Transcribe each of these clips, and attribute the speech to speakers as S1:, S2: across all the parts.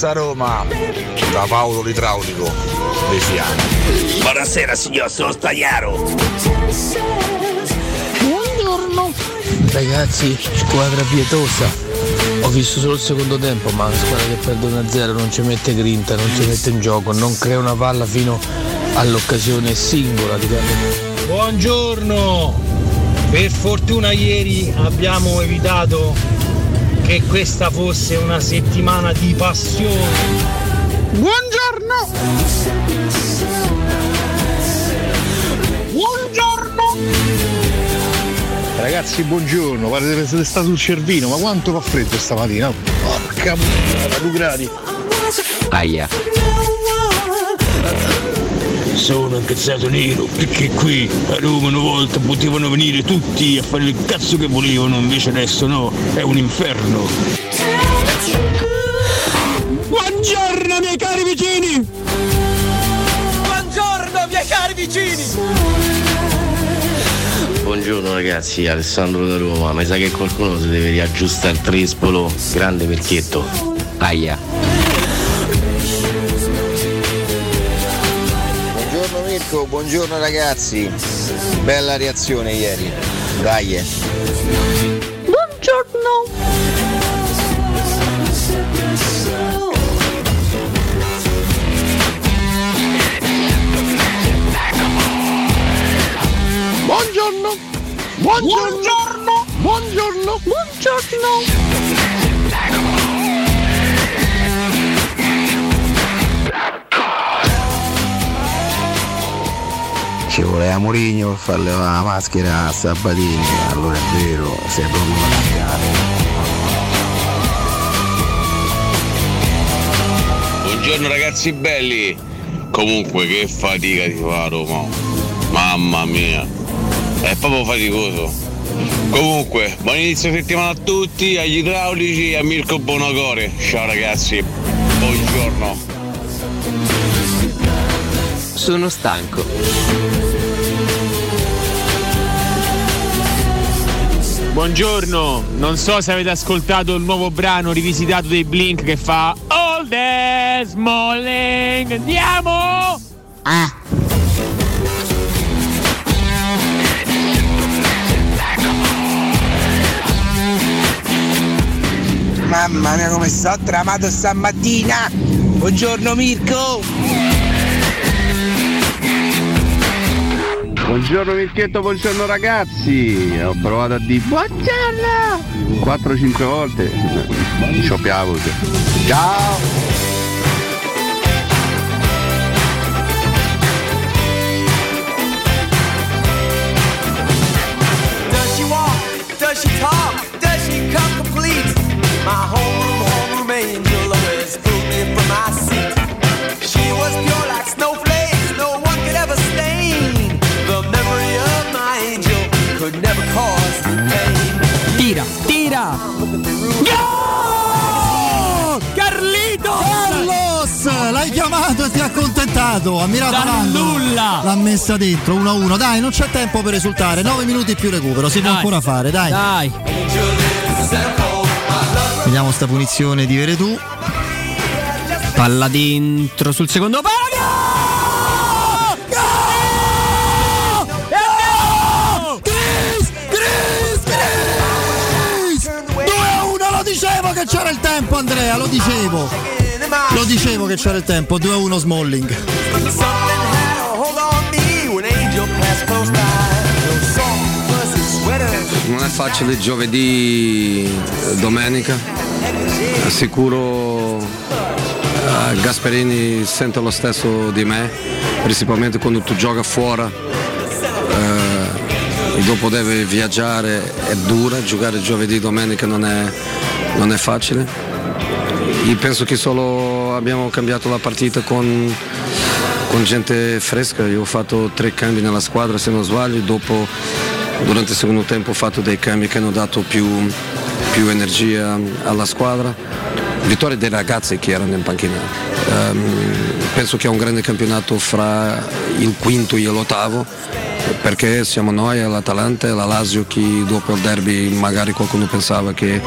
S1: Forza Roma! Da Paolo l'idraulico, dei fianchi.
S2: Buonasera signor, sono Stagliaro!
S3: Buongiorno. Ragazzi, squadra pietosa. Ho visto solo il secondo tempo, ma una squadra che perde 1-0 non ci mette grinta, non ci mette in gioco, non crea una palla fino all'occasione singola. Diciamo.
S4: Buongiorno! Per fortuna ieri abbiamo evitato che questa fosse una settimana di passione.
S3: Buongiorno! Buongiorno!
S5: Ragazzi, buongiorno, pare di essere stato sul Cervino, ma quanto fa freddo stamattina? Porca puttana, 2 gradi.
S6: Aia.
S4: Sono incazzato nero perché qui a Roma una volta potevano venire tutti a fare il cazzo che volevano, invece adesso no, è un inferno.
S3: Buongiorno miei cari vicini!
S7: Buongiorno miei cari vicini!
S6: Buongiorno ragazzi, Alessandro da Roma. Mi sa che qualcuno si deve riaggiustare il trespolo. Grande perchietto. Aia.
S8: Buongiorno Mirko, buongiorno ragazzi. Bella reazione ieri. Dai. eh.
S3: Buongiorno! Buongiorno! Buongiorno! Buongiorno! Buongiorno!
S8: Ci voleva Mourinho far levare la maschera a Sabatini, allora è vero, sei proprio una cambiare.
S9: Buongiorno ragazzi belli! Comunque che fatica di fa a Roma! Mamma mia! È proprio faticoso! Comunque, buon inizio settimana a tutti, agli idraulici e a Mirko Bonacore. Ciao ragazzi, buongiorno!
S6: Sono stanco.
S10: Buongiorno, non so se avete ascoltato il nuovo brano rivisitato dei Blink che fa All the Smalling. Andiamo!
S3: Ah!
S7: Mamma mia come sto tramato stamattina! Buongiorno Mirko!
S5: Buongiorno Mirchietto, buongiorno ragazzi! Ho provato a dire
S7: Buongiorno!
S5: 4-5 volte. Ci ho piavuto. Ciao!
S11: Accontentato. Ha mirato
S12: Da nulla.
S11: L'ha messa dentro 1-1. Dai, non c'è tempo per esultare. 9 minuti più recupero. Si può
S12: Dai.
S11: ancora fare, dai.
S12: Dai.
S11: Vediamo sta punizione di Veretù.
S12: Palla dentro sul secondo palo.
S11: Chris! Chris! Chris! 2-1, lo dicevo che c'era il tempo, Andrea, lo dicevo. Lo dicevo che c'era il tempo. 2-1 Smalling.
S13: Non è facile giovedì, eh, domenica. Sicuro eh, Gasperini sente lo stesso di me, principalmente quando tu gioca fuori. e dopo deve viaggiare, è dura, giocare giovedì, domenica non è, non è facile. Io penso che solo abbiamo cambiato la partita con, con gente fresca, io ho fatto tre cambi nella squadra se non sbaglio, dopo durante il secondo tempo ho fatto dei cambi che hanno dato più, più energia alla squadra. Vittoria dei ragazzi che erano in panchina. Ehm, penso che è un grande campionato fra il quinto e l'ottavo perché siamo noi l'Atalanta e la Lazio che dopo il derby magari qualcuno pensava che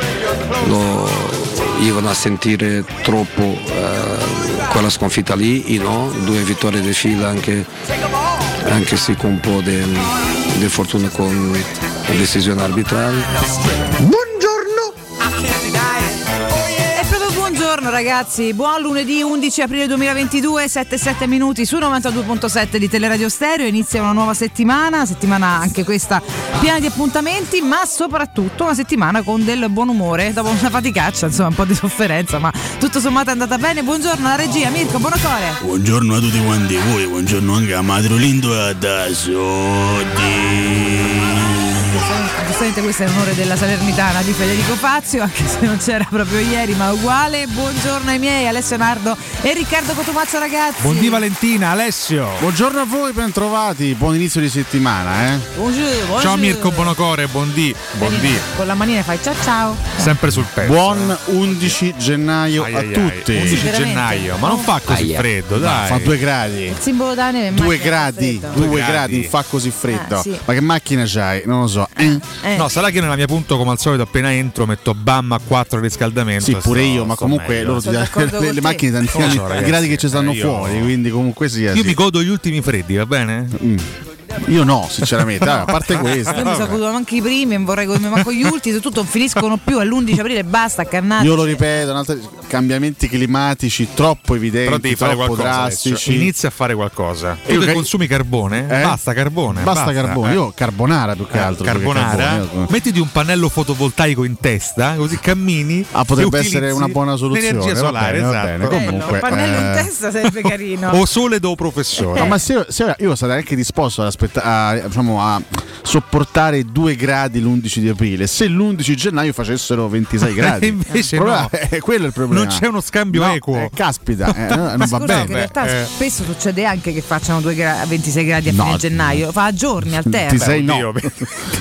S13: lo ivano a sentire troppo eh, quella sconfitta lì, no, due vittorie di fila anche, anche se con un po' di fortuna con decisioni arbitrali.
S14: E ragazzi, buon lunedì 11 aprile 2022, 7-7 minuti su 92.7 di Teleradio Stereo, inizia una nuova settimana, settimana anche questa piena di appuntamenti, ma soprattutto una settimana con del buon umore, dopo una faticaccia, insomma un po' di sofferenza, ma tutto sommato è andata bene. Buongiorno alla regia, Mirko, buonasera.
S15: Buongiorno a tutti quanti voi, buongiorno anche a Madro Lindo e a Dasodi.
S14: Giustamente questo è l'onore della Salernitana di Federico Fazio, anche se non c'era proprio ieri, ma uguale. Buongiorno ai miei, Alessio Nardo e Riccardo Cotomaccio ragazzi.
S16: Buondì Valentina, Alessio.
S17: Buongiorno a voi, ben trovati, buon inizio di settimana, eh.
S14: Buongiorno, buongiorno.
S16: Ciao Mirko Bonocore, buondì. Buondì.
S14: Con la manina fai ciao ciao.
S16: Sempre sul pezzo.
S17: Buon 11 gennaio
S16: Ai,
S17: a
S16: ai, ai.
S17: tutti.
S16: 11
S14: veramente.
S16: gennaio, ma non fa così
S17: Aia.
S16: freddo,
S17: No,
S16: dai.
S17: fa due gradi.
S14: Il simbolo da neve.
S17: Due gradi, due
S16: Due
S17: gradi,
S16: gradi.
S17: non fa così freddo.
S14: Ah, sì.
S17: Ma che macchina c'hai? Non lo so. Eh?
S14: Eh.
S16: No, sarà che nella mia punto come al solito appena entro metto bam a 4 riscaldamento.
S17: Sì, pure
S16: sto-
S17: io, ma comunque
S16: meglio.
S17: loro ti danno le, macchine tanti anni, i gradi che ci stanno
S16: eh, io-
S17: fuori, quindi comunque sia.
S16: Io
S17: sì.
S16: mi godo gli ultimi freddi, va bene?
S17: Mm. Io no, sinceramente, Ah, a parte questo.
S14: Io mi sono goduto anche i primi, non vorrei godermi manco gli ultimi, tutto non finiscono più all'11 aprile, basta, accannati.
S17: Io lo ripeto, un'altra- cambiamenti climatici troppo evidenti,
S16: Però devi fare
S17: troppo
S16: qualcosa.
S17: drastici.
S16: Alessio. Inizia a fare qualcosa.
S17: Io
S16: Tu che
S17: che-
S16: consumi carbone?
S17: Eh?
S16: Basta carbone.
S17: Basta, carbone,
S16: eh.
S17: io carbonara più che
S16: Eh,
S17: altro. che
S16: carbonara,
S17: carbone, io-
S16: mettiti un pannello fotovoltaico in testa, così cammini.
S17: Ah, potrebbe essere una buona soluzione.
S16: L'energia
S17: va
S16: solare,
S17: bene, va
S16: esatto.
S17: bene.
S14: Bello,
S17: Comunque,
S14: un pannello in
S17: eh,
S14: testa sarebbe carino.
S16: O sole do professore.
S17: No, ma se, se io sarei anche disposto ad aspetta- a, diciamo, a sopportare 2 gradi l'11 di aprile se l'11 gennaio facessero 26 gradi.
S16: Invece no.
S17: è quello è il problema.
S16: Non c'è uno scambio
S17: No,
S16: equo.
S17: eh, caspita, eh, no, non va
S14: Scusa,
S17: bene.
S14: in realtà
S16: eh.
S14: spesso succede anche che facciano due gra- 26 gradi a
S17: No.
S14: fine gennaio, fa a giorni al
S17: Ti
S14: terra.
S17: sei, no.
S16: oddio,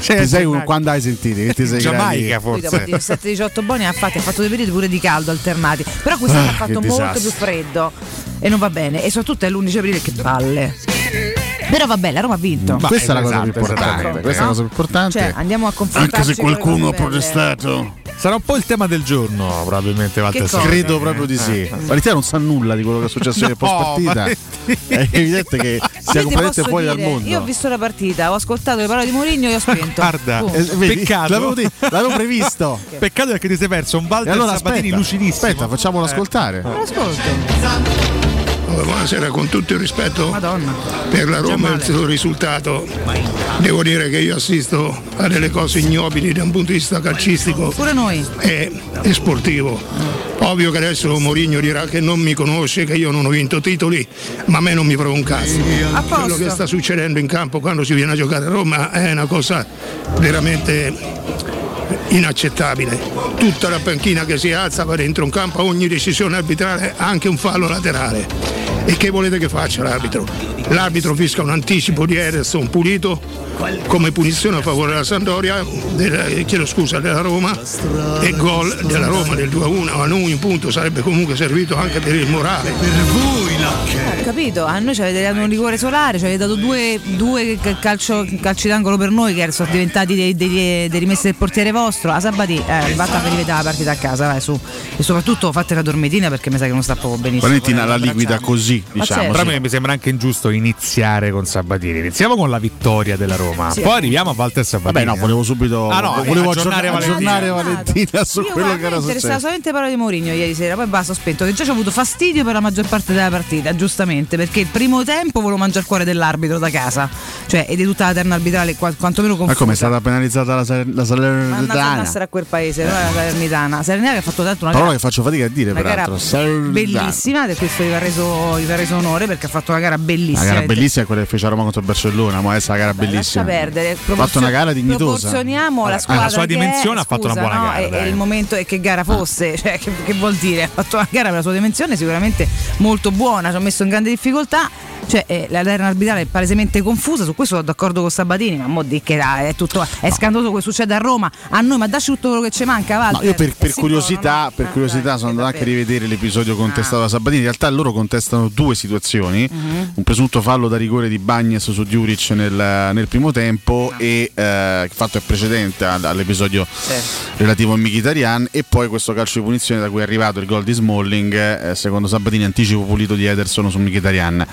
S17: Ti sei un- quando hai sentito? 26
S16: Giamaica
S17: gradi?
S16: Forse.
S14: 17-18 buoni ha fatto, ha fatto dei periodi pure di caldo alternati. Però quest'anno
S17: Ah,
S14: ha fatto molto
S17: disastro.
S14: più freddo e non va bene. E soprattutto è l'11 aprile che palle. Però vabbè, la Roma ha vinto.
S16: Ma
S17: Questa è la cosa più
S16: esatto,
S17: importante.
S16: esattamente.
S17: Questa è la cosa più importante.
S14: Cioè, andiamo a confrontarci
S17: Anche se qualcuno ha protestato.
S16: Sarà un po' il tema del giorno, probabilmente? Sissi.
S17: Credo proprio di sì. Valentina non sa nulla di quello che è successo nel
S16: No,
S17: post partita. È evidente che sia completamente fuori dal mondo.
S14: Io ho visto la partita, ho ascoltato le parole di Mourinho e ho spento.
S16: Guarda.
S17: Eh, vedi,
S16: Peccato.
S17: L'avevo, de- l'avevo previsto.
S16: Peccato perché ti sei perso un Walter
S17: allora
S16: Sabatini
S17: aspetta,
S16: lucidissimo.
S17: aspetta, facciamolo ascoltare.
S14: Lo ascolto.
S15: Buonasera, con tutto il rispetto
S14: Madonna.
S15: per la Roma e il suo risultato, devo dire che io assisto a delle cose ignobili da un punto di vista calcistico e, e sportivo. Ovvio che adesso Mourinho dirà che non mi conosce, che io non ho vinto titoli, ma a me non mi prova un cazzo. Quello che sta succedendo in campo quando si viene a giocare a Roma è una cosa veramente inaccettabile. Tutta la panchina che si alza va dentro un campo a ogni decisione arbitrale, anche un fallo laterale. E che volete che faccia l'arbitro? L'arbitro fisca un anticipo di Ederson pulito come punizione a favore della Sandoria, della- eh, chiedo scusa, della Roma e gol della Roma del 2-1. A noi un punto sarebbe comunque servito anche per il morale.
S14: Eh, Ho capito, a noi ci avete dato un rigore solare, ci avete dato due, due ca- calcio- calci d'angolo per noi che sono diventati dei, dei- dei rimessi del portiere vostro. A Sabati, eh, vatta a rivedere la partita a casa, vai su. E soprattutto fate la dormitina perché mi sa che non sta proprio benissimo.
S17: Valentina la liquida così così, diciamo.
S16: Però mi sembra anche ingiusto iniziare con Sabatini. Iniziamo con la vittoria della Roma,
S14: Sì.
S16: poi arriviamo a Walter Sabatini.
S17: Vabbè, no, volevo subito
S16: Ah, no,
S17: volevo
S16: aggiornare
S17: aggiornare,
S16: Valentina.
S17: Valentina su
S14: Io
S17: quello che era
S14: mi interessava
S17: successo.
S14: solamente parlare di Mourinho ieri sera, poi basta, ho spento. Che già ci ho avuto fastidio per la maggior parte della partita, giustamente, perché il primo tempo volevo mangiare il cuore dell'arbitro da casa, cioè ed è tutta la terna arbitrale, qua- quantomeno
S17: Ma
S14: confusa.
S17: come è stata penalizzata la, Sal- la
S14: Ma a
S17: Salernitana?
S14: passare a quel paese, non è la Salernitana. Salernitana che ha fatto tanto una
S17: Parola
S14: gara,
S17: che faccio fatica a dire, peraltro.
S14: Bellissima, e questo gli va, reso, gli reso onore perché ha fatto una gara bellissima.
S17: Una gara bellissima è quella che fece a Roma contro il Barcellona, ma è una gara bellissima.
S14: Lascia perdere.
S17: Ha fatto una gara dignitosa.
S14: Proporzioniamo la
S17: Vabbè,
S14: squadra.
S16: la sua dimensione
S14: è,
S16: ha fatto una
S14: scusa,
S16: buona
S14: no?
S16: gara,
S14: E, e il momento è che gara fosse, cioè, che, che vuol dire? Ha fatto una gara per la sua dimensione sicuramente molto buona, ci ha messo in grande difficoltà. Cioè, eh, la terna arbitrale è palesemente confusa, su questo sono d'accordo con Sabatini, ma mo di che dai, è tutto è scandaloso quello che succede a Roma, a noi, ma dacci tutto quello che ci manca,
S17: No,
S14: Walter.
S17: io per,
S14: Eh
S17: per curiosità,
S14: no,
S17: per
S14: no,
S17: curiosità
S14: dai,
S17: sono andato anche a rivedere l'episodio contestato da Sabatini. In realtà loro contestano due situazioni:
S14: Mhm.
S17: un presunto fallo da rigore di Bagnes su Diuric nel, nel primo tempo, e eh, fatto è precedente al- all'episodio relativo a Mkhitaryan, e poi questo calcio di punizione da cui è arrivato il gol di Smalling, eh, secondo Sabatini, anticipo pulito di Ederson su Mkhitaryan.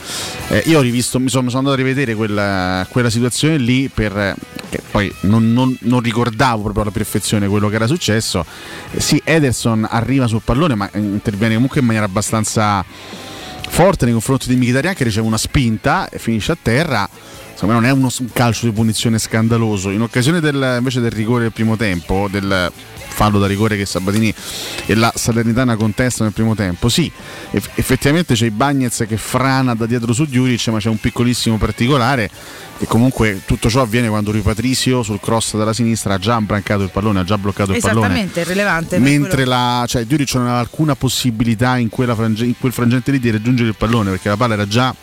S17: Eh, io ho rivisto, mi sono, sono andato a rivedere quella, quella situazione lì per eh, che poi non, non- non ricordavo proprio alla perfezione quello che era successo. Sì, Ederson arriva sul pallone, ma eh, interviene comunque in maniera abbastanza forte nei confronti di Mkhitaryan che riceve una spinta e finisce a terra. Secondo non è uno, un calcio di punizione scandaloso. In occasione del, invece del rigore del primo tempo, del fallo da rigore che Sabatini e la Salernitana contestano nel primo tempo, sì, eff- effettivamente c'è i Bagnets che frana da dietro su Giuric, ma c'è un piccolissimo particolare e comunque tutto ciò avviene quando Rui Patricio sul cross dalla sinistra ha già imbrancato il pallone, ha già bloccato il pallone.
S14: Esattamente, è rilevante.
S17: Mentre la, cioè, Duric non aveva alcuna possibilità in, frange- in quel frangente lì di raggiungere il pallone perché la palla era già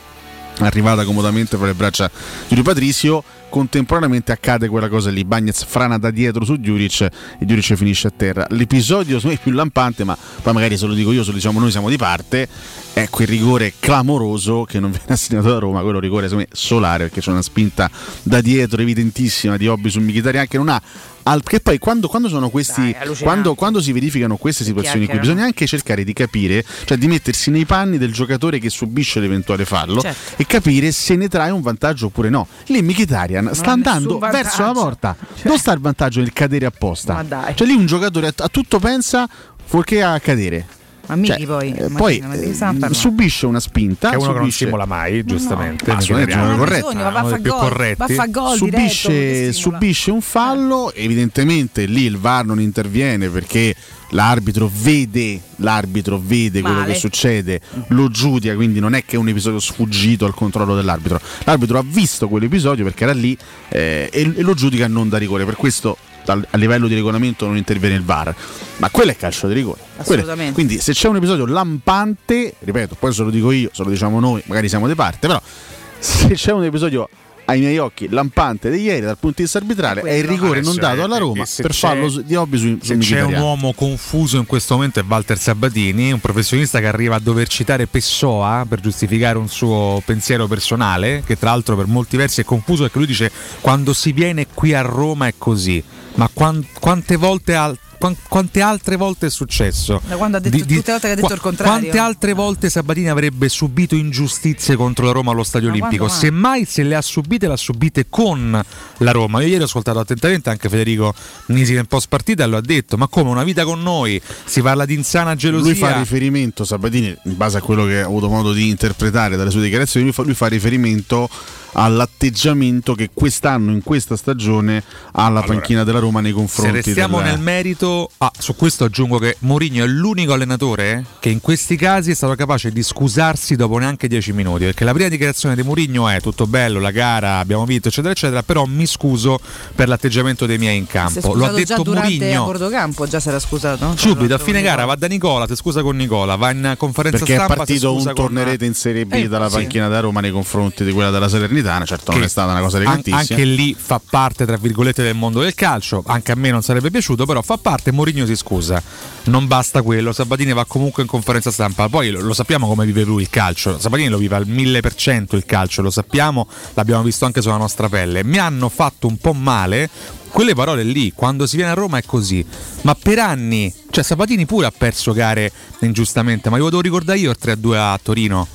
S17: arrivata comodamente fra le braccia di Rui Patricio. Contemporaneamente accade quella cosa lì. Bagnez frana da dietro su Duric e Duric finisce a terra. L'episodio secondo più lampante, ma poi magari se lo dico io, se lo diciamo noi siamo di parte. È quel rigore clamoroso che non viene assegnato da Roma, quello rigore secondo solare perché c'è una spinta da dietro evidentissima di Hobby su Mkhitaryan che non ha al- che poi quando, quando sono questi quando, quando si verificano queste situazioni
S14: chiacchierano.
S17: bisogna anche cercare di capire cioè di mettersi nei panni del giocatore che subisce l'eventuale fallo
S14: Certo.
S17: e capire se ne trae un vantaggio oppure no. Lì Mkhitaryan sta
S14: ha
S17: andando verso la porta. Non sta il vantaggio nel cadere apposta?
S14: Dai.
S17: cioè lì un giocatore a, a tutto pensa fuorché a cadere
S14: Ma Miki
S17: Cioè,
S14: poi,
S17: eh, poi eh, subisce una spinta
S16: Che è uno che non
S17: subisce-
S16: stimola mai, giustamente.
S17: Non è
S14: Non ha
S17: corretto.
S14: bisogno, va a
S16: più
S14: gol,
S16: corretti.
S14: va gol diretto,
S17: subisce,
S14: stimola.
S17: subisce un fallo, evidentemente lì il VAR non interviene perché l'arbitro vede, l'arbitro vede quello
S14: Male.
S17: che succede, lo giudica, quindi non è che è un episodio sfuggito al controllo dell'arbitro. L'arbitro ha visto quell'episodio perché era lì eh, e, e lo giudica non da rigore, per questo a livello di regolamento non interviene il VAR. Ma quello è calcio di rigore.
S14: Assolutamente.
S17: Quindi se c'è un episodio lampante, ripeto, poi se lo dico io, se lo diciamo noi, magari siamo di parte, però se c'è un episodio ai miei occhi lampante di ieri dal punto di vista arbitrale è il rigore non dato alla Roma per su- di Hobby su, su
S16: Se c'è un uomo confuso in questo momento è Walter Sabatini, un professionista che arriva a dover citare Pessoa per giustificare un suo pensiero personale, che tra l'altro per molti versi è confuso perché lui dice quando si viene qui a Roma è così, ma quan- quante volte quan- quante altre volte è successo?
S14: Da quando ha detto tutte le volte che ha detto
S16: qua-
S14: il contrario.
S16: Quante altre volte Sabatini avrebbe subito ingiustizie contro la Roma allo Stadio
S14: Ma
S16: Olimpico? Semmai se le ha subite, le ha subite con la Roma. Io ieri ho ascoltato attentamente anche Federico Nisi nel post partita e lo ha detto: Ma come una vita con noi? Si parla di insana gelosia.
S17: Lui fa riferimento, Sabatini, in base a quello che ho avuto modo di interpretare dalle sue dichiarazioni, lui fa, lui fa riferimento all'atteggiamento che quest'anno, in questa stagione, ha la panchina della Roma nei
S16: Se
S17: confronti
S16: restiamo
S17: del-
S16: nel merito, ah, su questo aggiungo che Mourinho è l'unico allenatore che in questi casi è stato capace di scusarsi dopo neanche 10 minuti. Perché la prima dichiarazione di Mourinho è tutto bello, la gara, abbiamo vinto, eccetera, eccetera. Però mi scuso per l'atteggiamento dei miei in
S14: è
S16: campo. Lo ha detto
S14: già durante a
S16: Mourinho.
S14: bordo campo, già si era scusato. no?
S16: Subito a fine gara va da Nicola, si scusa con Nicola, va in conferenza
S17: perché è
S16: stampa, si
S17: partito un tornerete in Serie B
S16: Eh,
S17: dalla
S16: sì.
S17: panchina della Roma nei confronti di quella della Salernitana, certo non
S16: Che
S17: è stata una cosa
S16: an-
S17: elegantissima.
S16: anche lì fa parte tra virgolette del mondo del calcio anche a me non sarebbe piaciuto però fa parte Mourinho si scusa. Non basta quello Sabatini va comunque in conferenza stampa. Poi lo, lo sappiamo come vive lui il calcio. Sabatini lo vive al 1000% il calcio lo sappiamo l'abbiamo visto anche sulla nostra pelle. Mi hanno fatto un po' male quelle parole lì quando si viene a Roma è così. Ma per anni cioè Sabatini pure ha perso gare ingiustamente ma io devo ricordare io il 3-2 a Torino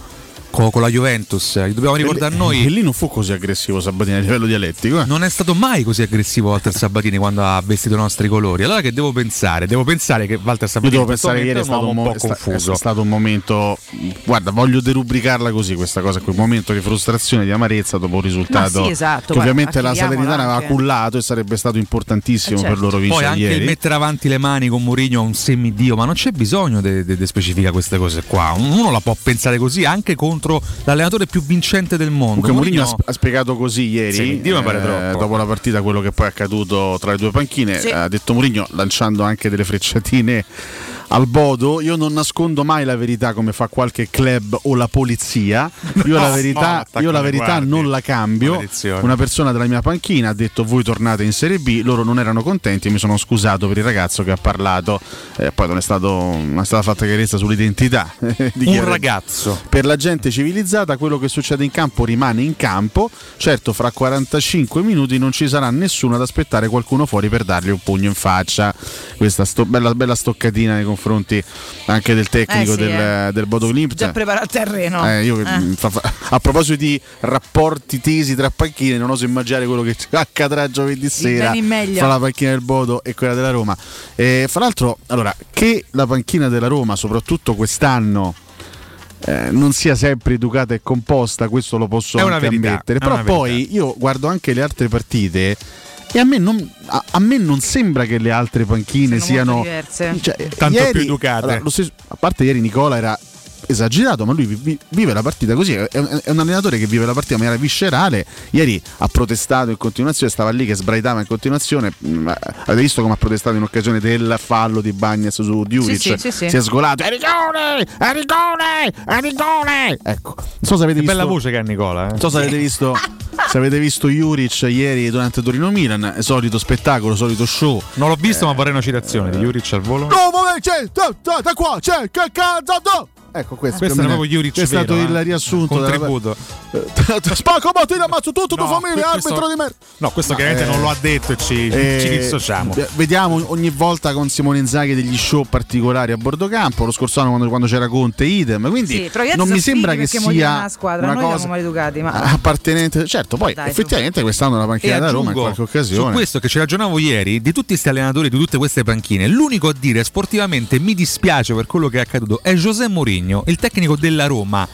S16: con la Juventus. Eh, Dobbiamo ricordare noi.
S17: E lì non fu così aggressivo Sabatini a livello dialettico. eh.
S16: Non è stato mai così aggressivo Walter Sabatini quando ha vestito i nostri colori. Allora che devo pensare? Devo pensare che Walter
S17: Io
S16: Sabatini
S17: devo pensare che ieri è stato, un, mo-
S16: un po' confuso.
S17: è stato un momento. Guarda, voglio derubricarla così questa cosa, quel momento di frustrazione, di amarezza dopo un risultato.
S14: Sì, esatto,
S17: che ovviamente
S14: guarda,
S17: la Salernitana aveva cullato e sarebbe stato importantissimo
S14: Eh, certo.
S17: per loro
S16: Poi
S17: vincere
S16: anche
S17: ieri.
S16: il mettere avanti le mani con Mourinho è un semidio, ma non c'è bisogno di specificare queste cose qua. Uno la può pensare così anche contro l'allenatore più vincente del mondo.
S17: Comunque Mourinho ha, sp- ha spiegato così ieri,
S16: pare
S17: eh,
S16: troppo.
S17: dopo la partita, quello che poi è accaduto tra le due panchine.
S14: Sì.
S17: Ha detto Mourinho lanciando anche delle frecciatine al bodo. Io non nascondo mai la verità come fa qualche club o la polizia. Io
S16: No,
S17: la verità, io la verità non la cambio.
S16: Maledizione.
S17: Una persona della mia panchina ha detto voi tornate in Serie B, loro non erano contenti e mi sono scusato per il ragazzo che ha parlato. Eh, poi non è, stato, non è stata fatta chiarezza sull'identità. di
S16: Un ragazzo.
S17: per la gente civilizzata quello che succede in campo rimane in campo. Certo, fra 45 minuti non ci sarà nessuno ad aspettare qualcuno fuori per dargli un pugno in faccia. Questa sto- bella, bella stoccatina nei confronti anche del tecnico
S14: Eh sì,
S17: del,
S14: eh.
S17: del Bodo Glimt.
S14: Già preparato il terreno.
S17: Eh, io,
S14: Eh.
S17: a proposito di rapporti tesi tra panchine, non oso immaginare quello che accadrà giovedì sera fra la panchina del Bodo e quella della Roma. E, fra l'altro, allora, che la panchina della Roma, soprattutto quest'anno, eh, non sia sempre educata e composta, questo lo posso anche
S16: verità,
S17: ammettere. Però poi io guardo anche le altre partite. E a me, non, a, a me non sembra che le altre panchine
S14: Sono
S17: siano. cioè,
S16: Tanto
S17: ieri-
S16: più educate.
S17: allora, lo stesso- a parte ieri Nicola era esagerato, ma lui vi- vi- vive la partita così. È, è un allenatore che vive la partita in maniera viscerale. Ieri ha protestato in continuazione, stava lì che sbraitava in continuazione. Mm, Avete visto come ha protestato in occasione del fallo di Bagnas su Diuric?
S14: Sì, sì, sì, sì.
S17: Si è sgolato. È rigore! È rigore! È rigore! Ecco, non so se avete
S16: Che
S17: visto.
S16: bella voce che ha Nicola. eh.
S17: Non so se avete visto, se avete visto Juric ieri durante Torino Milan, solito spettacolo, solito show.
S16: Non l'ho visto, ma vorrei una citazione di Juric al volo.
S18: No, ma c'è, da, da, da qua, c'è, che cazzo!
S17: Ecco, questo,
S16: Questo Juric
S17: Questo è stato
S16: vero,
S17: il
S16: eh.
S17: riassunto della-
S16: Contributo.
S18: Spacco mattina, ammazzo tutto, tua
S16: No,
S18: famiglia,
S16: questo-
S18: arbitro di merda.
S16: No, questo chiaramente
S17: eh,
S16: non lo ha detto e ci,
S17: Eh,
S16: ci dissociamo.
S17: Vediamo ogni volta con Simone Inzaghi degli show particolari a bordo campo. Lo scorso anno quando, quando c'era Conte, idem. Quindi
S14: Sì,
S17: non mi sembra che sia
S14: la squadra,
S17: una
S14: noi
S17: cosa
S14: siamo maleducati, ma
S17: appartenente. Certo, poi
S14: Dai, su.
S17: effettivamente quest'anno la panchina da Roma in qualche occasione.
S16: Su questo che ci ragionavo ieri, di tutti questi allenatori, di tutte queste panchine, l'unico a dire sportivamente mi dispiace per quello che è accaduto è José Mourinho, il tecnico della Roma.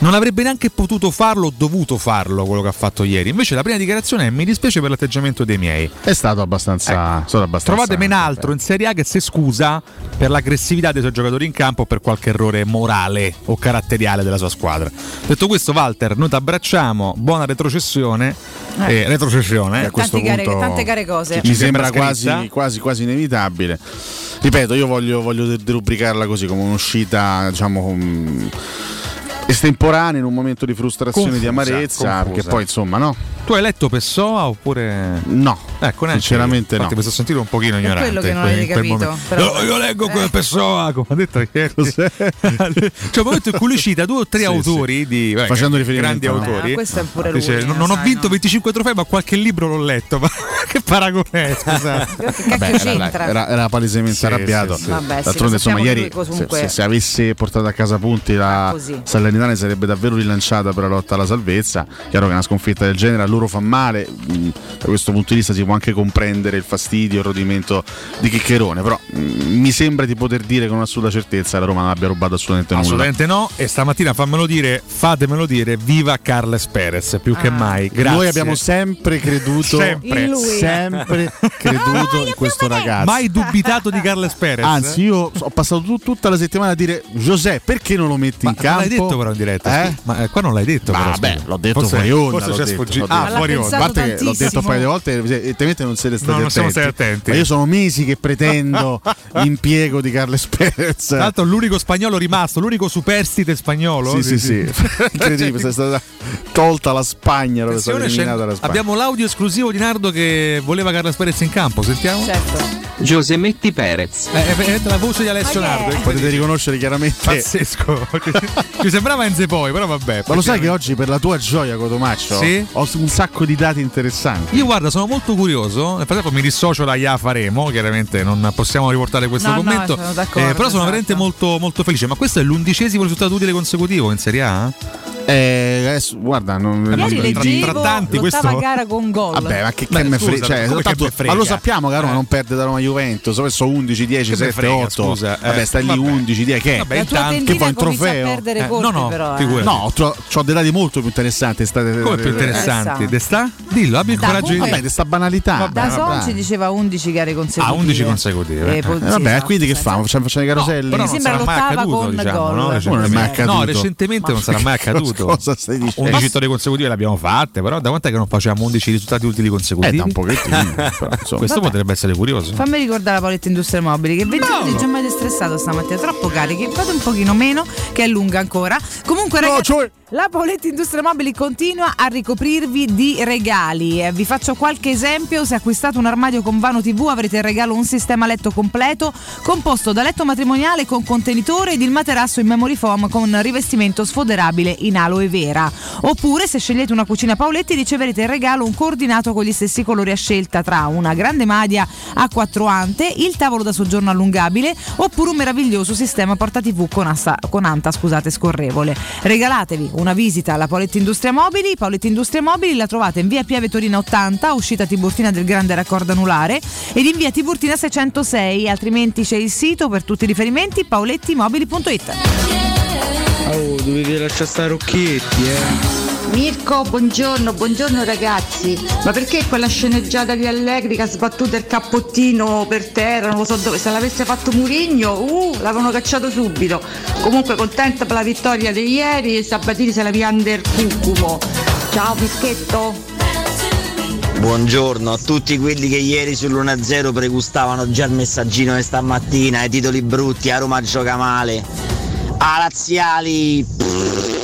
S16: Non avrebbe neanche potuto farlo o dovuto farlo quello che ha fatto ieri. Invece la prima dichiarazione è mi dispiace per l'atteggiamento dei miei.
S17: È stato abbastanza. stato abbastanza
S16: Trovate ben altro in Serie A che si scusa per l'aggressività dei suoi giocatori in campo o per qualche errore morale o caratteriale della sua squadra. Detto questo, Walter, noi ti abbracciamo, buona retrocessione.
S14: Eh.
S16: Eh, retrocessione.
S17: E a questo
S14: Tante gare-
S17: punto
S14: tante gare cose.
S17: Mi sembra quasi, quasi, quasi inevitabile. Ripeto, io voglio, voglio de- derubricarla così come un'uscita, diciamo. com- Estemporanea in un momento di frustrazione, di
S16: Confusa,
S17: amarezza,
S16: confusa.
S17: perché poi insomma, no?
S16: Tu hai letto Pessoa oppure.
S17: No,
S16: ecco, neanche
S17: sinceramente
S16: io.
S17: no.
S16: Mi sono sentito un pochino ignorante.
S14: quello che non avevi capito, però-
S16: No, io leggo come
S14: Eh.
S16: Pessoa, come ha detto ieri. cioè, un momento in cui lui cita due o tre
S17: Sì,
S16: autori di beh,
S17: Facendo riferimento,
S16: grandi
S17: no?
S16: autori.
S14: Eh, questo è pure
S16: Dice,
S14: lui,
S16: non,
S14: eh,
S16: non ho
S14: sai,
S16: vinto
S14: no.
S16: 25 trofei, ma qualche libro l'ho letto. Ma che paragone è?
S17: Vabbè, era, era- era palesemente
S16: Sì,
S17: arrabbiato.
S16: sì, sì.
S14: Vabbè, sì,
S17: D'altronde, insomma, ieri se, avesse portato a casa punti la
S14: Ah, così.
S17: Salernitana sarebbe davvero rilanciata per la lotta alla salvezza. Chiaro che una sconfitta del genere a loro fa male. mh, Da questo punto di vista si può anche comprendere il fastidio, il rodimento di Chiccherone. Però mh, mi sembra di poter dire con assoluta certezza che la Roma non abbia rubato assolutamente nulla.
S16: Assolutamente no. E stamattina fammelo dire, fatemelo dire, viva Carles Perez più
S14: Ah.
S16: che mai. Grazie.
S17: Noi abbiamo sempre creduto,
S16: Sempre.
S17: Sempre creduto in questo ragazzo.
S16: mai dubitato di Carles Perez.
S17: Anzi, io ho passato tut- tutta la settimana a dire José, perché non lo metti
S16: ma
S17: in campo?
S16: l'hai detto però in diretta.
S17: Eh?
S16: Ma eh, qua non l'hai detto.
S17: Ma
S16: però,
S17: vabbè,
S16: scusa.
S17: l'ho detto
S16: Forse-
S17: fuori onda.
S16: Forse è
S17: detto,
S16: sfuggito. Ah, fuori onda.
S17: A parte che l'ho detto un paio di volte, evidentemente non siete stati
S16: No, non siamo
S17: attenti.
S16: stati attenti.
S17: Ma io sono mesi che pretendo l'impiego di Carles Perez.
S16: Tra l'altro l'unico spagnolo rimasto, l'unico superstite spagnolo.
S17: Sì, sì, sì. Incredibile, è stata tolta la Spagna, stata
S16: Attenzione,
S17: eliminata
S16: c'è-
S17: la Spagna.
S16: abbiamo l'audio esclusivo di Nardo che voleva Carles Perez in campo, sentiamo?
S14: Certo.
S6: Giusemetti Perez.
S16: Eh, eh, la voce di Alessio
S14: che
S16: Nardo.
S14: è?
S17: Potete riconoscere chiaramente
S16: Pazzesco. Ci sembrava Enze poi, però vabbè.
S17: Ma lo sai che oggi per la tua gioia, Cotomaccio,
S16: Sì?
S17: ho un sacco di dati interessanti.
S16: Io guarda, sono molto curioso. Nel frattempo mi dissocio da Ya faremo. Chiaramente non possiamo riportare questo
S14: No, no,
S16: commento.
S14: sono d'accordo,
S16: Eh, però sono
S14: esatto.
S16: veramente molto, molto felice. Ma questo è l'undicesimo risultato utile consecutivo in Serie A?
S17: Eh, adesso, guarda, non,
S14: Ieri
S17: non-
S14: leggevo
S16: tra tanti, questo-
S14: gara con gol.
S17: Vabbè, ma che,
S16: Beh,
S17: che me frega? Cioè,
S16: che
S17: tanto-
S16: me frega?
S17: ma lo sappiamo che a Roma
S16: Eh.
S17: non perde da Roma Juventus. Adesso 11, 10,
S16: Che me
S17: 7,
S16: frega,
S17: 8.
S16: scusa, eh.
S17: Vabbè, stai lì
S16: Vabbè.
S17: 11, 10. Che?
S16: Vabbè, intanto-
S17: che vuoi, un trofeo?
S16: Eh,
S14: colpi
S16: no, no,
S14: però. eh.
S17: No, ho dei dati molto più interessanti. State,
S16: Come più interessanti? De sta? Dillo, abbi il coraggio di
S14: comunque-
S17: Vabbè, di sta banalità.
S14: Da Son ci diceva 11 gare consecutive.
S16: Ah, 11 consecutive.
S14: Eh,
S17: Eh, vabbè,
S14: esatto,
S17: quindi che
S14: sì.
S17: fa? Facciamo, facciamo i caroselli?
S16: Però
S14: Mi sembra l'ottava con
S16: diciamo,
S14: gol.
S16: no?
S17: Non è mai
S16: Recentemente.
S17: accaduto.
S16: No, recentemente non sarà mai accaduto.
S17: Cosa stai dicendo?
S16: 11 vittorie consecutive le abbiamo fatte, però da quant'è che non facciamo 11 risultati utili consecutivi?
S17: Eh, da un pochettino. però.
S16: Questo
S14: Vabbè.
S16: potrebbe essere curioso.
S14: Fammi ricordare la Paoletta Industria Mobili che 20 minuti già mi avete stressato stamattina, troppo carichi, fate un pochino meno che è lunga ancora. Comunque ragazzi, la Paoletta Industria Mobili continua a ricoprirvi di regali. Eh, vi faccio qualche esempio, se acquistate un armadio con vano TV avrete in regalo un sistema letto completo composto da letto matrimoniale con contenitore ed il materasso in memory foam con rivestimento sfoderabile in aloe vera. Oppure se scegliete una cucina Paoletti riceverete in regalo un coordinato con gli stessi colori a scelta tra una grande madia a quattro ante, il tavolo da soggiorno allungabile oppure un meraviglioso sistema porta TV con, assa- con anta scusate, scorrevole. Regalatevi una visita alla Paoletti Industria Mobili. Paoletti Industria Mobili la trovate in via Piave Torina 80, uscita Tiburtina del grande raccordo anulare ed in via Tiburtina 606, altrimenti c'è il sito per tutti i riferimenti paolettimobili.it.
S19: Oh, dovevi lasciare stare occhietti, eh.
S20: Mirko, buongiorno, buongiorno ragazzi. Ma perché quella sceneggiata di Allegri che ha sbattuto il cappottino per terra, non lo so dove, se l'avesse fatto Murigno, uh, l'avevano cacciato subito. Comunque contenta per la vittoria di ieri, Sabatini se la pianta il cucumo. Ciao Pischetto.
S8: Buongiorno a tutti quelli che ieri sull'1-0 pregustavano già il messaggino di stamattina, i titoli brutti, a Roma gioca male. A Laziali!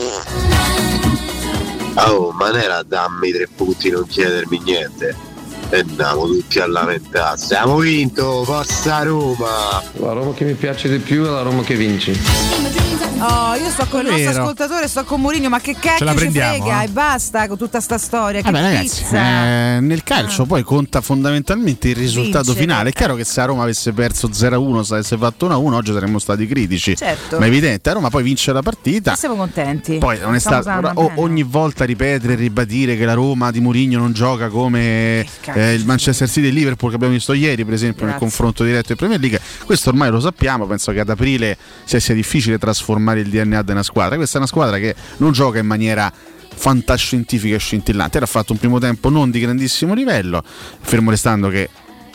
S21: Oh, ma non era dammi tre punti non chiedermi niente. E andiamo tutti a lamentarsi. Abbiamo vinto, forza Roma!
S22: La Roma che mi piace di più è la Roma che vince.
S14: Oh, io sto con il nostro ascoltatore, sto con Mourinho, ma che cacchio
S17: la
S14: ci frega
S17: eh.
S14: e basta con tutta sta storia. Che
S17: Vabbè ragazzi,
S14: pizza.
S17: eh, nel calcio poi conta fondamentalmente il risultato
S14: Vincere.
S17: finale. È chiaro che se a Roma avesse perso 0-1, se avesse fatto 1-1, oggi saremmo stati critici.
S14: Certo.
S17: Ma è evidente, a Roma poi vince la partita.
S14: Siamo contenti.
S17: Poi non è stato ogni volta ripetere e ribadire che la Roma di Mourinho non gioca come eh, il Manchester City e il Liverpool che abbiamo visto ieri, per esempio, nel
S14: Grazie.
S17: confronto diretto in Premier League. Questo ormai lo sappiamo, penso che ad aprile sia, sia difficile trasformare il DNA di una squadra. Questa è una squadra che non gioca in maniera fantascientifica e scintillante. Era fatto un primo tempo non di grandissimo livello, fermo restando che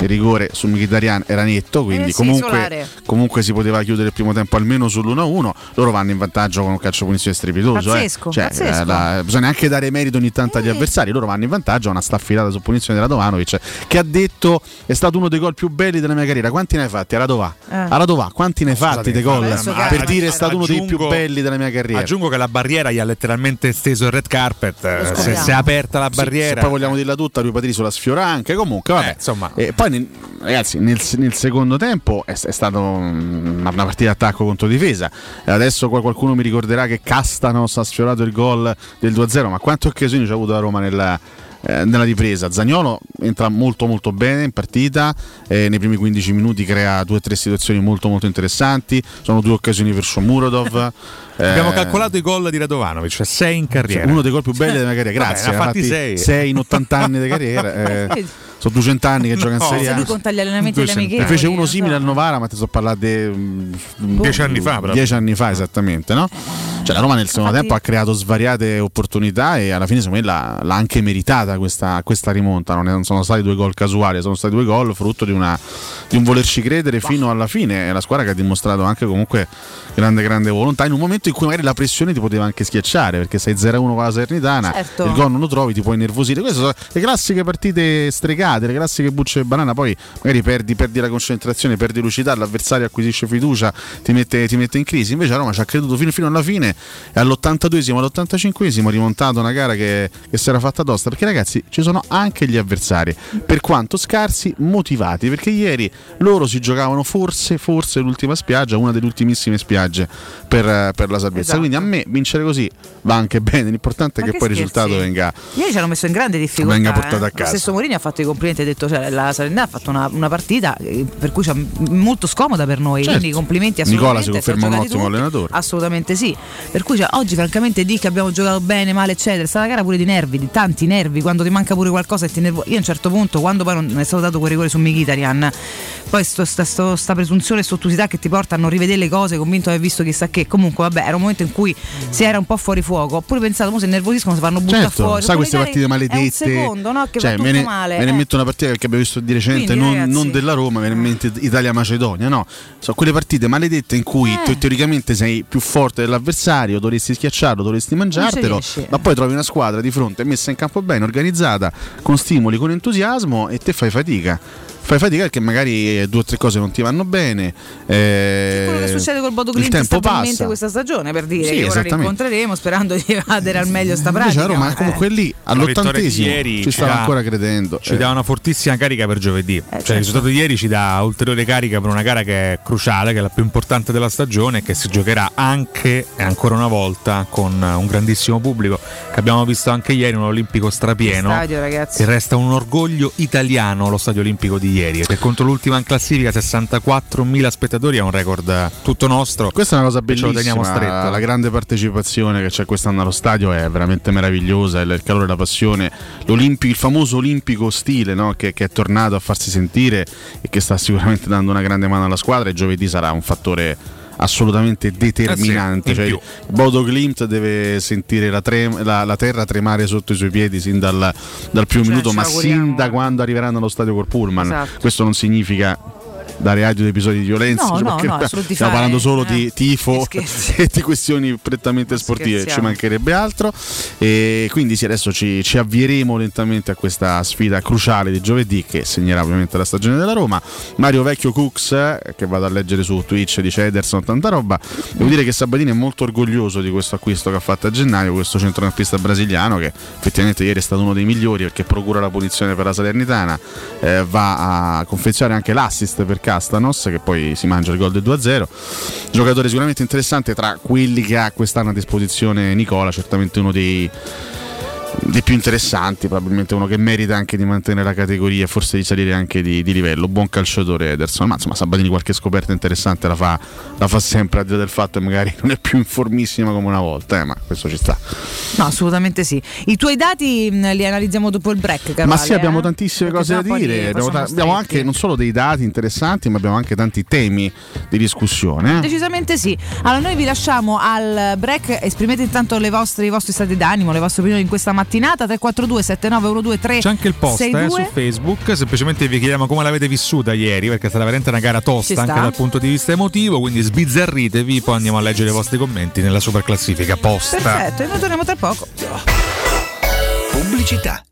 S17: il rigore su Mkhitaryan era netto, quindi
S14: Eh sì,
S17: comunque, comunque si poteva chiudere il primo tempo almeno sull'1-1. Loro vanno in vantaggio con un calcio punizione strepitoso. eh.
S14: Pazzesco,
S17: Cioè,
S14: pazzesco.
S17: eh, la- bisogna anche dare merito ogni tanto agli avversari. Loro vanno in vantaggio, una staffilata su punizione della Radovanovic che ha detto è stato uno dei gol più belli della mia carriera. Quanti ne hai fatti? A Radovà.
S16: Eh.
S17: A Radovà, quanti ne hai fatti dei gol? Per dire è stato uno dei più belli della mia carriera.
S16: Aggiungo che la barriera gli ha letteralmente steso il red carpet. eh, Se, se è aperta la
S17: Sì, se
S16: barriera.
S17: poi vogliamo dirla tutta, lui Patricio la sfiora anche. Comunque, vabbè.
S16: Eh, insomma.
S17: E poi, nel- ragazzi, nel, nel secondo tempo è, è stata una, una partita d'attacco contro difesa. Adesso qua qualcuno mi ricorderà che Castanos ha sfiorato il gol del 2-0. Ma quante occasioni c'ha avuto la Roma nella, eh, nella ripresa? Zagnolo entra molto molto bene in partita. eh, nei primi 15 minuti crea due o tre situazioni molto molto interessanti. Sono due occasioni verso Murodov.
S16: Abbiamo
S17: Eh,
S16: calcolato i gol di Radovanovic, cioè 6 in carriera.
S17: uno dei gol più belli della mia carriera,
S16: Vabbè,
S17: grazie.
S16: ne ha fatti sei.
S17: 6 in 80 anni di carriera. eh, sono 200 anni che gioca in
S16: No,
S17: Serie
S14: Se
S17: A.
S14: lui conta gli allenamenti delle
S17: Ne
S14: amichevoli.
S17: fece uno simile
S14: so.
S17: al Novara, ma ti sto parlando di
S16: Dieci anni fa, proprio.
S17: Dieci anni fa, esattamente, no? Cioè, la Roma nel secondo
S14: Infatti-
S17: tempo ha creato svariate opportunità e alla fine, secondo me, l'ha, l'ha anche meritata questa, questa rimonta. Non, è- non sono stati due gol casuali, sono stati due gol frutto di, una- di un volerci credere fino alla fine. È la squadra che ha dimostrato anche comunque grande, grande volontà in un momento in cui magari la pressione ti poteva anche schiacciare perché sei 0-1 con la Salernitana,
S14: Certo.
S17: il gol non lo trovi, ti puoi innervosire. Queste sono le classiche partite stregate, le classiche bucce e banana. Poi magari perdi, perdi la concentrazione, perdi lucidità, l'avversario acquisisce fiducia, ti mette, ti mette in crisi. Invece a Roma ci ha creduto fino, fino alla fine all'82esimo, all'85esimo ha rimontato una gara che, che si era fatta tosta. Perché ragazzi ci sono anche gli avversari, per quanto scarsi, motivati. Perché ieri loro si giocavano forse, forse l'ultima spiaggia, una delle ultimissime spiagge per, per la salvezza.
S14: Esatto.
S17: Quindi a me vincere così va anche bene. L'importante è che
S14: che
S17: poi il risultato venga.
S14: Ieri ci hanno messo in grande difficoltà.
S17: Venga portato
S14: eh.
S17: a casa.
S14: Lo stesso Mourinho ha fatto i complimenti, ha detto cioè, la Salernitana ha fatto una, una partita eh, per cui molto scomoda per noi.
S17: Certo.
S14: Quindi complimenti
S17: Nicola
S14: assolutamente.
S17: si conferma un ottimo
S14: tutti.
S17: allenatore.
S14: Assolutamente sì. Per cui cioè, oggi francamente di che abbiamo giocato bene, male, eccetera. È stata una gara pure di nervi, di tanti nervi, quando ti manca pure qualcosa e ti nervo. Io a un certo punto, quando poi non è stato dato quel rigore su Mkhitaryan, poi sto, sta, sto- sta presunzione e sottusità che ti porta a non rivedere le cose, convinto di aver visto chissà che. Comunque, vabbè, era un momento in cui si era un po' fuori fuoco. Ho pure pensato, mo se nervosiscono si fanno buttare
S17: Certo,
S14: fuori.
S17: sai queste partite maledette.
S14: Secondo, no? Che
S17: cioè, me ne,
S14: male.
S17: me ne
S14: eh.
S17: metto una partita che abbiamo visto di recente,
S14: Quindi,
S17: non,
S14: ragazzi-
S17: non della Roma, me ne mente Italia-Macedonia, no? Sono quelle partite maledette in cui
S14: Eh.
S17: tu teoricamente sei più forte dell'avversario, dovresti schiacciarlo, dovresti mangiartelo, ma poi trovi una squadra di fronte messa in campo bene, organizzata, con stimoli, con entusiasmo e te fai fatica. Fai fatica perché magari due o tre cose non ti vanno bene. eh,
S14: quello che succede col Bodo
S17: il
S14: Clint
S17: tempo
S14: stabilmente
S17: passa.
S14: questa stagione per dire
S17: Sì,
S14: che ora rincontreremo sperando di evadere al meglio sta
S17: Invece
S14: pratica.
S17: la Roma
S14: eh.
S17: comunque lì all'ottantesimo
S16: ieri
S17: ci stava ancora credendo.
S16: Ci
S17: Eh.
S16: dà una fortissima carica per giovedì. cioè,
S14: certo.
S16: il risultato di ieri ci dà ulteriore carica per una gara che è cruciale, che è la più importante della stagione e che si giocherà anche e ancora una volta con un grandissimo pubblico. Che abbiamo visto anche ieri, un Olimpico strapieno.
S14: Stadio, ragazzi.
S16: Che resta un orgoglio italiano lo stadio olimpico di ieri. Che contro l'ultima in classifica, 64.000 spettatori, è un record eh, tutto nostro.
S17: Questa è una cosa
S16: E ce lo teniamo
S17: bellissima,
S16: stretto.
S17: la grande partecipazione che c'è quest'anno allo stadio è veramente meravigliosa, il il calore, la passione, il famoso olimpico stile no? che, che è tornato a farsi sentire e che sta sicuramente dando una grande mano alla squadra e giovedì sarà un fattore assolutamente determinante.
S16: Eh sì,
S17: Cioè. Bodo Klimt deve sentire la, trem- la- la terra tremare sotto i suoi piedi sin dal, dal primo
S14: Cioè,
S17: minuto, ma sin da quando arriveranno allo stadio col Pullman.
S14: Esatto.
S17: Questo non significa dare adito ad episodi di violenza,
S14: No,
S17: cioè,
S14: no,
S17: perché
S14: no, di
S17: stiamo parlando solo
S14: eh,
S17: di tifo e di questioni prettamente sportive, ci mancherebbe altro. E quindi sì, adesso ci, ci avvieremo lentamente a questa sfida cruciale di giovedì che segnerà ovviamente la stagione della Roma. Mario Vecchio Cooks, eh, che vado a leggere su Twitch, dice Ederson, tanta roba. Devo dire che Sabatini è molto orgoglioso di questo acquisto che ha fatto a gennaio, questo centrocampista brasiliano che effettivamente ieri è stato uno dei migliori perché procura la punizione per la Salernitana, eh, va a confezionare anche l'assist per Castanos che poi si mangia il gol del 2-0. Giocatore sicuramente interessante tra quelli che ha quest'anno a disposizione Nicola, certamente uno dei dei più interessanti, probabilmente uno che merita anche di mantenere la categoria e forse di salire anche di, di livello. Buon calciatore Ederson, ma insomma Sabatini qualche scoperta interessante la fa, la fa sempre, al di là del fatto che magari non è più in formissima come una volta, eh, ma questo ci sta.
S14: No, assolutamente sì. I tuoi dati li analizziamo dopo il break, Carvale,
S17: ma sì, abbiamo
S14: eh?
S17: tantissime
S14: Perché
S17: cose da dire, abbiamo, ta- abbiamo anche non solo dei dati interessanti, ma abbiamo anche tanti temi di discussione. eh.
S14: Decisamente sì. Allora noi vi lasciamo al break, esprimete intanto le vostre, i vostri stati d'animo, le vostre opinioni in questa mattinata 342 7912
S16: C'è anche il post eh, su Facebook, semplicemente vi chiediamo come l'avete vissuta ieri, perché è stata veramente una gara tosta
S14: sta.
S16: anche dal punto di vista emotivo, quindi sbizzarritevi, poi andiamo a leggere i vostri commenti nella super classifica posta.
S14: Perfetto, e noi torniamo tra poco.
S23: Pubblicità.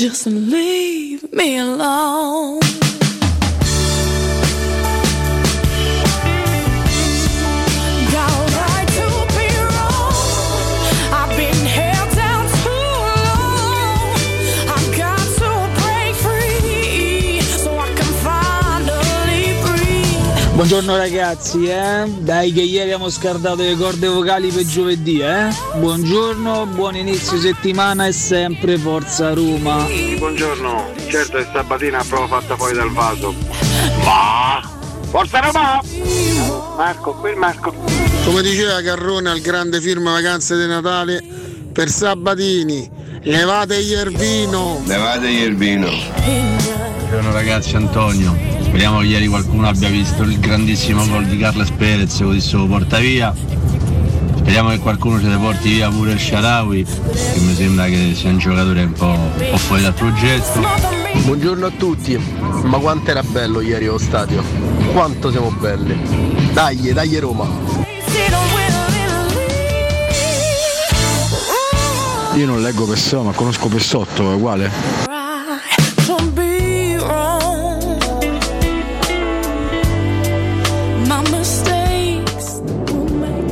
S3: Just leave me alone.
S24: Buongiorno ragazzi, eh? Dai che ieri abbiamo scartato le corde vocali per giovedì, eh? Buongiorno, buon inizio settimana e sempre Forza Roma.
S25: Buongiorno, certo è stamattina proprio fatta fuori dal vaso. Ma Forza Roma! Marco, qui il Marco.
S26: Come diceva Carrone al grande film Vacanze di Natale, per Sabatini, levate gli Ervino.
S27: Levategli il vino.
S28: Buongiorno ragazzi, Antonio. Speriamo che ieri qualcuno abbia visto il grandissimo gol di Carles Perez, così se lo porta via. Speriamo che qualcuno ce ne porti via pure il Sharawi, che mi sembra che sia un giocatore un po', un po' fuori dal progetto.
S21: Buongiorno a tutti, ma quanto era bello ieri allo stadio, quanto siamo belli. Dai, dai Roma.
S29: Io non leggo Pessotto, ma conosco Pessotto, è uguale?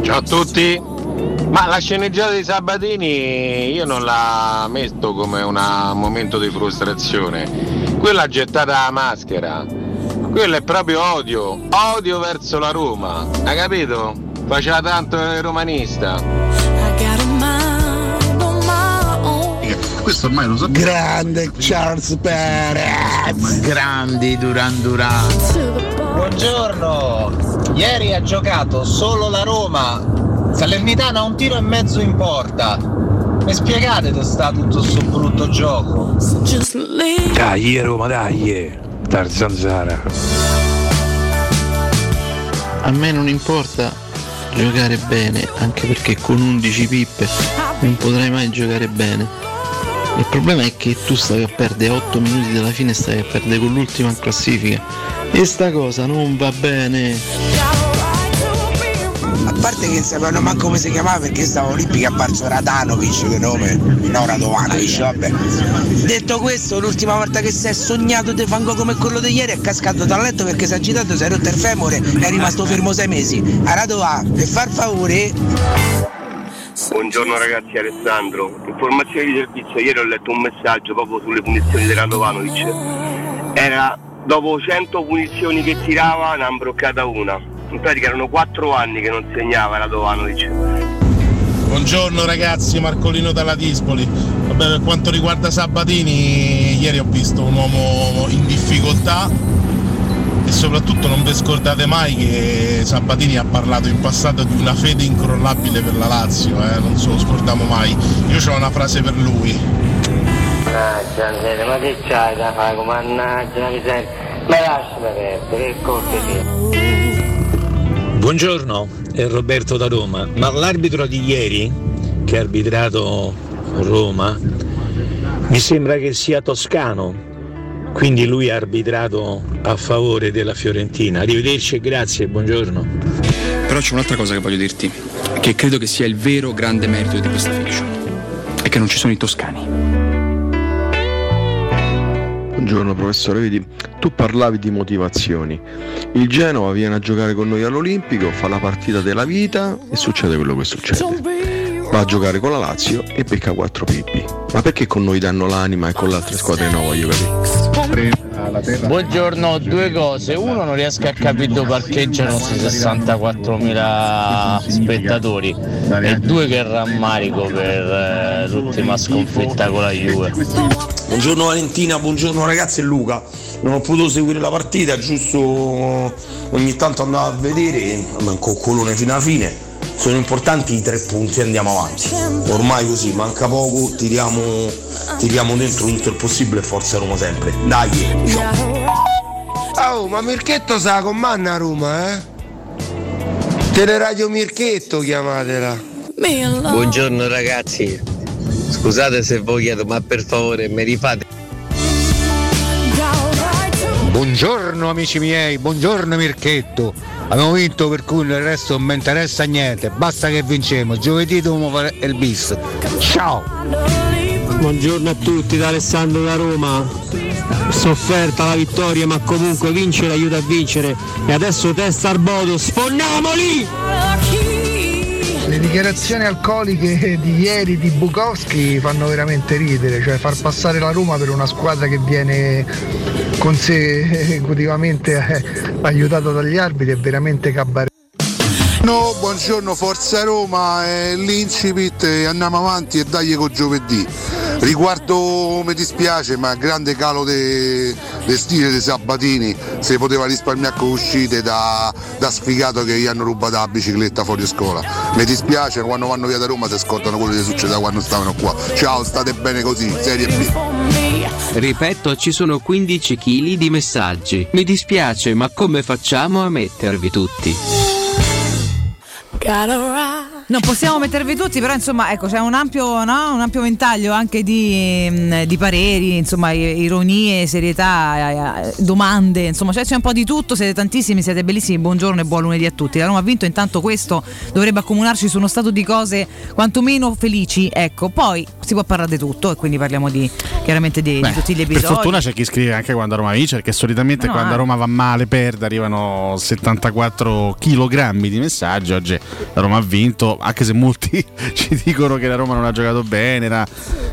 S25: Ciao a tutti! Ma la sceneggiata di Sabatini io non la metto come un momento di frustrazione. Quella gettata la maschera. Quello è proprio odio. Odio verso la Roma. Hai capito? Faceva tanto il romanista.
S29: Questo ormai lo so.
S26: Grande Charles Perez.
S30: Grandi Duran Duran.
S31: Buongiorno, ieri ha giocato solo la Roma. Salernitana ha un tiro e mezzo in porta. Mi spiegate dove sta tutto sto brutto gioco?
S29: Dai Roma, dai! Tarzan Zara.
S30: A me non importa giocare bene, anche perché con 11 pippe non potrai mai giocare bene. Il problema è che tu stavi a perdere a 8 minuti dalla fine e stavi a perdere con l'ultima in classifica. E sta cosa non va bene.
S32: A parte che sapevano manco come si chiamava perché stava olimpico è apparso Radanovic che nome, no Radovanovic, vabbè. Detto questo, l'ultima volta che si è sognato di fango come quello di ieri è cascato dal letto perché si è agitato, si è rotto il femore e è rimasto fermo sei mesi. A Radovà, per far favore,
S25: Buongiorno ragazzi, Alessandro. Informazioni di servizio, ieri ho letto un messaggio proprio sulle punizioni di Radovanovic. Era dopo 100 punizioni che tirava, ne ha imbroccata una. In pratica erano 4 anni che non segnava Radovanovic.
S26: Buongiorno ragazzi, Marcolino dalla Dispoli. Vabbè, per quanto riguarda Sabatini, ieri ho visto un uomo in difficoltà e soprattutto non vi scordate mai che Sabatini ha parlato in passato di una fede incrollabile per la Lazio, eh? non se lo scordiamo mai. Io ho una frase per lui.
S9: Mannaggia ma che c'hai da fare? Mannaggia la miseria. Ma lasciami perdere, che cortesia.
S33: Buongiorno, è Roberto da Roma. Ma l'arbitro di ieri, che ha arbitrato Roma, mi sembra che sia toscano. Quindi lui ha arbitrato a favore della Fiorentina. Arrivederci e grazie, buongiorno.
S34: Però c'è un'altra cosa che voglio dirti, che credo che sia il vero grande merito di questa fiction. È che non ci sono i toscani.
S29: Buongiorno professore, vedi, tu parlavi di motivazioni. Il Genova viene a giocare con noi all'Olimpico, fa la partita della vita e succede quello che succede. Va a giocare con la Lazio e becca 4 pippi. Ma perché con noi danno l'anima e con le altre squadre no, voglio capire?
S9: Buongiorno, due cose. Uno non riesco a capire dove parcheggiano questi 64.000 spettatori. E due che rammarico per eh, l'ultima sconfitta con la Juve.
S4: Buongiorno Valentina, buongiorno ragazzi e Luca. Non ho potuto seguire la partita, giusto ogni tanto andavo a vedere, ma un coccolone fino alla fine. Sono importanti i tre punti e andiamo avanti. Ormai così, manca poco, tiriamo, tiriamo dentro tutto il possibile e forza Roma sempre. Dai!
S26: Oh, ma Mirchetto sa comanda a Roma, eh? Teleradio Mirchetto chiamatela.
S31: Buongiorno ragazzi, scusate se voi chiedo, ma per favore mi rifate
S30: Buongiorno amici miei, buongiorno Mirchetto. Abbiamo vinto per cui il resto non mi interessa niente, basta che vinciamo. Giovedì dobbiamo fare il bis. Ciao!
S35: Buongiorno a tutti da Alessandro da Roma. Sofferta la vittoria ma comunque vincere aiuta a vincere. E adesso testa al bodo, sfonniamoli!
S36: Le dichiarazioni alcoliche di ieri di Bukowski fanno veramente ridere, cioè far passare la Roma per una squadra che viene consecutivamente eh, aiutata dagli arbitri è veramente cabaret.
S28: No, buongiorno Forza Roma, è l'incipit e andiamo avanti e dagli con giovedì. Riguardo mi dispiace, ma grande calo de, de stile dei Sabatini, se poteva risparmiare con uscite da, da sfigato che gli hanno rubato la bicicletta fuori scuola. Mi dispiace, quando vanno via da Roma si scordano quello che succede da quando stavano qua. Ciao, state bene così, Serie B.
S6: Ripeto, ci sono 15 kg di messaggi. Mi dispiace, ma come facciamo a mettervi tutti? Got a ride.
S14: Non possiamo mettervi tutti, però insomma, ecco, c'è un ampio, no? un ampio ventaglio anche di, mh, di pareri, insomma, ironie, serietà, eh, eh, domande, insomma, cioè, c'è un po' di tutto, siete tantissimi, siete bellissimi, buongiorno e buon lunedì a tutti. La Roma ha vinto, intanto questo dovrebbe accomunarci su uno stato di cose quantomeno felici, ecco, poi si può parlare di tutto e quindi parliamo di, chiaramente di, di
S17: Beh,
S14: tutti gli
S17: per
S14: episodi.
S17: fortuna c'è chi scrive anche quando Roma vince, perché solitamente
S14: No,
S17: quando
S14: eh.
S17: Roma va male, perde, arrivano 74 kg di messaggi. Oggi la Roma ha vinto, anche se molti ci dicono che la Roma non ha giocato bene, era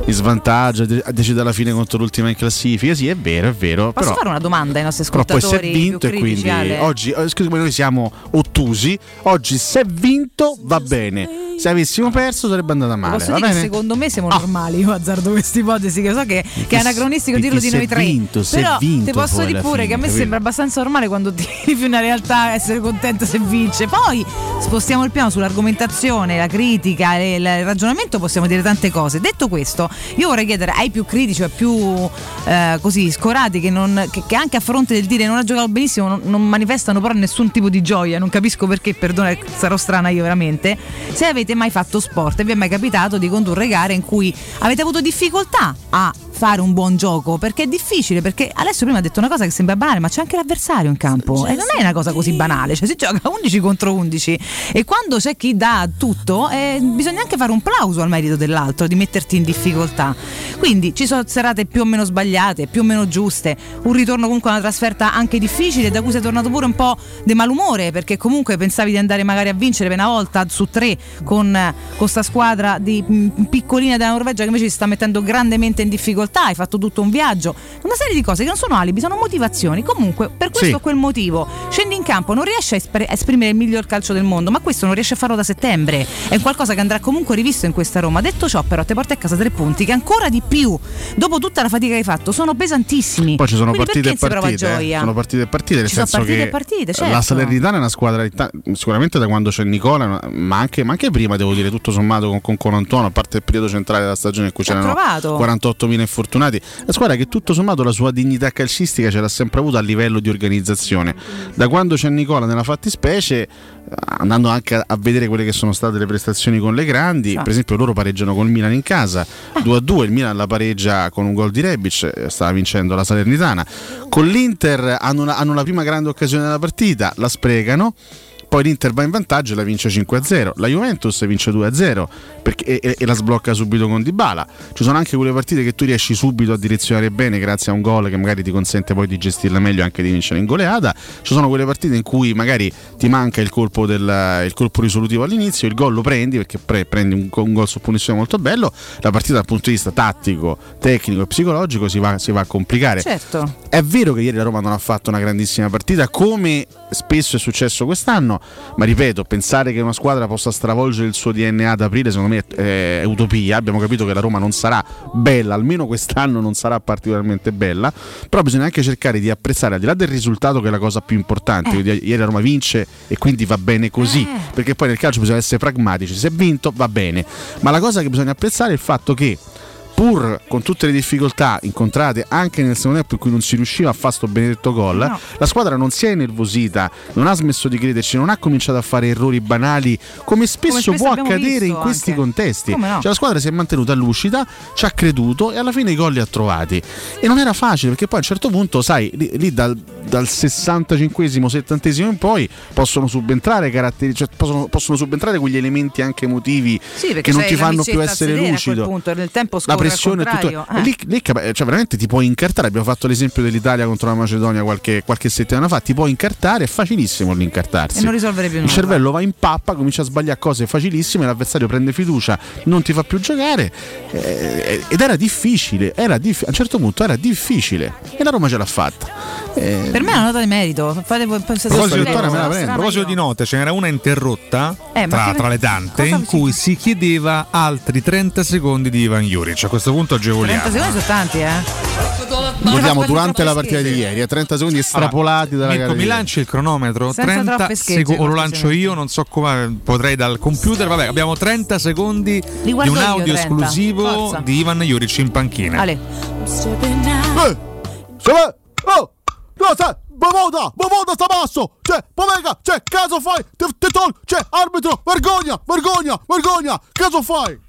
S17: in svantaggio, ha deciso alla fine contro l'ultima in classifica. Sì, è vero, è vero.
S14: Posso
S17: però,
S14: fare una domanda ai nostri
S17: però poi si è
S14: ascoltatori
S17: vinto e quindi oggi, eh, scusami, noi siamo ottusi. Oggi se è vinto va bene. Se avessimo perso sarebbe andata male.
S14: Posso dire secondo me siamo normali, io azzardo questa ipotesi, che so che, che è anacronistico dirlo di noi tre.
S17: vinto,
S14: Però
S17: vinto
S14: ti posso dire pure
S17: fine,
S14: che a me
S17: capito?
S14: sembra abbastanza normale quando tifi una realtà essere contento se vince. Poi spostiamo il piano sull'argomentazione, la critica, il ragionamento, possiamo dire tante cose. Detto questo, io vorrei chiedere ai più critici ai più eh, così scorati che, non- che- che anche a fronte del dire non ha giocato benissimo non, non manifestano però nessun tipo di gioia, non capisco perché, perdona, sarò strana io veramente, se avete mai fatto sport e vi è mai capitato di condurre gare in cui avete avuto difficoltà a fare un buon gioco perché è difficile perché Alessio prima ha detto una cosa che sembra banale ma c'è anche l'avversario in campo e non è una cosa così banale cioè si gioca 11 contro 11 e quando c'è chi dà tutto eh, bisogna anche fare un plauso al merito dell'altro di metterti in difficoltà. Quindi ci sono serate più o meno sbagliate più o meno giuste un ritorno comunque a una trasferta anche difficile da cui sei tornato pure un po' di malumore perché comunque pensavi di andare magari a vincere per una volta su tre con questa squadra di mh, piccolina della Norvegia che invece si sta mettendo grandemente in difficoltà hai fatto tutto un viaggio una serie di cose che non sono alibi sono motivazioni comunque per questo
S17: Sì.
S14: o quel motivo scendi in campo non riesci a espr- a esprimere il miglior calcio del mondo ma questo non riesce a farlo da settembre è qualcosa che andrà comunque rivisto in questa Roma detto ciò però ti porti a casa tre punti che ancora di più dopo tutta la fatica che hai fatto sono pesantissimi
S17: Poi ci sono
S14: Quindi
S17: partite e partite. eh. Sono partite e partite, nel
S14: Ci
S17: senso
S14: partite
S17: che
S14: partite, certo.
S17: la Salernitana è una squadra sicuramente da quando c'è Nicola, ma anche, ma anche prima devo dire tutto sommato con, con Colantuono, a parte il periodo centrale della stagione in cui c'erano
S14: provato.
S17: 48.000 infortunati. La squadra che tutto sommato la sua dignità calcistica ce l'ha sempre avuta a livello di organizzazione. Da quando c'è Nicola nella fattispecie, andando anche a, a vedere quelle che sono state le prestazioni con le grandi, per esempio loro pareggiano col Milan in casa, 2-2, il Milan la pareggia con un gol di Rebic, eh, stava vincendo la Salernitana. Con l'Inter hanno, una- hanno la prima grande occasione della partita, la sprecano. Poi l'Inter va in vantaggio e la vince 5-0. La Juventus vince 2-0 perché- e, e- la sblocca subito con Dybala. Ci sono anche quelle partite che tu riesci subito a direzionare bene grazie a un gol che magari ti consente poi di gestirla meglio e anche di vincere in goleata. Ci sono quelle partite in cui magari ti manca il colpo, del, il colpo risolutivo all'inizio, il gol lo prendi perché pre- prendi un, un gol su punizione molto bello. La partita dal punto di vista tattico, tecnico e psicologico si va, si va a complicare.
S14: certo
S17: È vero che ieri la Roma non ha fatto una grandissima partita, come spesso è successo quest'anno, ma ripeto, pensare che una squadra possa stravolgere il suo DNA ad aprile, secondo me è, è utopia. Abbiamo capito che la Roma non sarà bella, almeno quest'anno non sarà particolarmente bella, però bisogna anche cercare di apprezzare, al di là del risultato che è la cosa più importante, quindi ieri la Roma vince e quindi va bene così, perché poi nel calcio bisogna essere pragmatici, se è vinto va bene, ma la cosa che bisogna apprezzare è il fatto che pur con tutte le difficoltà incontrate anche nel secondo tempo in cui non si riusciva a fare sto benedetto gol, la squadra non si è innervosita, non ha smesso di crederci, non ha cominciato a fare errori banali come spesso,
S14: spesso
S17: può accadere in questi
S14: anche.
S17: contesti.
S14: Come no?
S17: Cioè, la squadra si è mantenuta lucida, ci ha creduto e alla fine i gol li ha trovati. E non era facile perché poi a un certo punto, sai, lì, lì dal, dal 65esimo, 70esimo in poi possono subentrare caratteri, cioè possono, possono subentrare quegli elementi anche emotivi
S14: Sì,
S17: che non ti fanno più essere lucido.
S14: punto, nel tempo
S17: La
S14: scorre
S17: pressione e tutto.
S14: eh.
S17: lì, lì cap- cioè, veramente ti puoi incartare. Abbiamo fatto l'esempio dell'Italia contro la Macedonia qualche, qualche settimana fa. Ti puoi incartare, è facilissimo l'incartarsi.
S14: E non risolvere più
S17: Il
S14: nulla.
S17: cervello va in pappa, comincia a sbagliare cose facilissime, l'avversario prende fiducia, non ti fa più giocare. eh, ed era difficile, era diff- a un certo punto era difficile. E la Roma ce l'ha fatta. Eh,
S14: Per me è una nota di merito. Fate voi
S16: A proposito,
S14: Silenzio,
S16: a proposito di note, ce n'era una interrotta
S14: Eh,
S16: tra,
S14: che-
S16: tra le tante in cui si chiedeva altri 30 secondi di Ivan Juric. A questo punto
S14: 30
S16: agevoliamo.
S14: secondi sono tanti, eh.
S17: Vogliamo durante la partita di ieri, a 30 secondi estrapolati dalla
S16: Mirko,
S17: gara.
S16: mi lanci il cronometro?
S14: Senza
S16: 30
S14: troppe schegge,
S16: secondi, o lo lancio io, non so come potrei dal computer. Vabbè, abbiamo 30 secondi di un
S14: io,
S16: audio
S14: 30.
S16: esclusivo
S14: Forza.
S16: di Ivan Juric in panchina.
S14: Ale.
S17: Eh, oh, no, sai, Bovoda, Bovoda sta basso, cioè, Pomega, cioè, caso fai, te, te tol, cioè, arbitro, vergogna, vergogna, vergogna, caso fai?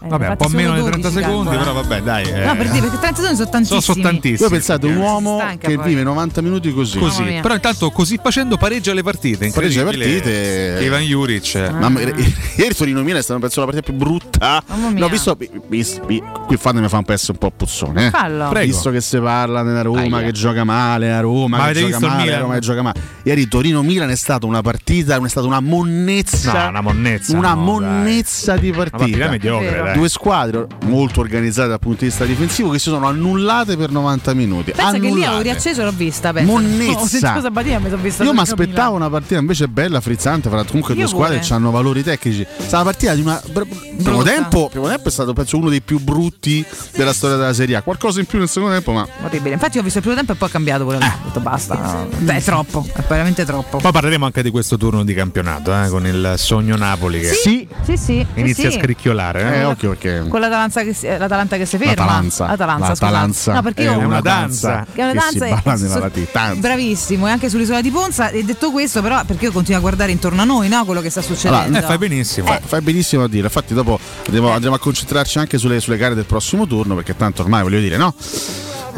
S16: Vabbè, un po'
S14: infatti
S16: meno di 30
S14: 12
S16: secondi, però vabbè, dai. eh.
S14: No, per dire, perché 30 secondi sono tantissimi.
S16: Sono, tantissimi.
S17: Voi pensate, un uomo
S14: Stanca
S17: che
S14: poi.
S17: vive 90 minuti così.
S16: Così. Però intanto così facendo pareggia le partite.
S17: Pareggia le partite.
S16: Ivan Juric.
S17: Mamma, ieri ieri Torino Milan è stata penso la partita più brutta. No, visto, vi- vis- vi- qui fatemi fa un pezzo un po' puzzone. Eh.
S14: Fallo.
S16: Prego.
S17: Visto che si parla della Roma
S14: Aia.
S17: che gioca male, a Roma
S16: Ma
S17: che gioca
S16: visto il
S17: male, Roma che gioca male. Ieri Torino Milan è stata una partita, è stata una monnezza.
S16: No, una monnezza,
S17: Una
S16: no,
S17: monnezza di
S16: Una partita
S17: partita.
S16: mediocre. Dai.
S17: Due squadre molto organizzate dal punto di vista difensivo che si sono annullate per 90 minuti.
S14: Pensa che lì
S17: Annullate.
S14: avevo riacceso e l'ho vista. Pensa.
S17: Monnezza.
S14: Ho sentito Sabatina mi sono vista.
S17: Io mi aspettavo una partita invece bella, frizzante, fra comunque
S14: Io
S17: due squadre che hanno valori tecnici. È stata una partita di una. pr- Primo tempo, primo tempo è stato penso uno dei più brutti della storia della Serie A. Qualcosa in più nel secondo tempo, ma.
S14: Orribile. Infatti, ho visto il primo tempo e poi ho cambiato pure. Ho detto basta. no. Beh, è troppo. È veramente troppo.
S16: Poi parleremo anche di questo turno di campionato eh, con il sogno Napoli che
S14: Sì, sì, sì.
S16: inizia
S14: sì.
S16: a scricchiolare. eh.
S17: Eh, occhio perché.
S14: Con l'Atalanta che, si, eh, l'Atalanta che si ferma.
S17: L'Atalanza.
S14: L'Atalanza.
S17: L'Atalanza
S14: No, perché
S17: è
S14: io
S17: una
S16: danza
S14: Che è una
S17: che
S14: danza
S17: si
S14: e-
S17: balla nella
S14: so-. Bravissimo, e anche sull'isola di Ponza. E detto questo, però, perché io continuo a guardare intorno a noi, no? Quello che sta succedendo.
S17: Allora,
S16: Eh, fai benissimo.
S17: Fai, fai benissimo a dire, infatti dopo andremo, andremo a concentrarci anche sulle, sulle gare del prossimo turno, perché tanto ormai voglio dire, no?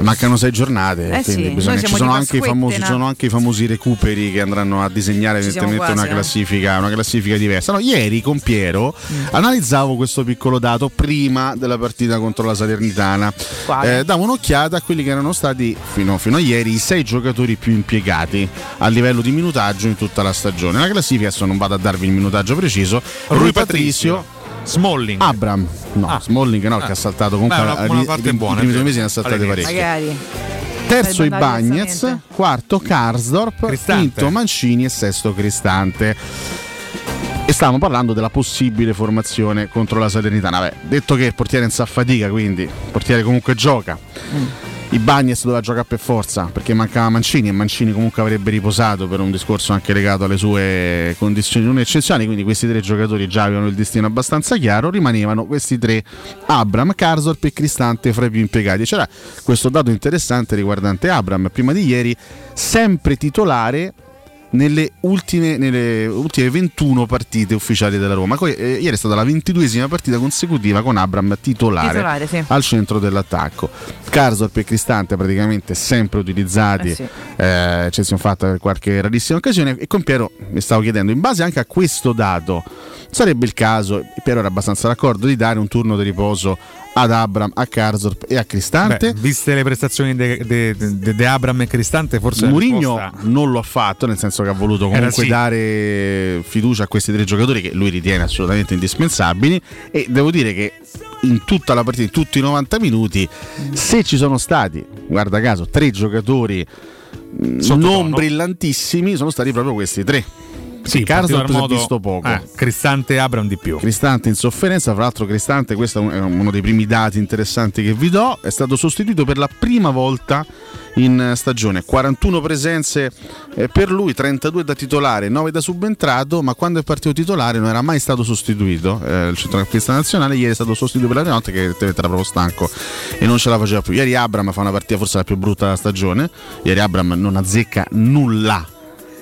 S17: Mancano sei giornate,
S14: Eh
S17: quindi
S14: sì,
S17: bisogna- ci, sono anche famosi, ci sono anche i famosi recuperi che andranno a disegnare evidentemente una,
S14: eh.
S17: classifica, una classifica diversa. No, ieri con Piero
S14: Mm.
S17: analizzavo questo piccolo dato prima della partita contro la Salernitana. Eh, davo un'occhiata a quelli che erano stati fino, fino a ieri i sei giocatori più impiegati a livello di minutaggio in tutta la stagione. La classifica, adesso non vado a darvi il minutaggio preciso, Rui, Patricio.
S16: Smalling.
S17: Abram, no, Smalling no, che ha saltato comunque
S16: Beh, una- una parte
S17: i
S16: buona,
S17: primi
S16: è
S17: due mesi ne ha saltate
S16: All'inizio.
S17: parecchie.
S14: Magari.
S17: Terzo Ibagnez, quarto Karsdorp,
S16: Cristante.
S17: quinto Mancini e sesto Cristante. E stavamo parlando della possibile formazione contro la Salernitana. Beh, detto che il portiere non sa fatica, quindi il portiere comunque gioca. Ibagnez doveva giocare per forza perché mancava Mancini e Mancini comunque avrebbe riposato per un discorso anche legato alle sue condizioni non eccezionali. Quindi questi tre giocatori già avevano il destino abbastanza chiaro. Rimanevano questi tre: Abram, Karsdorp e Cristante fra i più impiegati. C'era questo dato interessante riguardante Abram prima di ieri, sempre titolare nelle ultime, nelle ultime 21 partite ufficiali della Roma. Co- eh, ieri è stata la 22esima partita consecutiva con Abram titolare,
S14: Titolare, sì.
S17: al centro dell'attacco. Karsdorp e Cristante praticamente sempre utilizzati,
S14: Eh sì.
S17: eh, eccezione fatta per qualche rarissima occasione. E con Piero mi stavo chiedendo, in base anche a questo dato, sarebbe il caso, Piero era abbastanza d'accordo, di dare un turno di riposo ad Abram, a Karsdorp e a Cristante.
S16: Beh, viste le prestazioni di Abram e Cristante, forse risposta-
S17: non lo ha fatto, nel senso che ha voluto comunque
S16: sì.
S17: dare fiducia a questi tre giocatori che lui ritiene assolutamente indispensabili e devo dire che in tutta la partita, in tutti i 90 minuti, se ci sono stati, guarda caso, tre giocatori mh,
S16: Sottotono.
S17: non brillantissimi, sono stati proprio questi tre.
S16: Sì,
S17: si è
S16: modo-
S17: visto poco.
S16: eh, Cristante e Abram di più.
S17: Cristante in sofferenza, fra l'altro Cristante, questo è un- è uno dei primi dati interessanti che vi do, è stato sostituito per la prima volta in eh, stagione, 41 presenze eh, per lui, 32 da titolare, 9 da subentrato, ma quando è partito titolare non era mai stato sostituito, eh, il centrocampista nazionale, ieri è stato sostituito per la prima volta che era proprio stanco e non ce la faceva più. Ieri Abram fa una partita forse la più brutta della stagione, ieri Abram non azzecca nulla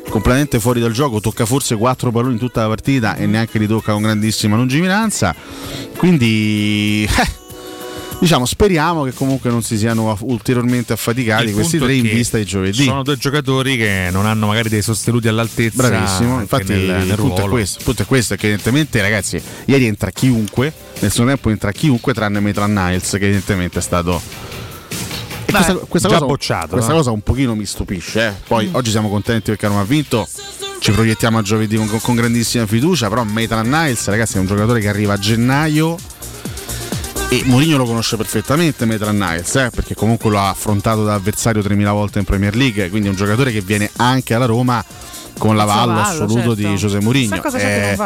S17: completamente fuori dal gioco, tocca forse quattro palloni in tutta la partita e neanche li tocca con grandissima lungimiranza. Quindi eh, Diciamo, speriamo che comunque non si siano ulteriormente affaticati
S16: Il
S17: questi tre
S16: è
S17: in vista di giovedì.
S16: Sono due giocatori che non hanno magari dei sostenuti all'altezza.
S17: Bravissimo, infatti
S16: nel, nel
S17: il, punto è questo, il punto è questo, che evidentemente ragazzi, ieri entra chiunque, nel suo tempo entra chiunque tranne Metran Niles che evidentemente è stato... E questa, questa cosa,
S16: bocciato,
S17: questa
S16: no?
S17: cosa un pochino mi stupisce. eh. Poi oggi siamo contenti perché non ha vinto, ci proiettiamo a giovedì con, con grandissima fiducia, però Metran Niles ragazzi è un giocatore che arriva a gennaio e Mourinho lo conosce perfettamente Metran Niles, eh, perché comunque lo ha affrontato da avversario 3000 volte in Premier League, quindi è un giocatore che viene anche alla Roma con l'avallo assoluto
S14: certo.
S17: di José Mourinho. Eh,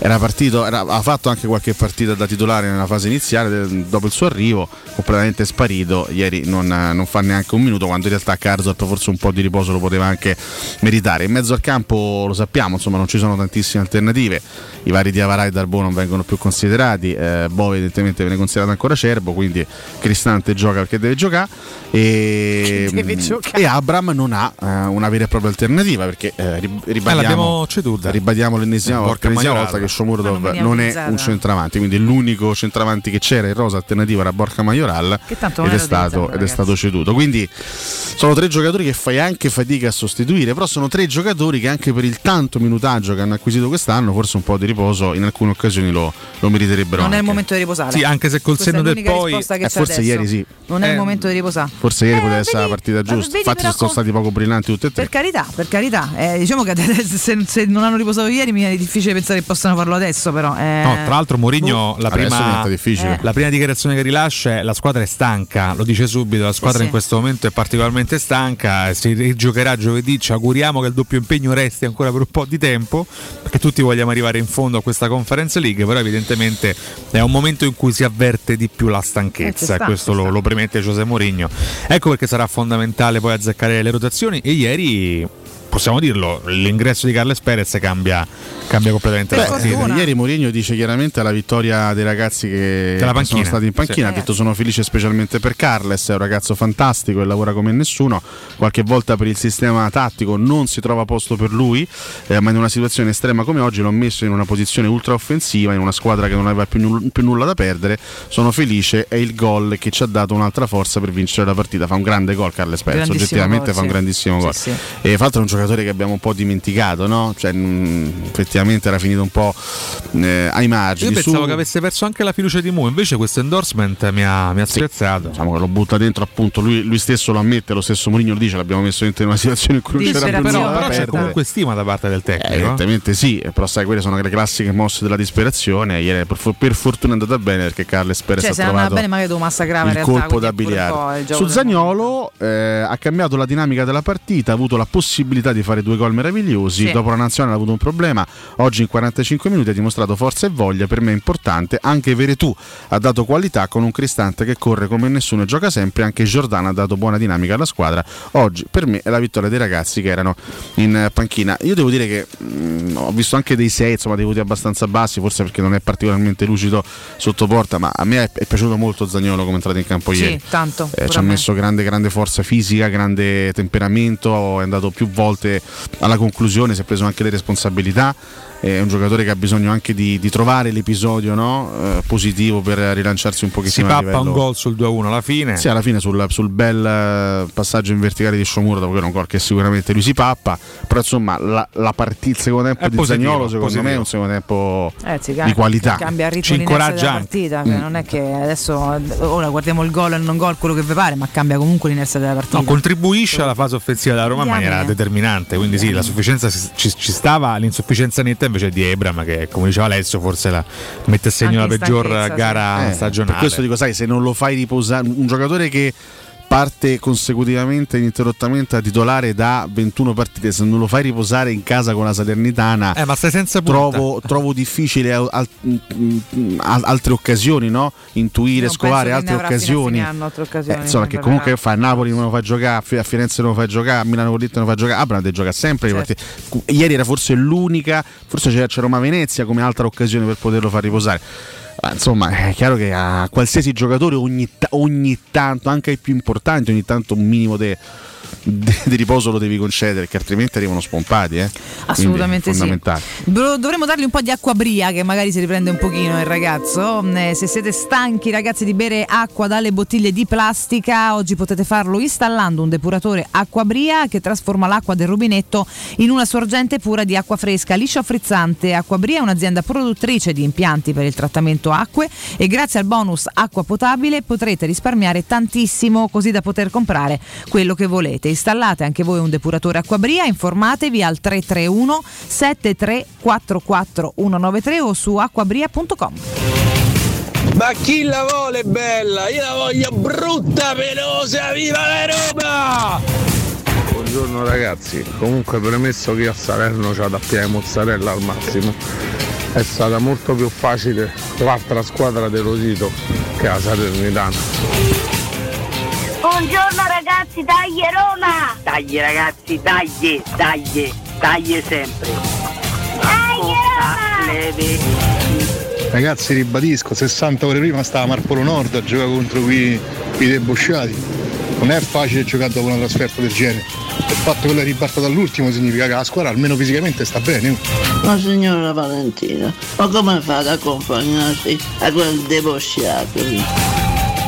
S17: era partito, era- ha fatto anche qualche partita da titolare nella fase iniziale, de- dopo il suo arrivo, completamente sparito. Ieri non, non fa neanche un minuto, quando in realtà Carzorp forse un po' di riposo lo poteva anche meritare. In mezzo al campo lo sappiamo, insomma, non ci sono tantissime alternative. I vari Diavara e Darbo non vengono più considerati. Eh, Bove, evidentemente, viene considerato ancora Cerbo, quindi Cristante gioca perché deve giocare. E,
S14: Deve
S17: mm,
S14: giocare.
S17: e Abram non ha eh, una vera e propria alternativa perché eh, ribadiamo,
S16: ceduta.
S17: ribadiamo l'ennesima
S16: Eh,
S17: volta, volta che Shomurov
S14: Ma non
S17: non è
S14: utilizzata.
S17: un centravanti, quindi l'unico centravanti che c'era in rosa alternativa era Borca Majoral ed, è stato, ed è stato ceduto. Quindi sono tre giocatori che fai anche fatica a sostituire, però sono tre giocatori che anche per il tanto minutaggio che hanno acquisito quest'anno, forse un po' di riposo in alcune occasioni lo, lo meriterebbero.
S14: Non è il
S17: anche.
S14: momento di riposare.
S16: Sì, anche se col
S14: Questa
S16: senno del poi-
S14: risposta che
S17: Eh,
S14: c'è
S17: forse
S14: adesso.
S17: ieri sì.
S14: Non è
S16: Eh,
S14: il momento di riposare.
S17: Forse ieri poteva
S14: Eh,
S17: essere la partita giusta.
S14: vedi
S17: Infatti sono
S14: con-
S17: stati poco brillanti tutti e tre.
S14: Per carità, per carità. Eh, diciamo che se, se non hanno riposato ieri mi è difficile pensare che possano farlo adesso, però. eh.
S16: No, tra l'altro Mourinho la
S17: Adesso
S16: prima.
S14: Eh.
S16: la prima dichiarazione che rilascia è la squadra è stanca, lo dice subito, la squadra
S14: sì.
S16: in questo momento è particolarmente stanca, si rigiocherà giovedì, ci auguriamo che il doppio impegno resti ancora per un po' di tempo, perché tutti vogliamo arrivare in fondo a questa Conference League, però evidentemente è un momento in cui si avverte di più la
S14: Eh,
S16: stanchezza,
S14: sta,
S16: e questo lo, lo premette José Mourinho. Ecco perché sarà fondamentale poi azzeccare le rotazioni e ieri... Possiamo dirlo, l'ingresso di Carles Perez cambia, cambia completamente la
S17: Beh,
S16: partita.
S17: eh, ieri Mourinho dice chiaramente alla vittoria dei ragazzi che sono stati in panchina.
S16: Sì.
S17: Ha detto sono felice specialmente per Carles, è un ragazzo fantastico e lavora come nessuno. Qualche volta per il sistema tattico non si trova posto per lui, eh, ma in una situazione estrema come oggi l'ho messo in una posizione ultra offensiva, in una squadra che non aveva più, null- più nulla da perdere. Sono felice, è il gol che ci ha dato un'altra forza per vincere la partita. Fa un grande gol Carles Perez,
S14: Grandissimo
S17: oggettivamente
S14: gol,
S17: fa un
S14: sì.
S17: grandissimo
S14: Sì,
S17: gol.
S14: sì.
S17: E l'altro è un giocatore che abbiamo un po' dimenticato, no? Cioè, mh, effettivamente era finito un po' eh, ai margini.
S16: Io pensavo
S17: Su-
S16: che avesse perso anche la fiducia di Mu, invece questo endorsement mi ha, mi ha spiazzato.
S17: Diciamo che lo butta dentro, appunto, lui, lui stesso lo ammette, lo stesso Mourinho lo dice, l'abbiamo messo dentro in una situazione in cui non c'era più
S16: però, però c'è
S17: perdere.
S16: comunque stima da parte del
S17: Eh,
S16: tecnico.
S17: evidentemente sì, però sai, quelle sono le classiche mosse della disperazione. Ieri per, per fortuna è andata bene perché Carles Perez
S14: Cioè,
S17: ha trovato
S14: bene, magari devo massacrare
S17: il
S14: realtà.
S17: colpo da biliardo. Su Zagnolo eh, ha cambiato la dinamica della partita, ha avuto la possibilità di fare due gol meravigliosi.
S14: Sì.
S17: Dopo la nazionale ha avuto un problema. Oggi in 45 minuti ha dimostrato forza e voglia. Per me è importante. Anche Veretù ha dato qualità con un Cristante che corre come nessuno e gioca sempre. Anche Giordano ha dato buona dinamica alla squadra. Oggi per me è la vittoria dei ragazzi che erano in eh, panchina. Io devo dire che mh, ho visto anche dei 6, insomma, dei voti abbastanza bassi, forse perché non è particolarmente lucido sotto porta, ma a me è, è piaciuto molto Zagnolo come è entrato in campo ieri.
S14: Sì, tanto.
S17: Eh, ci ha messo grande, grande forza fisica, grande temperamento, è andato più volte alla conclusione, si è preso anche le responsabilità. È un giocatore che ha bisogno anche di, di trovare l'episodio no? Eh, positivo per rilanciarsi un
S16: Si
S17: pochettino a
S16: pappa un gol sul 2-1 alla fine.
S17: Sì, alla fine sul, sul bel eh, passaggio in verticale di Sciomuro, dopo che era un gol che sicuramente lui si pappa, però insomma la, la partita, il secondo tempo
S16: È
S17: di
S16: positivo,
S17: Zagnolo secondo
S16: positivo.
S17: me è un secondo tempo
S14: Eh, sì,
S17: di qualità.
S14: Cambia il ritmo
S17: Ci incoraggia
S14: partita.
S17: Mm.
S14: Non è che adesso ora guardiamo il gol e il non gol, quello che vi pare, ma cambia comunque l'inizio della partita.
S16: No, contribuisce alla fase offensiva della Roma in maniera determinante. Quindi sì, la sufficienza si- ci, ci stava, l'insufficienza netta invece di Ebram, che come diceva Alessio, forse la mette a segno
S17: Anche
S16: la peggior gara
S17: Eh,
S16: stagionale.
S17: Per questo dico, sai, se non lo fai riposare, un giocatore che parte consecutivamente ininterrottamente a titolare da 21 partite, se non lo fai riposare in casa con la Salernitana,
S16: Eh, ma stai senza
S17: trovo, trovo difficile al- al- mm, al- altre occasioni, no? intuire,
S14: Non
S17: scovare altre
S14: a
S17: occasioni.
S14: anno altre occasioni,
S17: Eh, insomma, che comunque fa a Napoli non lo fa giocare, a Fi- a Firenze non lo fa giocare, a Milano Colletta non lo fa giocare, Abram deve giocare sempre.
S14: Certo.
S17: Ieri era forse l'unica, forse c'era, c'era Roma Venezia come altra occasione per poterlo far riposare. Ma, insomma, è chiaro che a qualsiasi giocatore ogni, ogni tanto, anche ai più importanti, ogni tanto un minimo de- di, riposo lo devi concedere, perché altrimenti arrivano spompati. Eh?
S14: Assolutamente sì. Dovremmo dargli un po' di acqua bria che magari si riprende un pochino il ragazzo. Se siete stanchi ragazzi di bere acqua dalle bottiglie di plastica, oggi potete farlo installando un depuratore acqua bria che trasforma l'acqua del rubinetto in una sorgente pura di acqua fresca, liscia frizzante. Acqua bria è un'azienda produttrice di impianti per il trattamento acque e grazie al bonus acqua potabile potrete risparmiare tantissimo così da poter comprare quello che volete. Installate anche voi un depuratore acqua bria, informatevi al 331 7344 193 o su acquabria.com.
S37: Ma chi la vuole bella? Io la voglio brutta, pelosa, viva la Roma!
S38: Buongiorno ragazzi, comunque premesso che a Salerno c'ha da piede mozzarella al massimo, è stata molto più facile l'altra squadra dello Sito che la Salernitana.
S39: Buongiorno ragazzi, dai Roma! Dai ragazzi, dai, dai, dai sempre! Dai Roma!
S40: Ragazzi ribadisco, 60 ore prima stava Marpolo Nord a giocare contro qui i debosciati. Non è facile giocare dopo una trasferta del genere. Il fatto che lei riparta dall'ultimo significa che la squadra almeno fisicamente sta bene.
S41: Ma signora Valentina, ma come fate ad accompagnarsi a quel debosciato?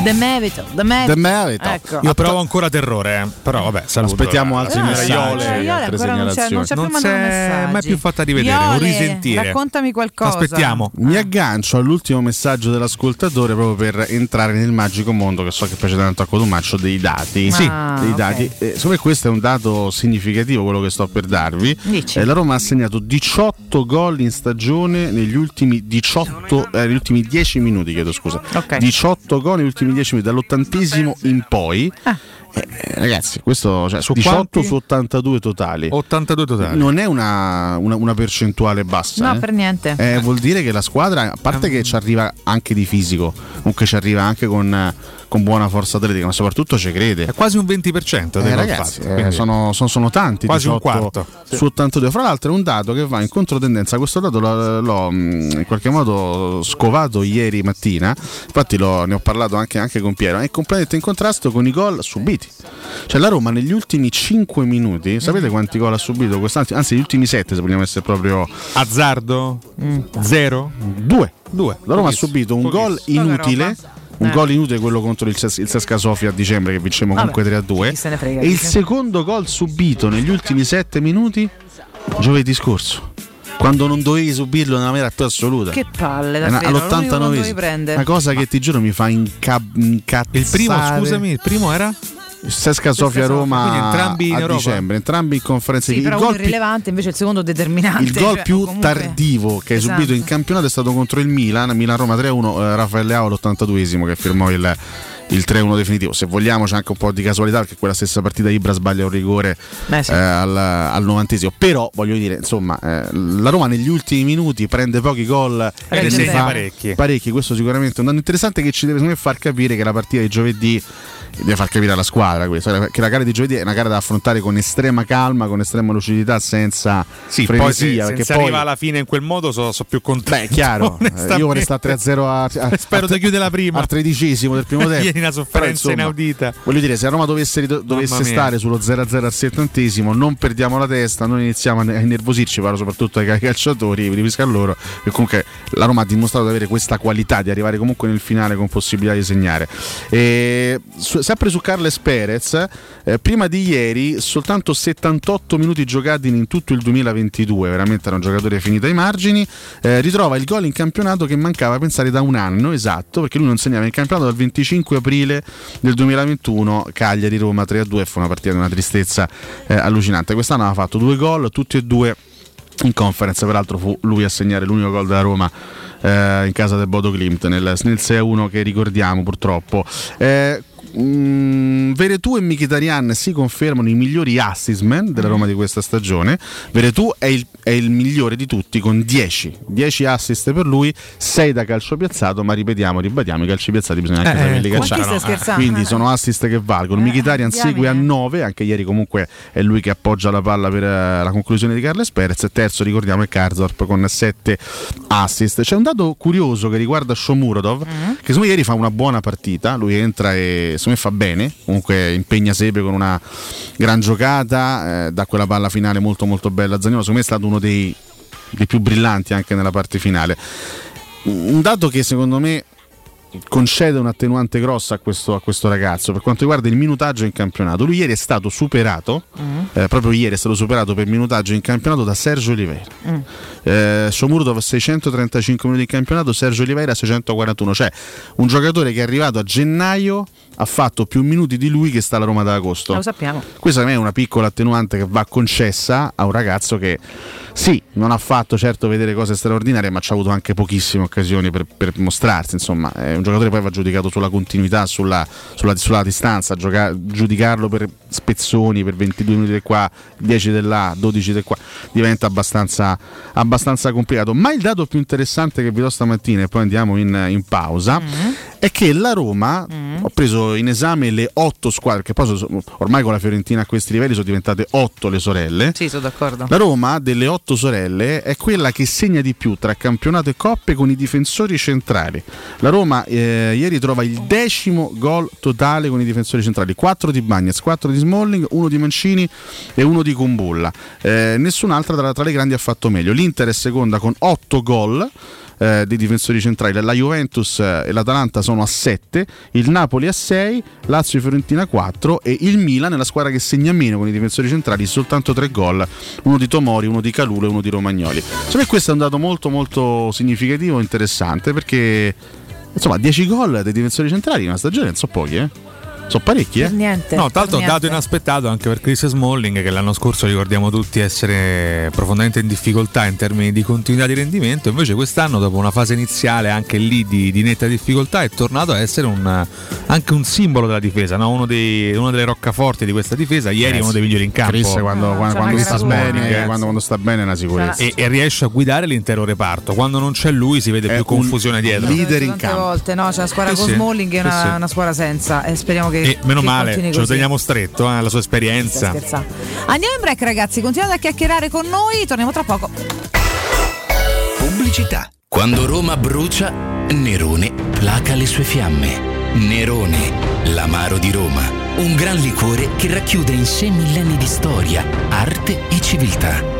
S14: The Mevito, The Mevito.
S17: The Mevito.
S14: Ecco.
S16: Io provo ancora terrore, eh. però vabbè, saluto.
S17: Aspettiamo altri
S14: Ah,
S17: messaggi,
S14: Iole,
S17: altre
S14: non c'è-
S17: segnalazioni.
S14: non c'è
S16: Non si è mai più fatta rivedere, un
S14: Iole,
S16: risentire.
S14: Raccontami qualcosa.
S16: Aspettiamo.
S17: Mi aggancio all'ultimo messaggio dell'ascoltatore proprio per entrare nel magico mondo che so che piace tanto a Cotumaccio dei dati.
S14: Sì.
S17: dei
S14: Ah,
S17: dati.
S14: ok.
S17: Eh, secondo me questo è un dato significativo quello che sto per darvi. Eh, la Roma ha segnato 18 gol in stagione negli ultimi 18 eh, negli ultimi 10 minuti, chiedo scusa.
S14: Ok.
S17: 18 gol negli ultimi 10 minuti dall'ottantesimo in poi. Eh, eh, ragazzi, questo cioè,
S16: Su
S17: 18
S16: quanti?
S17: su 82 totali.
S16: 82 totali.
S17: Non è una, una- una percentuale bassa.
S14: No,
S17: eh.
S14: per niente.
S17: Eh, vuol dire che la squadra, a parte che ci arriva anche di fisico, comunque ci arriva anche con, con buona forza atletica, ma soprattutto ci crede.
S16: È quasi un 20% dei
S17: Eh,
S16: gol
S17: ragazzi,
S16: fatti,
S17: eh, sono, sono- sono tanti
S16: Quasi un
S17: 18
S16: quarto.
S17: su 82 fra l'altro è un dato che va in controtendenza. Questo dato l'ho, l'ho, mh, in qualche modo scovato ieri mattina. Infatti l'ho- ne ho parlato anche, anche con Piero. È completamente in contrasto con i gol subiti. Cioè la Roma negli ultimi 5 minuti sapete
S16: Mm.
S17: quanti gol ha subito quest'anno anzi negli ultimi 7 se vogliamo essere proprio
S16: azzardo? Zero?
S17: Due.
S16: Due.
S17: La Roma ha
S16: Pochissimo.
S17: subito un gol
S16: Pochissimo.
S17: inutile un
S14: Eh.
S17: gol inutile quello contro il, Ces- il Sesca Sofia a dicembre che vincemmo comunque 3
S14: chi se ne frega,
S17: a 2 e il secondo gol subito negli ultimi 7 minuti giovedì scorso quando non dovevi subirlo nella maniera più assoluta
S14: Che palle, davvero. l'unico che non dovevi
S17: all'89
S14: prendere.
S17: una cosa che ti giuro mi fa inca- incazzare
S16: Il primo, scusami, il primo era?
S17: Sesca Sofia Roma
S16: entrambi in
S17: a
S16: Europa?
S17: dicembre entrambi in conferenza
S14: Sì,
S17: il
S14: però
S17: gol più-
S14: irrilevante, invece il secondo determinante.
S17: il gol
S14: cioè,
S17: più
S14: comunque-
S17: tardivo che hai
S14: Esatto.
S17: subito in campionato è stato contro il Milan, Milan-Roma 3-1, eh, Raffaele Ao l'82esimo che firmò il, il 3-1 definitivo. Se vogliamo c'è anche un po' di casualità perché quella stessa partita Ibra sbaglia un rigore
S14: Beh, sì.
S17: eh, al, al 90esimo. Però voglio dire, insomma, eh, la Roma negli ultimi minuti prende pochi gol
S16: E ne segna
S17: fa
S16: parecchi.
S17: parecchi. Questo sicuramente è un dato interessante che ci deve me, far capire che la partita di giovedì deve far capire alla squadra questo, che la gara di giovedì è una gara da affrontare con estrema calma, con estrema lucidità, senza
S16: Sì, poi se,
S17: frenesia.
S16: se
S17: poi
S16: arriva alla fine in quel modo sono più contento.
S17: Beh, chiaro, eh, io vorrei stare 3-0 a, a-
S16: Spero
S17: a-
S16: di chiudere la prima.
S17: al tredicesimo del primo tempo.
S16: Ieri una
S17: Però,
S16: sofferenza
S17: insomma,
S16: inaudita.
S17: Voglio dire, se a Roma dovesse, dovesse stare sullo 0-0 al settantesimo, non perdiamo la testa, non iniziamo a innervosirci, parlo soprattutto ai calciatori, vi ripisco a loro, che comunque la Roma ha dimostrato di avere questa qualità, di arrivare comunque nel finale con possibilità di segnare. E, su- sempre su Carles Perez, eh, prima di ieri soltanto 78 minuti giocati in tutto il 2022, veramente era un giocatore finito ai margini, eh, ritrova il gol in campionato che mancava, pensare, da un anno esatto, perché lui non segnava in campionato dal 25 aprile del 2021, Cagliari-Roma 3-2, fu una partita di una tristezza eh, allucinante. Quest'anno aveva fatto due gol, tutti e due in conference, peraltro fu lui a segnare l'unico gol della Roma eh, in casa del Bodo Klimt nel, nel 6-1 che ricordiamo purtroppo. Eh, mm, Veretù e Mkhitaryan si confermano i migliori assist man della Roma di questa stagione. Veretù è il, è il migliore di tutti con 10, 10 assist per lui, 6 da calcio piazzato, ma ripetiamo, ribadiamo, i calci piazzati bisogna anche
S16: Eh,
S17: saperli calciare.
S14: stai scherzando?
S17: Quindi sono assist che valgono. Mkhitaryan
S14: diamine.
S17: segue a 9, anche ieri comunque è lui che appoggia la palla per eh, la conclusione di Carles Perez. Terzo ricordiamo è Karsdorp con 7 assist. C'è un dato curioso che riguarda Shomurodov, che secondo me ieri fa una buona partita. Lui entra e secondo me fa bene, comunque impegna Sepe con una gran giocata, eh, da quella palla finale molto molto bella a Zagnolo, secondo me è stato uno dei, dei più brillanti anche nella parte finale. Un dato che secondo me concede un'attenuante grossa a questo, a questo ragazzo per quanto riguarda il minutaggio in campionato. Lui ieri è stato superato, eh, proprio ieri è stato superato per minutaggio in campionato da Sergio Oliveira.
S14: Mm.
S17: Eh, Shomurdov 635 minuti in campionato, Sergio Oliveira 641, cioè un giocatore che è arrivato a gennaio ha fatto più minuti di lui che sta alla Roma d'Agosto.
S14: Lo sappiamo.
S17: Questa me è una piccola attenuante che va concessa a un ragazzo che sì, non ha fatto certo vedere cose straordinarie, ma ci ha avuto anche pochissime occasioni per, per mostrarsi. Insomma, è un giocatore che poi va giudicato sulla continuità, sulla, sulla, sulla distanza, gioca- giudicarlo per spezzoni, per 22 minuti di qua, 10 di là, 12 di qua, diventa abbastanza, abbastanza complicato. Ma il dato più interessante che vi do stamattina, e poi andiamo in, in pausa, è che la Roma, ho preso in esame le otto squadre, che poi sono- ormai con la Fiorentina a questi livelli sono diventate otto le sorelle.
S14: Sì, sono d'accordo.
S17: La Roma delle otto sorelle è quella che segna di più tra campionato e coppe con i difensori centrali. La Roma eh, ieri trova il decimo gol totale con i difensori centrali, 4 di Bagnez, 4 di Smalling, uno di Mancini e uno di Kumbulla. Eh, nessun'altra tra, tra le grandi ha fatto meglio. L'Inter è seconda con 8 gol eh, dei difensori centrali. La Juventus e l'Atalanta sono a 7, il Napoli a 6, Lazio e Fiorentina a 4 e il Milan è la squadra che segna meno con i difensori centrali, soltanto 3 gol, uno di Tomori, uno di Calulo e uno di Romagnoli. Secondo me questo è un dato molto molto significativo e interessante perché insomma 10 gol dei difensori centrali in una stagione non sono pochi, eh? Sono parecchi, eh?
S14: niente.
S16: No, tra l'altro
S14: per
S16: dato inaspettato anche per Chris Smalling che l'anno scorso ricordiamo tutti essere profondamente in difficoltà in termini di continuità di rendimento, invece quest'anno dopo una fase iniziale anche lì di, di netta difficoltà è tornato a essere un- anche un simbolo della difesa, no? uno dei- una delle roccaforti di questa difesa, ieri
S17: Eh
S16: è uno dei migliori in campo.
S17: Chris quando, quando- quando sta bene, quando, quando sta bene è una sicurezza.
S16: E, e riesce a guidare l'intero reparto. Quando non c'è lui si vede più confusione dietro.
S14: L'ho detto tante volte, no? C'è una squadra
S16: Sì,
S14: con
S16: sì.
S14: Smalling e
S16: Sì,
S14: una,
S16: sì.
S14: una squadra senza. E speriamo che.
S16: E meno
S14: che
S16: male, ce lo
S14: così.
S16: teniamo stretto, eh, la sua esperienza.
S14: Scherza. Andiamo in break, ragazzi. Continuate a chiacchierare con noi. Torniamo tra poco.
S42: Pubblicità. Quando Roma brucia, Nerone placa le sue fiamme. Nerone, l'amaro di Roma. Un gran liquore che racchiude in sé millenni di storia, arte e civiltà.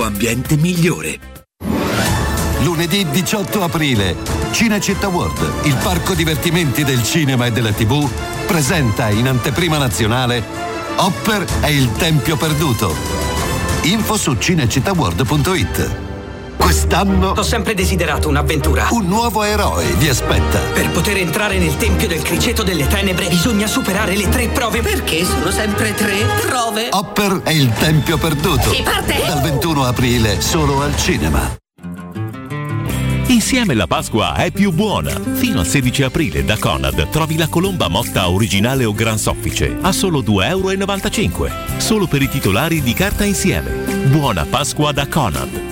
S23: ambiente migliore.
S43: Lunedì 18 aprile, Cinecittà World, il parco divertimenti del cinema e della TV, presenta in anteprima nazionale Hopper è il Tempio Perduto. Info su cinecittàworld.it. Quest'anno
S44: Ho sempre desiderato un'avventura.
S43: un nuovo eroe vi aspetta.
S44: Per poter entrare nel Tempio del Criceto delle Tenebre bisogna superare le tre prove. Perché sono sempre tre prove?
S43: Hopper è il Tempio Perduto.
S44: Si parte?
S43: Dal 21 aprile solo al cinema.
S45: Insieme la Pasqua è più buona. Fino al 16 aprile da Conad trovi la colomba motta originale o gran soffice a solo 2,95 euro. Solo per i titolari di carta insieme. Buona Pasqua da Conad.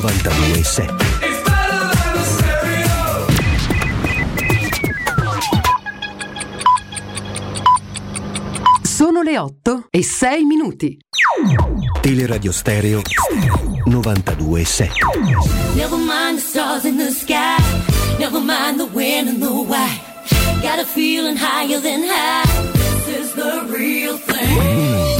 S46: 92.7
S47: Sono le 8 e 6 minuti.
S46: Teleradio Stereo 92.7
S3: Never mind the stars in the sky. Never mind the when and the why. Got a feeling higher than high. This is the real thing.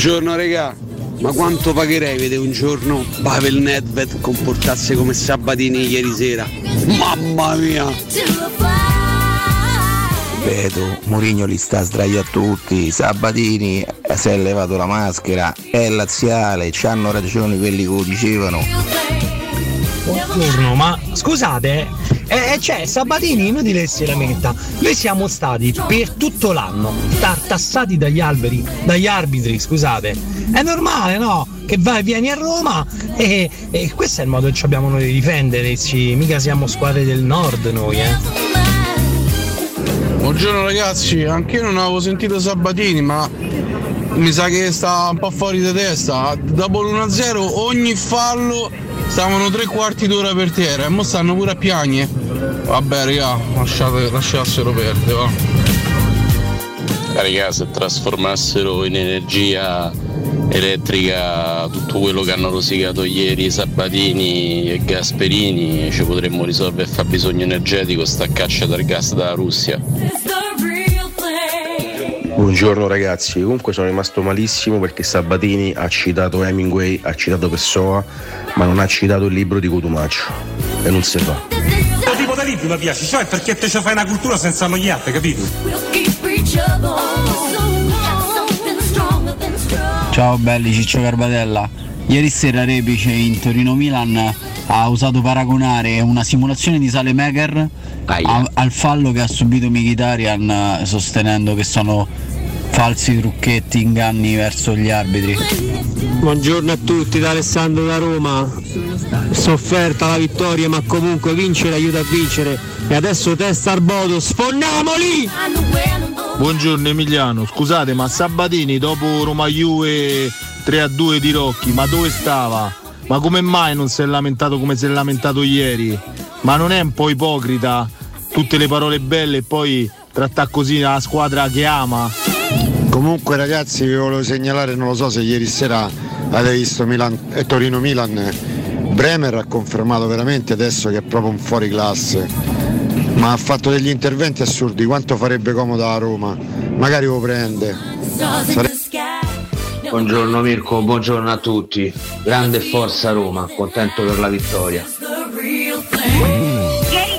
S48: Buongiorno regà, ma quanto pagherei vedere un giorno Pavel Nedved comportarsi come Sabatini ieri sera? Mamma mia!
S49: Ripeto, Mourinho li sta sdraio a tutti, Sabatini si è levato la maschera, è laziale, ci hanno ragione quelli che lo dicevano.
S24: Buongiorno, ma scusate, eh, cioè Sabatini inutile si lamenta. Noi siamo stati per tutto l'anno tartassati dagli alberi, dagli arbitri, scusate. È normale, no? Che vai, vieni a Roma e, e questo è il modo che abbiamo noi di difenderci. Mica siamo squadre del nord noi, eh.
S50: Buongiorno ragazzi, anche io non avevo sentito Sabatini, ma mi sa che sta un po' fuori di testa. Dopo l'1-0 ogni fallo stavano tre quarti d'ora per terra e mo stanno pure a piagne. Vabbè raga, lasciate, lasciassero perdere, va.
S51: Raga, se trasformassero in energia elettrica tutto quello che hanno rosicato ieri Sabatini e Gasperini, ci potremmo risolvere il fabbisogno energetico sta caccia dal gas dalla Russia.
S52: Buongiorno ragazzi, comunque sono rimasto malissimo perché Sabatini ha citato Hemingway, ha citato Pessoa, ma non ha citato il libro di Cotumaccio e non si fa.
S3: Questo tipo di libri mi piace, cioè perché te ci fai una cultura senza annoiarti, capito?
S53: Ciao belli, Ciccio Garbatella. Ieri sera Repice in Torino Milan ha usato paragonare una simulazione di Salemeker a- al fallo che ha subito Mkhitaryan sostenendo che sono falsi trucchetti, inganni verso gli arbitri.
S35: Buongiorno a tutti da Alessandro da Roma. Sofferta la vittoria ma comunque vincere aiuta a vincere. E adesso testa al bodo, sfonnamoli!
S54: Buongiorno Emiliano, scusate ma Sabatini dopo Roma Juve 3 a 2 di Rocchi, ma dove stava? Ma come mai non si è lamentato come si è lamentato ieri? Ma non è un po' ipocrita tutte le parole belle e poi trattare così la squadra che ama?
S55: Comunque ragazzi vi volevo segnalare, non lo so se ieri sera avete visto Milan, eh, Torino-Milan, Bremer ha confermato veramente adesso che è proprio un fuori classe, ma ha fatto degli interventi assurdi, quanto farebbe comodo a Roma, magari lo prende. Sare-
S56: Buongiorno Mirko, buongiorno a tutti. Grande forza Roma, contento per la vittoria.
S41: Ieri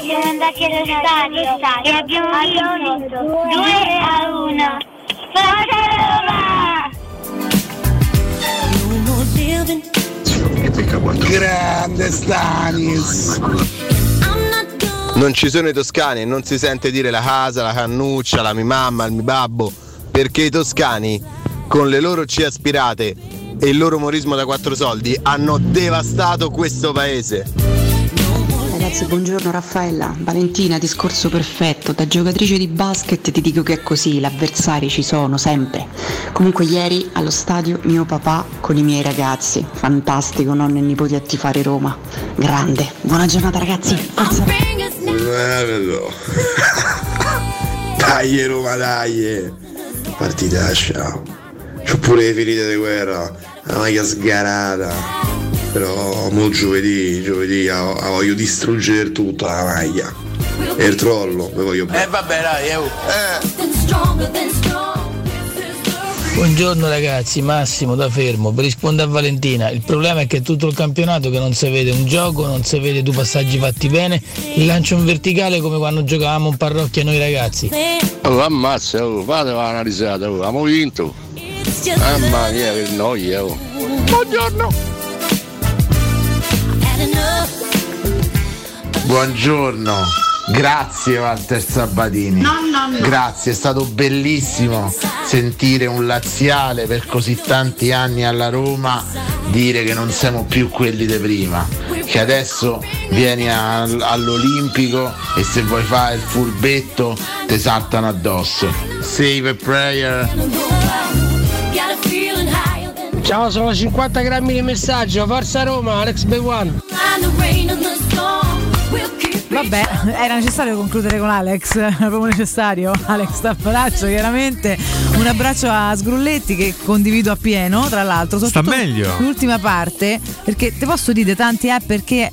S41: siamo andati allo stadio e abbiamo vinto 2 a 1. Forza Roma!
S57: Grande Stanis!
S58: Non ci sono i toscani e non si sente dire la casa, la cannuccia, la mia mamma, il mio babbo, perché i toscani con le loro C aspirate e il loro umorismo da quattro soldi hanno devastato questo paese.
S59: Ragazzi, buongiorno Raffaella. Valentina, discorso perfetto. Da giocatrice di basket ti dico che è così, gli avversari ci sono sempre. Comunque ieri allo stadio mio papà con i miei ragazzi. Fantastico, nonno e nipoti a tifare Roma. Grande. Buona giornata ragazzi. Forza
S57: Bello. dai Roma, dai. Partita, ciao. C'ho pure le ferite di guerra, la maglia sgarata. Però mo giovedì, giovedì la, la voglio distruggere tutta la maglia. E il trollo, mi voglio bene.
S58: Eh vabbè dai, eh.
S60: Buongiorno ragazzi, Massimo da Fermo, per rispondere a Valentina, il problema è che è tutto il campionato che non si vede un gioco, non si vede due passaggi fatti bene, il lancio in verticale come quando giocavamo in parrocchia noi ragazzi.
S21: Oh, ammazza, oh, fate una risata, oh, abbiamo vinto. Mamma mia, che noia, oh.
S58: Buongiorno.
S9: Buongiorno, grazie Walter Sabatini.
S41: No, no, no.
S9: Grazie, è stato bellissimo sentire un laziale per così tanti anni alla Roma dire che non siamo più quelli di prima, che adesso vieni al- all'Olimpico e se vuoi fare il furbetto ti saltano addosso. Save a prayer.
S61: Ciao, sono 50 grammi di messaggio. Forza Roma, Alex Bewan.
S14: Vabbè, era necessario concludere con Alex, era proprio necessario. Alex Tappalaccio, chiaramente. Un abbraccio a Sgrulletti che condivido appieno, tra l'altro.
S16: Sta meglio.
S14: L'ultima parte, perché te posso dire tanti eh perché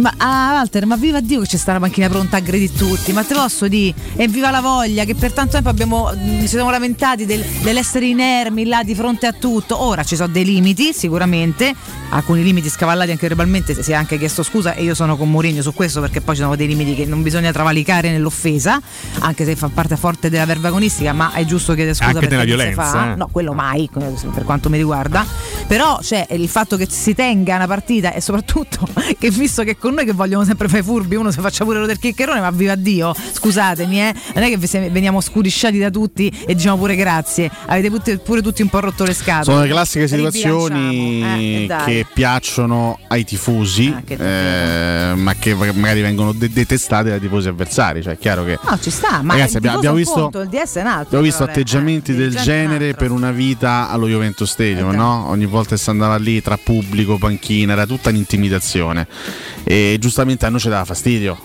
S14: Ma ah, Walter, ma viva Dio che c'è sta la macchina pronta a aggredire tutti, ma te posso dire, e viva la voglia che per tanto tempo abbiamo, mh, ci siamo lamentati del- dell'essere inermi là di fronte a tutto. Ora ci sono dei limiti, sicuramente, alcuni limiti scavallati anche verbalmente, si è anche chiesto scusa e io sono con Mourinho su questo perché poi ci sono dei limiti che non bisogna travalicare nell'offesa, anche se fa parte forte della verba agonistica, ma è giusto chiedere scusa
S16: Anche
S14: perché
S16: nella
S14: non si
S16: violenza,
S14: fa.
S16: eh.
S14: No, quello mai, per quanto mi riguarda. Però c'è il fatto che si tenga una partita e soprattutto che visto che con noi che vogliono sempre fare i furbi, uno si faccia pure lo del chiccherone, ma viva Dio, scusatemi, eh, non è che veniamo scudisciati da tutti e diciamo pure grazie. Avete pure, tutti un po' rotto le scatole.
S17: Sono le classiche situazioni
S14: Eh,
S17: che piacciono ai tifosi, eh, ma che magari vengono de- detestate dai tifosi avversari. Cioè, è chiaro che.
S14: No, ci sta, ma
S17: Ragazzi, abbiamo, abbiamo visto,
S14: conto, altro.
S17: abbiamo visto
S14: però, eh.
S17: atteggiamenti del
S14: è un
S17: genere per una vita allo Juventus Stadium, no? Ogni volta che si andava lì tra pubblico, panchina, era tutta un'intimidazione. E giustamente a noi ci dava fastidio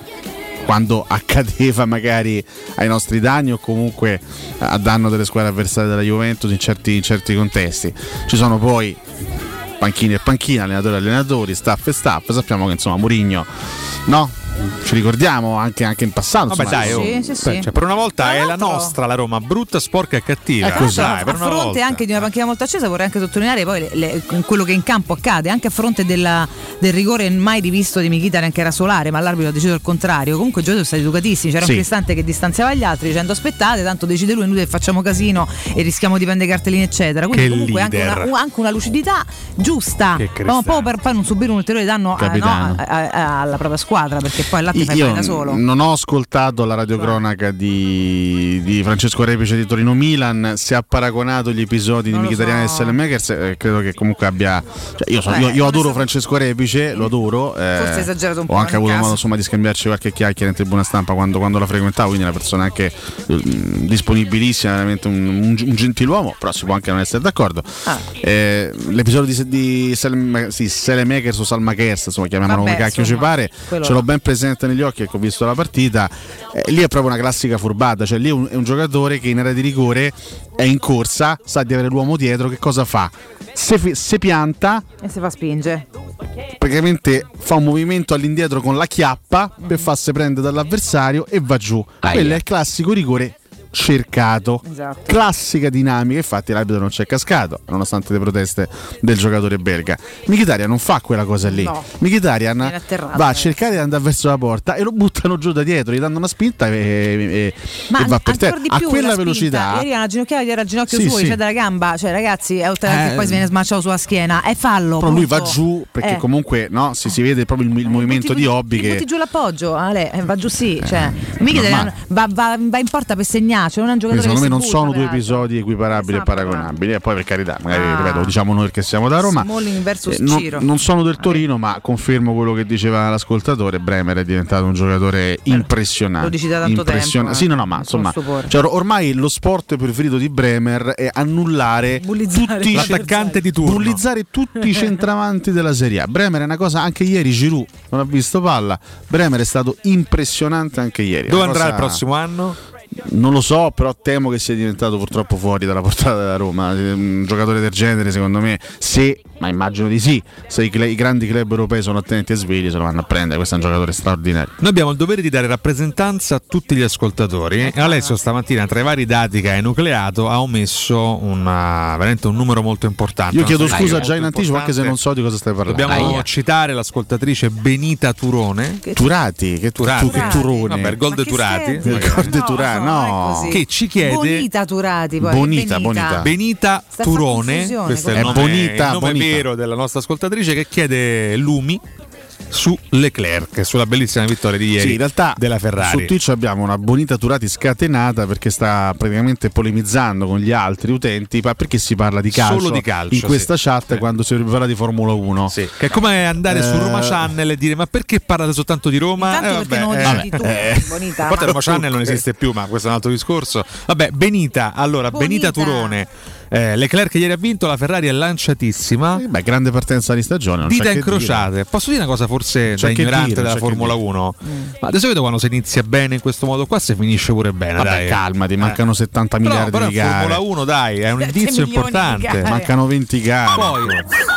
S17: quando accadeva magari ai nostri danni o comunque a danno delle squadre avversarie della Juventus in certi, in certi contesti. Ci sono poi panchine e panchine, allenatori e allenatori, staff e staff. Sappiamo che insomma Mourinho, no? Ci ricordiamo anche, anche in passato.
S16: Vabbè,
S17: insomma,
S16: dai, oh.
S14: Sì, sì, sì.
S16: Cioè, per una volta è la nostra la Roma, brutta, sporca e cattiva.
S17: È così.
S16: Dai, per
S14: a
S16: una
S14: fronte
S16: volta.
S14: anche di una panchina molto accesa vorrei anche sottolineare poi le- le- quello che in campo accade anche a fronte della- del rigore mai rivisto di Mkhitaryan che era solare ma l'arbitro ha deciso il contrario comunque i giocatori sono stati educatissimi c'era
S17: Sì.
S14: un cristante che distanziava gli altri dicendo aspettate tanto decide lui che facciamo casino e rischiamo di prendere cartellini eccetera quindi
S16: Che
S14: comunque anche una, anche una lucidità giuusta
S16: Che
S14: ma un po' per poi non subire un ulteriore danno a- no, a- a- alla propria squadra perché poi là ti fai
S17: Io
S14: da solo
S17: non ho ascoltato la radiocronaca di, di Francesco Repice di Torino Milan. Se ha paragonato gli episodi di
S14: Non lo
S17: Mkhitaryan e
S14: so.
S17: Selemakers, eh, credo che comunque abbia. cioè, io, sono-
S14: Beh,
S17: io- io adoro
S14: so-
S17: Francesco Repice, lo adoro. eh,
S14: Forse esagerato un po'
S17: Ho anche avuto modo insomma, di scambiarci qualche chiacchiera in tribuna stampa quando, quando la frequentavo. Quindi è una persona anche eh, disponibilissima, veramente un, un- un gentiluomo. Però si può anche non essere d'accordo.
S14: Ah.
S17: Eh, l'episodio di, di Selem- sì, o Salmakers, insomma, chiamiamolo
S14: Vabbè,
S17: come cacchio ci
S14: insomma,
S17: pare.
S14: quello
S17: Ce l'ho ben presente negli occhi ecco, ho visto la partita. Eh, lì è proprio una classica furbata, cioè lì è un, è un giocatore che in area di rigore è in corsa, sa di avere l'uomo dietro, che cosa fa? Se, se pianta,
S14: e si fa spinge
S17: praticamente fa un movimento all'indietro con la chiappa per farsi prendere dall'avversario e va giù. Quello è il classico rigore cercato.
S14: Esatto.
S17: Classica dinamica, infatti l'arbitro non c'è cascato, nonostante le proteste del giocatore belga. Mkhitaryan non fa quella cosa lì.
S14: No. Atterrato,
S17: va a
S14: eh.
S17: cercare di andare verso la porta e lo buttano giù da dietro, gli danno una spinta e, e-
S14: Ma
S17: e va per terra.
S14: di
S17: A quella velocità.
S14: Era una ginocchiata, era il ginocchio
S17: Sì,
S14: suo,
S17: sì.
S14: cioè dalla gamba. Cioè, ragazzi, è oltre
S17: Eh,
S14: che poi si viene smanciato sulla schiena. È fallo.
S17: Però lui va
S14: punto.
S17: giù perché
S14: Eh.
S17: comunque no, si, si vede proprio il, il movimento di Hobby che
S14: butti giù l'appoggio, Ale, eh, va giù sì. Cioè, deve-
S17: normale.
S14: va, va- va in porta per segnare, cioè non è un
S17: Quindi
S14: giocatore
S17: secondo me non sono due episodi equiparabili e paragonabili. E poi per carità, magari
S14: Ah.
S17: ripeto, diciamo noi perché siamo da Roma. Eh, non,
S14: Ciro.
S17: non sono del Torino, ma confermo quello che diceva l'ascoltatore. Bremer è diventato un giocatore impressionante.
S14: lo dici da tanto
S17: Impressiona-
S14: tempo, eh.
S17: Sì, no, no, ma insomma, cioè, ormai lo sport preferito di Bremer è annullare
S14: Bullizzare
S17: tutti i
S16: L'attaccante di turno.
S17: bullizzare tutti i centravanti della Serie A. Bremer è una cosa anche ieri Giroud non ha visto palla. Bremer è stato impressionante anche ieri.
S16: Dove andrà
S17: cosa-
S16: il prossimo anno?
S17: Non lo so, però temo che sia diventato purtroppo fuori dalla portata della Roma. Un giocatore del genere, secondo me, se, ma immagino di sì, se i, i grandi club europei sono attenti e svegli, se lo vanno a prendere. Questo è un giocatore straordinario.
S16: Noi abbiamo il dovere di dare rappresentanza a tutti gli ascoltatori. E Alessio stamattina, tra i vari dati che ha enucleato, ha omesso una- veramente un numero molto importante.
S17: Io chiedo scusa già in anticipo, anche se non so di cosa stai parlando.
S16: Dobbiamo citare l'ascoltatrice Benita Turone.
S17: Turati, che,
S16: Turati.
S17: tu, che turone.
S16: Vabbè, gol de Turati.
S17: Gol de Turati, no.
S16: Che ci chiede
S14: Bonita Turati, poi.
S17: Bonita, bonita.
S16: Benita Turone, questo è il
S17: È
S16: nome,
S17: Bonita,
S16: il nome
S17: Bonita.
S16: vero della nostra ascoltatrice che chiede lumi su Leclerc, sulla bellissima vittoria di ieri
S17: Sì, in realtà
S16: della
S17: su
S16: Ferrari.
S17: Twitch abbiamo una bonita Turati scatenata perché sta praticamente polemizzando con gli altri utenti ma perché si parla di calcio,
S16: Solo di calcio,
S17: in questa
S16: sì.
S17: chat quando si parla di Formula 1
S16: Che è come andare su
S17: Eh,
S16: Roma Channel e dire ma perché parlate soltanto di Roma?
S14: Intanto perché non dici tu, Bonita.
S16: A parte
S14: ma-
S16: Roma Channel non esiste più, ma questo è un altro discorso. Vabbè, Benita, allora, Benita,
S14: Bonita.
S16: Turone. Eh, Leclerc ieri ha vinto, la Ferrari è lanciatissima.
S17: Beh, grande partenza di stagione non
S16: Dita incrociate. Posso dire una cosa forse
S17: C'è
S16: da ignorante
S17: dire,
S16: della Formula
S17: dire.
S16: 1?
S14: Mm.
S16: Ma di solito quando si inizia bene in questo modo qua si finisce pure bene.
S17: Vabbè,
S16: dai.
S17: calmati, mancano 70
S16: Però-
S17: miliardi
S16: però
S17: di gare.
S16: Formula 1 dai, è un
S14: 7
S16: indizio importante.
S17: mancano 20 gare
S16: Poi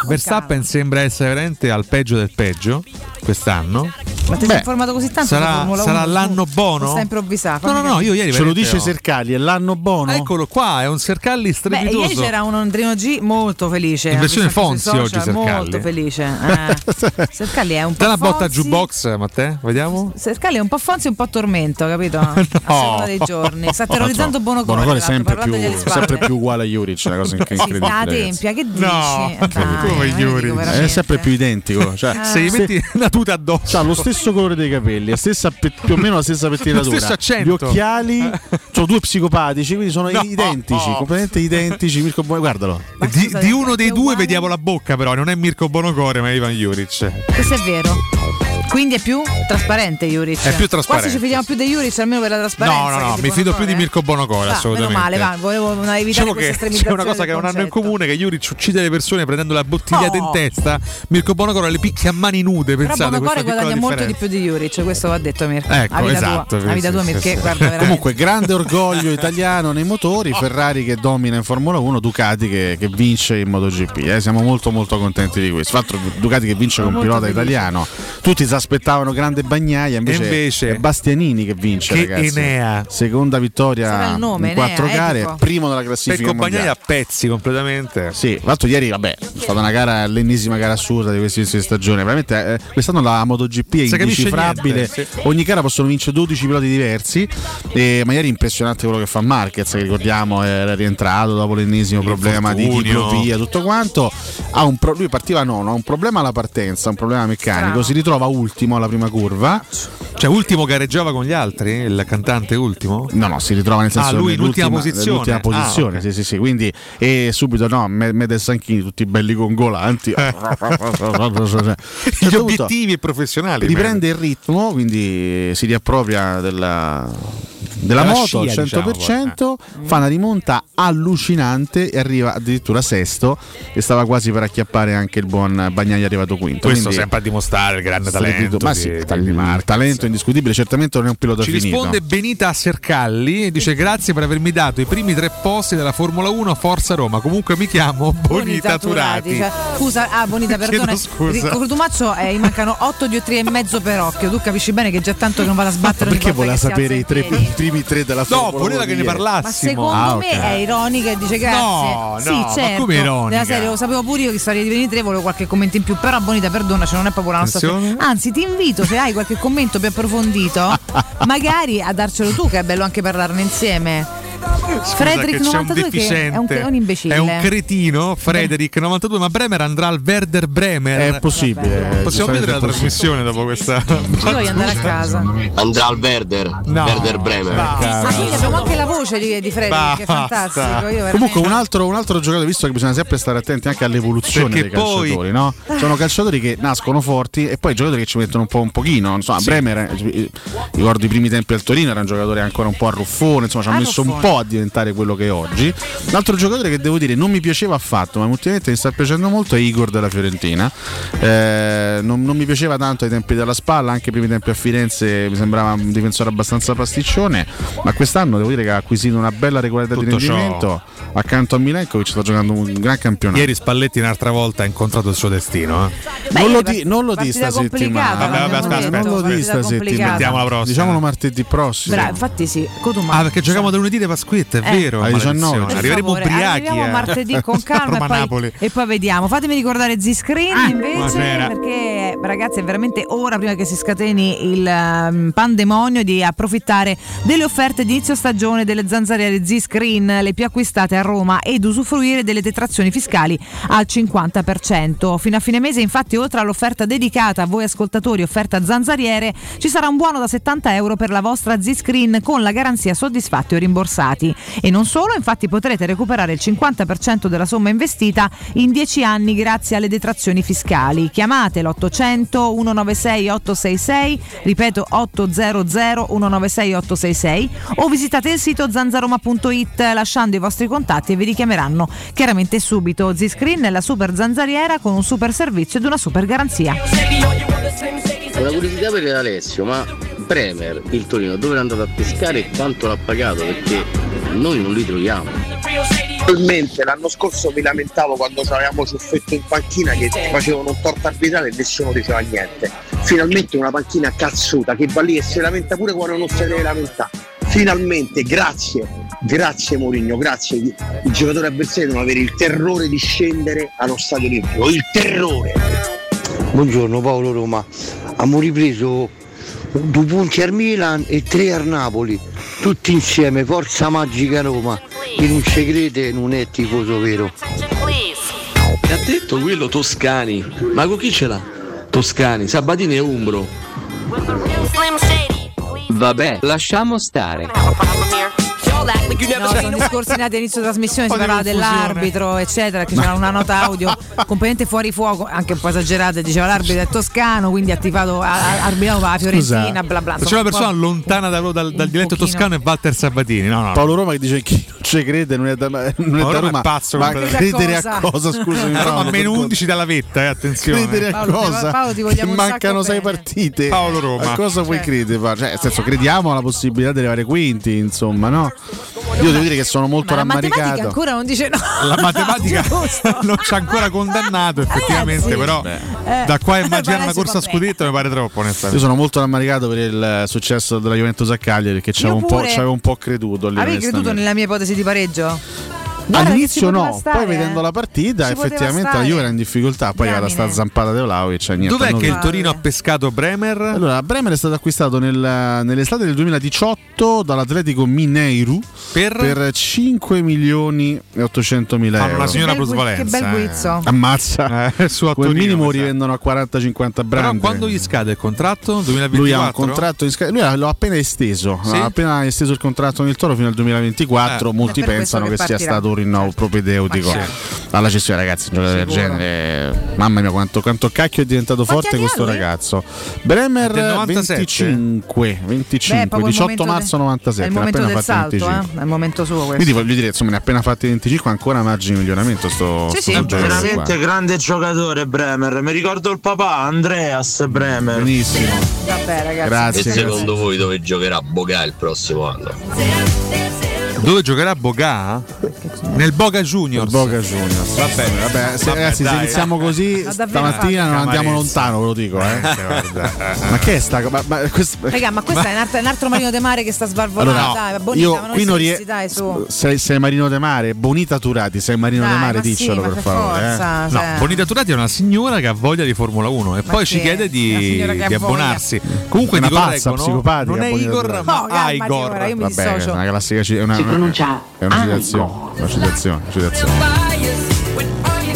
S16: Verstappen sembra essere veramente al peggio del peggio quest'anno.
S14: Ma ti sei informato così tanto?
S16: sarà- sarà
S14: 1?
S16: l'anno buono?
S14: Stai improvvisato.
S16: No, no, no, io ieri
S17: Ce lo dice Sercali, è l'anno buono?
S16: Eccolo qua, è un Sercalli
S14: Beh,
S16: strepitoso.
S14: ieri c'era un Andrino G molto felice.
S16: In
S14: ha
S16: versione Fonzi oggi Sercalli.
S14: Molto felice. Eh. Sercalli è un po'
S16: Dai una botta a
S14: Fonzi.
S16: jukebox, Matteo, vediamo.
S14: Sercalli è un po' Fonzi e un po' Tormento, capito? A seconda dei giorni. Sta terrorizzando Bonocore.
S17: Bonocore è
S14: tra l'altro,
S17: sempre più, sempre più uguale a Juric, una cosa incredibile.
S14: sta a
S17: ragazzi.
S14: tempia, che dici?
S16: No,
S14: Eh, dai,
S16: come
S14: eh,
S16: Juric.
S17: È sempre più identico. Cioè,
S14: Ah.
S16: Se gli metti una tuta addosso.
S17: ha lo stesso colore dei capelli, la stessa più o meno la stessa pettinatura.
S16: stesso accento.
S17: Gli occhiali, sono due psicopatici, quindi sono
S16: No.
S17: identici, completamente identici. Mirko Bo- guardalo.
S16: Di, di uno dei due vediamo la bocca, però non è Mirko Bonocore, ma è Ivan Juric.
S14: Questo è vero. Quindi è più trasparente Juric.
S16: È più trasparente.
S14: Quasi ci fidiamo più di Juric, almeno per la trasparenza.
S16: No, no, no, mi fido più di
S14: Bonocore.
S16: Mirko Bonocore,
S14: Ah,
S16: assolutamente.
S14: Meno male, va, volevo una- evitare
S16: Diciamo
S14: questa
S16: che c'è una cosa che non hanno in comune: che Juric uccide le persone prendendo la bottigliata
S14: Oh.
S16: in testa. Mirko Bonocore le picchia a mani nude.
S14: Però
S16: Pensate,
S14: Bonocore
S16: questa piccola
S14: guadagna molto di più di Juric, questo va detto Mirko.
S16: Ecco,
S14: vita
S16: esatto,
S14: tua, la vita tua
S16: sì,
S14: Mirko, guarda veramente.
S17: Comunque, grande orgoglio italiano nei motori, Ferrari che domina in Formula 1, Ducati che, che vince in MotoGP. eh. Siamo molto molto contenti di questo. Tra l'altro Ducati che vince con pilota italiano. Tutti aspettavano grande bagnaia, invece,
S16: E invece-
S17: è Bastianini che vince,
S16: Che
S17: ragazzi.
S16: Enea.
S17: Seconda vittoria
S14: nome,
S17: in quattro
S14: Enea,
S17: gare,
S14: etico.
S17: primo della classifica
S16: Per compagnia
S17: mondiale.
S16: a pezzi completamente.
S17: Sì, tra l'altro ieri, vabbè, è stata una gara, l'ennesima gara assurda di questi di stagione. Veramente eh, quest'anno la MotoGP è indecifrabile.
S16: niente, sì.
S17: Ogni gara possono vincere 12 piloti diversi. E, ma ieri è impressionante quello che fa Marquez, che ricordiamo era rientrato dopo l'ennesimo problema di diplopia, tutto quanto. Ha un pro- lui partiva nono, ha un problema alla partenza, un problema meccanico,
S16: Strano.
S17: si ritrova ultimo alla prima curva.
S16: Cioè, ultimo gareggiava con gli altri? Il cantante ultimo?
S17: No, no, si ritrova nel senso
S16: Ah, lui, l'ultima posizione.
S17: nell'ultima
S16: Ah,
S17: posizione,
S16: ok.
S17: sì, sì, sì. Quindi, e subito no, Me- Mede Sanchini, tutti belli congolanti.
S16: Gli obiettivi professionali.
S17: riprende il ritmo, quindi si riappropria della, della
S16: Della
S17: moto al
S16: scia,
S17: 100%, fa una rimonta allucinante e arriva addirittura sesto e stava quasi per acchiappare anche il buon Bagnai arrivato quinto.
S16: Questo
S17: Quindi-
S16: sempre a dimostrare il grande talento.
S17: ma
S16: di-
S17: sì,
S16: di-
S17: tal-
S16: di Marquez.
S17: talento indiscutibile, certamente non è un pilota
S16: Ci
S17: finito.
S16: risponde Benita Sercalli e dice grazie per avermi dato i primi tre posti della Formula 1 Forza Roma. Comunque mi chiamo Bonita Turati.
S14: Cioè, scusa, ah, Bonita, perdona. Tumaccio eh, gli mancano 8 diottrie e mezzo per occhio. Tu capisci bene che già tanto che non vado a sbattere ogni
S17: Perché voleva sapere i, tre-
S14: in piedi.
S17: i primi tre della
S16: No,
S17: Formula
S16: voleva
S17: 1
S16: che ne
S17: di ieri.
S16: parlassimo.
S14: Ma secondo
S17: Ah,
S14: me
S17: ok.
S14: è ironica e dice grazie.
S16: No,
S14: sì,
S16: no, ma
S14: certo.
S16: come ironica?
S14: Della serie, lo sapevo pure io che storia di venire tre, volevo qualche commento in più. Però Bonita, perdonaci, non è proprio la nostra storia. Anzi, ti invito, se hai qualche commento più approfondito, magari a darcelo tu, che è bello anche parlarne insieme.
S16: Scusa
S14: Frederick
S16: che c'è un
S14: 92 che è un, è un imbecille.
S16: È un cretino, Frederick 92, ma Bremer andrà al Werder Bremer.
S17: È possibile.
S16: Possiamo
S17: giustamente
S16: vedere la trasmissione dopo questa.
S14: Io voglio andare a casa.
S21: Andrà al Werder,
S16: No,
S21: Werder Bremer.
S14: Ma abbiamo anche la voce di, di Frederick, che è
S17: Basta.
S14: fantastico. Io veramente-
S17: Comunque un altro, un altro giocatore, visto che bisogna sempre stare attenti anche all'evoluzione
S16: Perché
S17: dei
S16: poi-
S17: calciatori, no? Sono calciatori che nascono forti e poi giocatori che ci mettono un po' un pochino. Insomma, Bremer, eh, ricordo i primi tempi al Torino, era un giocatore ancora un po' arruffone, insomma, ci ha messo un
S14: Arruffone.
S17: Po' a diventare quello che è oggi. L'altro giocatore che devo dire non mi piaceva affatto, ma ultimamente mi sta piacendo molto è Igor della Fiorentina. Eh, non, non mi piaceva tanto ai tempi della spalla, anche ai primi tempi a Firenze mi sembrava un difensore abbastanza pasticcione, ma quest'anno devo dire che ha acquisito una bella regolarità di
S16: Tutto ciò.
S17: rendimento. Accanto a Milenkovic sta giocando un gran campionato.
S16: Ieri Spalletti un'altra volta ha incontrato il suo destino. eh.
S14: Beh,
S17: non lo di, non lo di settimana.
S16: Vabbè, vabbè, aspetta,
S14: detto,
S17: non lo di
S14: partita
S17: sta
S14: complicata.
S17: settimana.
S16: Mettiamo la prossima.
S17: Diciamolo martedì prossimo.
S14: Bravo, infatti sì, Cotuma.
S16: Ah, perché giochiamo da lunedì di Pasquetta, è
S14: Eh.
S16: vero.
S17: Alle 19.
S16: maledizione.
S14: Per
S16: Arriveremo ubriachi.
S14: Arriviamo
S16: eh.
S14: martedì con calma e poi, e poi vediamo. Fatemi ricordare Z-Screen invece,
S16: buonasera.
S14: perché ragazzi è veramente ora prima che si scateni il ehm, pandemonio di approfittare delle offerte di inizio stagione delle zanzariere Z-Screen, le più acquistate a Roma ed usufruire delle detrazioni fiscali al 50%. Fino a fine mese infatti oltre all'offerta dedicata a voi ascoltatori, offerta zanzariere, ci sarà un buono da 70 euro per la vostra Z-Screen con la garanzia soddisfatti o rimborsati. E non solo, infatti potrete recuperare il 50% della somma investita in 10 anni grazie alle detrazioni fiscali. Chiamate l'800 196 866, ripeto 800 196 866 o visitate il sito zanzaroma.it lasciando i vostri contatti e vi richiameranno chiaramente subito. Z-Screen è la super zanzariera con un super servizio ed una super garanzia.
S62: Una curiosità per Alessio, ma Bremer, il Torino, dove è andato a pescare e quanto l'ha pagato? Perché noi non li troviamo.
S63: Finalmente l'anno scorso mi lamentavo quando avevamo Ciuffetto in panchina che facevano un torto arbitrale e nessuno diceva niente. Finalmente una panchina cazzuta che va lì e si lamenta pure quando non si deve lamentare. Finalmente, grazie, grazie Mourinho, grazie. I, i giocatori avversari devono avere il terrore di scendere allo stadio olimpico, il terrore.
S64: Buongiorno Paolo Roma, abbiamo ripreso due punti al Milan e tre al Napoli, tutti insieme, forza magica Roma, chi non ci crede non è tifoso vero.
S65: Mi ha detto quello Toscani, ma con chi ce l'ha? Toscani, Sabatini e Umbro.
S6: Vabbè, lasciamo stare.
S14: No, sono discorsi nati all'inizio trasmissione, si parlava dell'arbitro, eccetera, che c'era una nota audio completamente fuori fuoco, anche un po' esagerata, diceva l'arbitro è toscano, quindi ha tifato, arbitrato per la Fiorentina, bla bla.
S16: C'è una persona lontana da- dal, dal dialetto toscano è Walter Sabatini. No, no.
S17: Paolo Roma che dice chi non ci crede non è da, non è
S16: Paolo
S17: da
S16: Roma
S17: Roma.
S16: è pazzo
S17: ma credere a cosa? Scusami,
S16: La Roma a meno
S17: per
S16: 11 dalla vetta, eh, attenzione.
S17: Credere a cosa?
S14: Paolo, ti vogliamo
S17: Che mancano
S14: sacco
S17: sei
S14: bene.
S17: partite.
S16: Paolo Roma.
S17: A cosa puoi
S14: Cioè.
S17: credere? Cioè, nel senso, crediamo alla possibilità di arrivare quinti, insomma, no? Io devo dire che sono molto
S14: Ma la matematica
S17: rammaricato.
S14: ancora non dice no.
S16: La matematica non ci ha ancora condannato, effettivamente,
S14: Ragazzi.
S16: però
S14: Eh.
S16: da qua a immaginare una corsa a scudetto mi pare troppo,
S17: Io
S16: onestamente.
S17: sono molto rammaricato per il successo della Juventus a Cagliari perché ci
S14: Io
S17: avevo un, po', creduto. lì,
S14: Avevi creduto nella mia ipotesi di pareggio? Guarda
S17: All'inizio no,
S14: stare,
S17: poi vedendo
S14: eh.
S17: la partita
S14: Ci
S17: effettivamente la. Juve era in difficoltà, poi era sta zampata di Vlaovic e niente.
S16: Dov'è che il. Torino ha pescato Bremer?
S17: Allora, Bremer è stato acquistato nel- nell'estate del 2018 dall'Atletico Mineiro
S16: Per?
S17: 5 milioni e 800 mila euro.
S16: una signora
S14: Che bel gui-
S16: plusvalenza.
S14: che bel
S16: eh.
S14: guizzo.
S17: Ammazza.
S16: Eh, su
S17: Quel
S16: Torino,
S17: minimo rivendono a 40-50
S16: Però
S17: brand.
S16: quando gli scade il contratto? 2024?
S17: Lui ha un contratto in sca- lui ha- l'ha appena esteso,
S16: Sì?
S17: ha appena esteso il contratto con il Toro fino al 2024.
S16: Eh.
S17: Molti
S14: per
S17: pensano che,
S14: che
S17: sia stato un rinnovo propedeutico
S14: Ma
S17: alla cessione, ragazzi. Un giocatore del genere, mamma mia, quanto, quanto cacchio è diventato
S14: Quanti
S17: forte questo
S14: lui?
S17: ragazzo. Bremer
S16: È del 97?
S17: 25, 25
S14: Beh, proprio il
S17: 18
S14: momento
S17: marzo
S14: de-
S17: 97.
S14: È il momento
S17: appena
S14: del salto,
S17: 25.
S14: eh? È il momento suo questo.
S17: Quindi voglio dire, insomma, ne ha appena fatti 25, ancora margine di miglioramento. Sto,
S14: Sì,
S17: sto
S14: sì.
S17: giocatore qua.
S66: Veramente grande giocatore Bremer, mi ricordo il papà Andreas Bremer.
S17: Benissimo.
S14: Vabbè, ragazzi.
S17: Grazie.
S21: E secondo voi dove giocherà Boga il prossimo anno?
S16: Dove giocherà Boga? Nel Boga Juniors.
S17: Il Boca Juniors.
S16: Va bene,
S17: Vabbè, se,
S16: Vabbè,
S17: ragazzi, se
S16: dai.
S17: iniziamo così,
S14: Ma davvero
S17: stamattina non andiamo lontano, ve lo dico. Eh.
S16: Guarda.
S17: ma che è sta ma, ma questo-
S14: Raga, ma questo è, un altro, un altro marino de mare che sta svalvolando.
S17: Allora,
S14: dai, va bonita,
S17: io
S14: ma
S17: qui non
S14: esisti,
S17: rie-
S14: dai, su.
S17: sei, sei Marino de Mare, Bonita Turati, sei Marino
S14: Dai,
S17: de Mare,
S14: ma sì,
S17: diccelo
S14: ma
S17: per
S14: per
S17: favore. eh.
S14: forza,
S16: No,
S14: cioè.
S16: Bonita Turati è una signora che ha voglia di Formula 1 e
S14: Ma
S16: poi ci chiede di, abbonarsi. Comunque
S17: È una pazza, psicopatica,
S16: non è Igor, ma
S14: No, calmati
S16: Igor.
S14: io mi
S17: Vabbè,
S14: dissocio.
S17: è una classica è una,
S64: Pronuncia
S17: è una citazione, una citazione, citazione.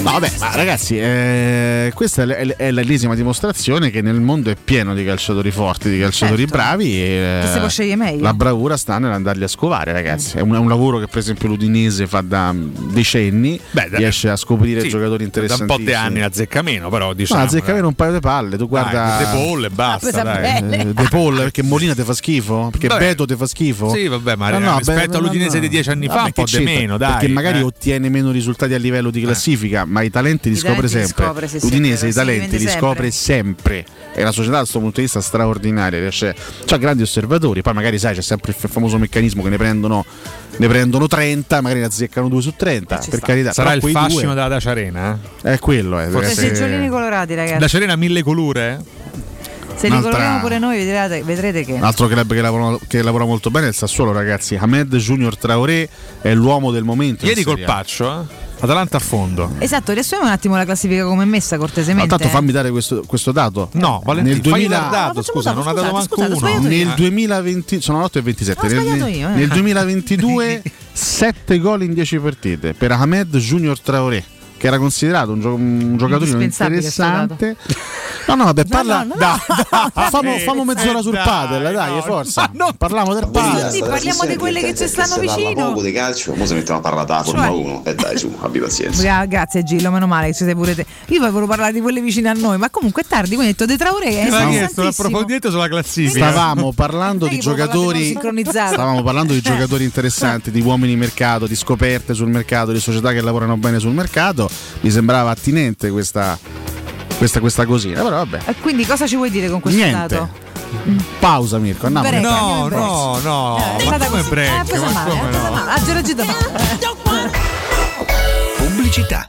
S17: No, vabbè, ma ragazzi, eh, questa è, l- è l'ennesima dimostrazione che nel mondo è pieno di calciatori forti, di calciatori
S14: Certo.
S17: bravi. E,
S14: Che si può scegliere meglio.
S17: La bravura sta nell'andarli a scovare, ragazzi. È un, è un lavoro che, per esempio, l'Udinese fa da decenni.
S16: Beh, da-
S17: riesce a scoprire
S16: Sì,
S17: giocatori
S16: Da
S17: interessanti.
S16: un po' di anni la zecca meno, però
S17: No,
S16: diciamo.
S17: a zeccavere un paio di palle. Tu guarda.
S16: Dai, De Paul e basta.
S14: questa
S16: dai.
S17: eh, De Paul perché Molina ti fa schifo? Perché
S16: Vabbè.
S17: Beto ti fa schifo?
S16: Sì, vabbè, ma
S17: No, no,
S16: rispetto
S17: beh,
S16: all'Udinese
S17: no, no.
S16: di dieci anni fa,
S17: Vabbè,
S16: un po' di meno, dai.
S17: Perché magari
S16: eh.
S17: ottiene meno risultati a livello di classifica, ma i talenti li
S14: I
S17: scopre
S14: talenti li
S17: sempre.
S14: scopre, sì,
S17: L'Udinese
S14: sempre,
S17: i talenti li scopre sempre. E la società da questo punto di vista è straordinaria. Riesce... C'ha grandi osservatori. Poi magari sai, c'è sempre il famoso meccanismo che ne prendono, ne prendono 30, magari ne azzeccano 2 su 30.
S14: ci
S17: per
S14: sta.
S17: carità.
S16: Sarà
S17: Però
S16: il fascino
S17: due-
S16: della Dacia Arena? eh?
S17: È quello, eh,
S14: Quei
S17: essere-
S14: seggiolini colorati, ragazzi.
S16: Dacia Arena ha mille colore?
S14: Se li coloriamo pure noi, vedrete, vedrete che.
S17: Un altro club che lavora, che lavora molto bene è il Sassuolo, ragazzi. Ahmed Junior Traoré è l'uomo del momento.
S16: Ieri
S17: A.
S16: colpaccio, eh? Atalanta a fondo.
S14: Esatto, riassumiamo un attimo la classifica come è messa
S17: Ma
S14: cortesemente.
S17: tanto fammi dare questo, questo dato.
S16: No, Valentino,
S17: nel
S16: fai
S17: 2000
S16: il dato,
S14: No,
S16: scusa, non ha dato
S14: scusate,
S16: manco
S14: scusate,
S16: uno.
S17: Nel 2020 sono 8 e 27.
S14: Ho
S17: Nel,
S14: io, eh.
S17: nel 2022 7 gol in 10 partite per Ahmed Junior Traoré. Che era considerato un, gio- un
S14: sto
S17: interessante. No, no, vabbè, parla.
S14: no, no, no.
S17: famo, famo mezz'ora
S16: Eh,
S17: sul padel, dai,
S16: no,
S17: forza.
S16: non-
S17: Parliamo del padel.
S14: Sì, parliamo di quelle che ci stanno vicino.
S57: di calcio, ora si mettono a parlare della Formula 1 e dai su, abbi pazienza.
S14: Gra- grazie Gillo, meno male che ci sei pure te. Io volevo parlare di quelle vicine a noi, ma comunque è tardi, quindi ho detto De Traoré è
S16: ha chiesto un sulla classifica.
S17: Stavamo parlando di giocatori. Stavamo parlando di
S14: Cioè.
S17: giocatori interessanti, di uomini mercato, di scoperte sul mercato, di società che lavorano bene sul mercato. Mi sembrava attinente questa, questa, questa cosina. Però vabbè.
S14: E quindi cosa ci vuoi dire con questo
S17: Niente.
S14: dato?
S17: Pausa Mirko, andiamo.
S14: Break.
S16: No,
S14: break.
S16: no, no.
S14: Eh,
S16: ma come break?
S14: Eh,
S16: Ma
S14: male,
S16: come
S14: preso
S16: no?
S14: male. Ha giragito male.
S3: pubblicità.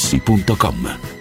S67: artigianamaterassi.com.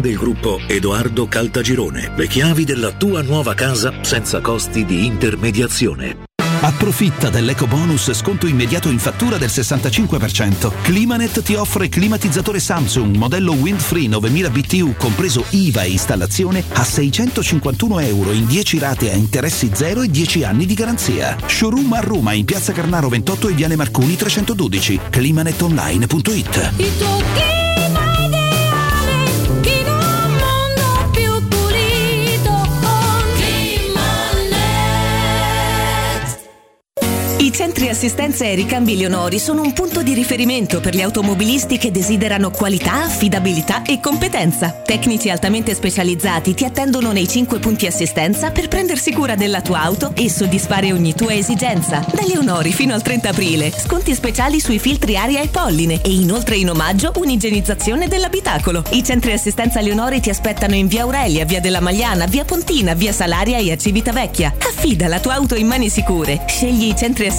S23: del gruppo Edoardo Caltagirone. Le chiavi della tua nuova casa senza costi di intermediazione.
S3: Approfitta dell'eco bonus sconto immediato in fattura del 65%. Climanet ti offre climatizzatore Samsung modello Windfree 9000 BTU compreso IVA e installazione a 651 euro in 10 rate a interessi 0 e 10 anni di garanzia. Showroom a Roma in Piazza Carnaro 28 e Viale Marconi 312. climanetonline.it.
S68: I centri assistenza e ricambi Leonori sono un punto di riferimento per gli automobilisti che desiderano qualità, affidabilità e competenza. Tecnici altamente specializzati ti attendono nei 5 punti assistenza per prendersi cura della tua auto e soddisfare ogni tua esigenza. Da Leonori fino al 30 aprile, sconti speciali sui filtri aria e polline e inoltre in omaggio un'igienizzazione dell'abitacolo. I centri assistenza Leonori ti aspettano in via Aurelia, via della Magliana, via Pontina, via Salaria e a Civitavecchia. Affida la tua auto in mani sicure. Scegli i centri assistenza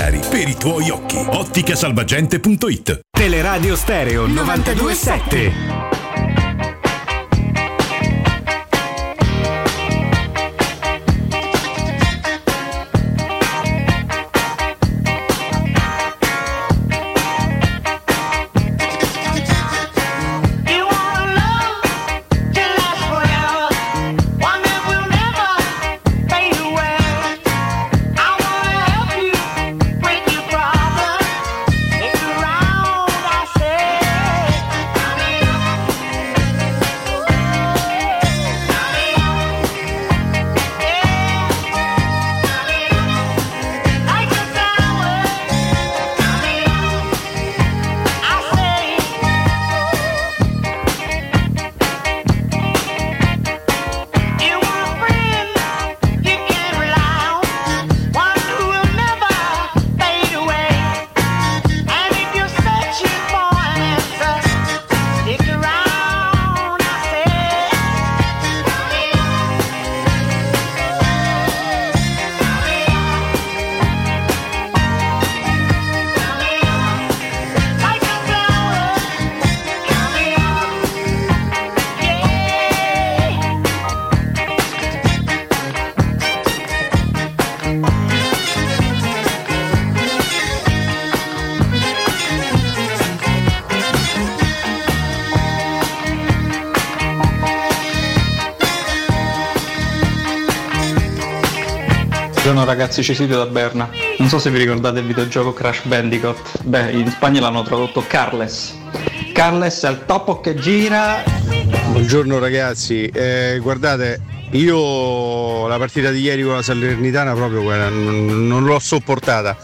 S69: chiari per i tuoi occhi. Otticasalvagente.it
S70: Teleradio Stereo 927.
S71: Ragazzi, ci siete da Berna. Non so se vi ricordate il videogioco Crash Bandicoot. Beh, in Spagna l'hanno tradotto Carles. Carles è il topo che gira.
S72: Buongiorno ragazzi, Eh, guardate, io la partita di ieri con la Salernitana proprio guarda, non, non l'ho sopportata,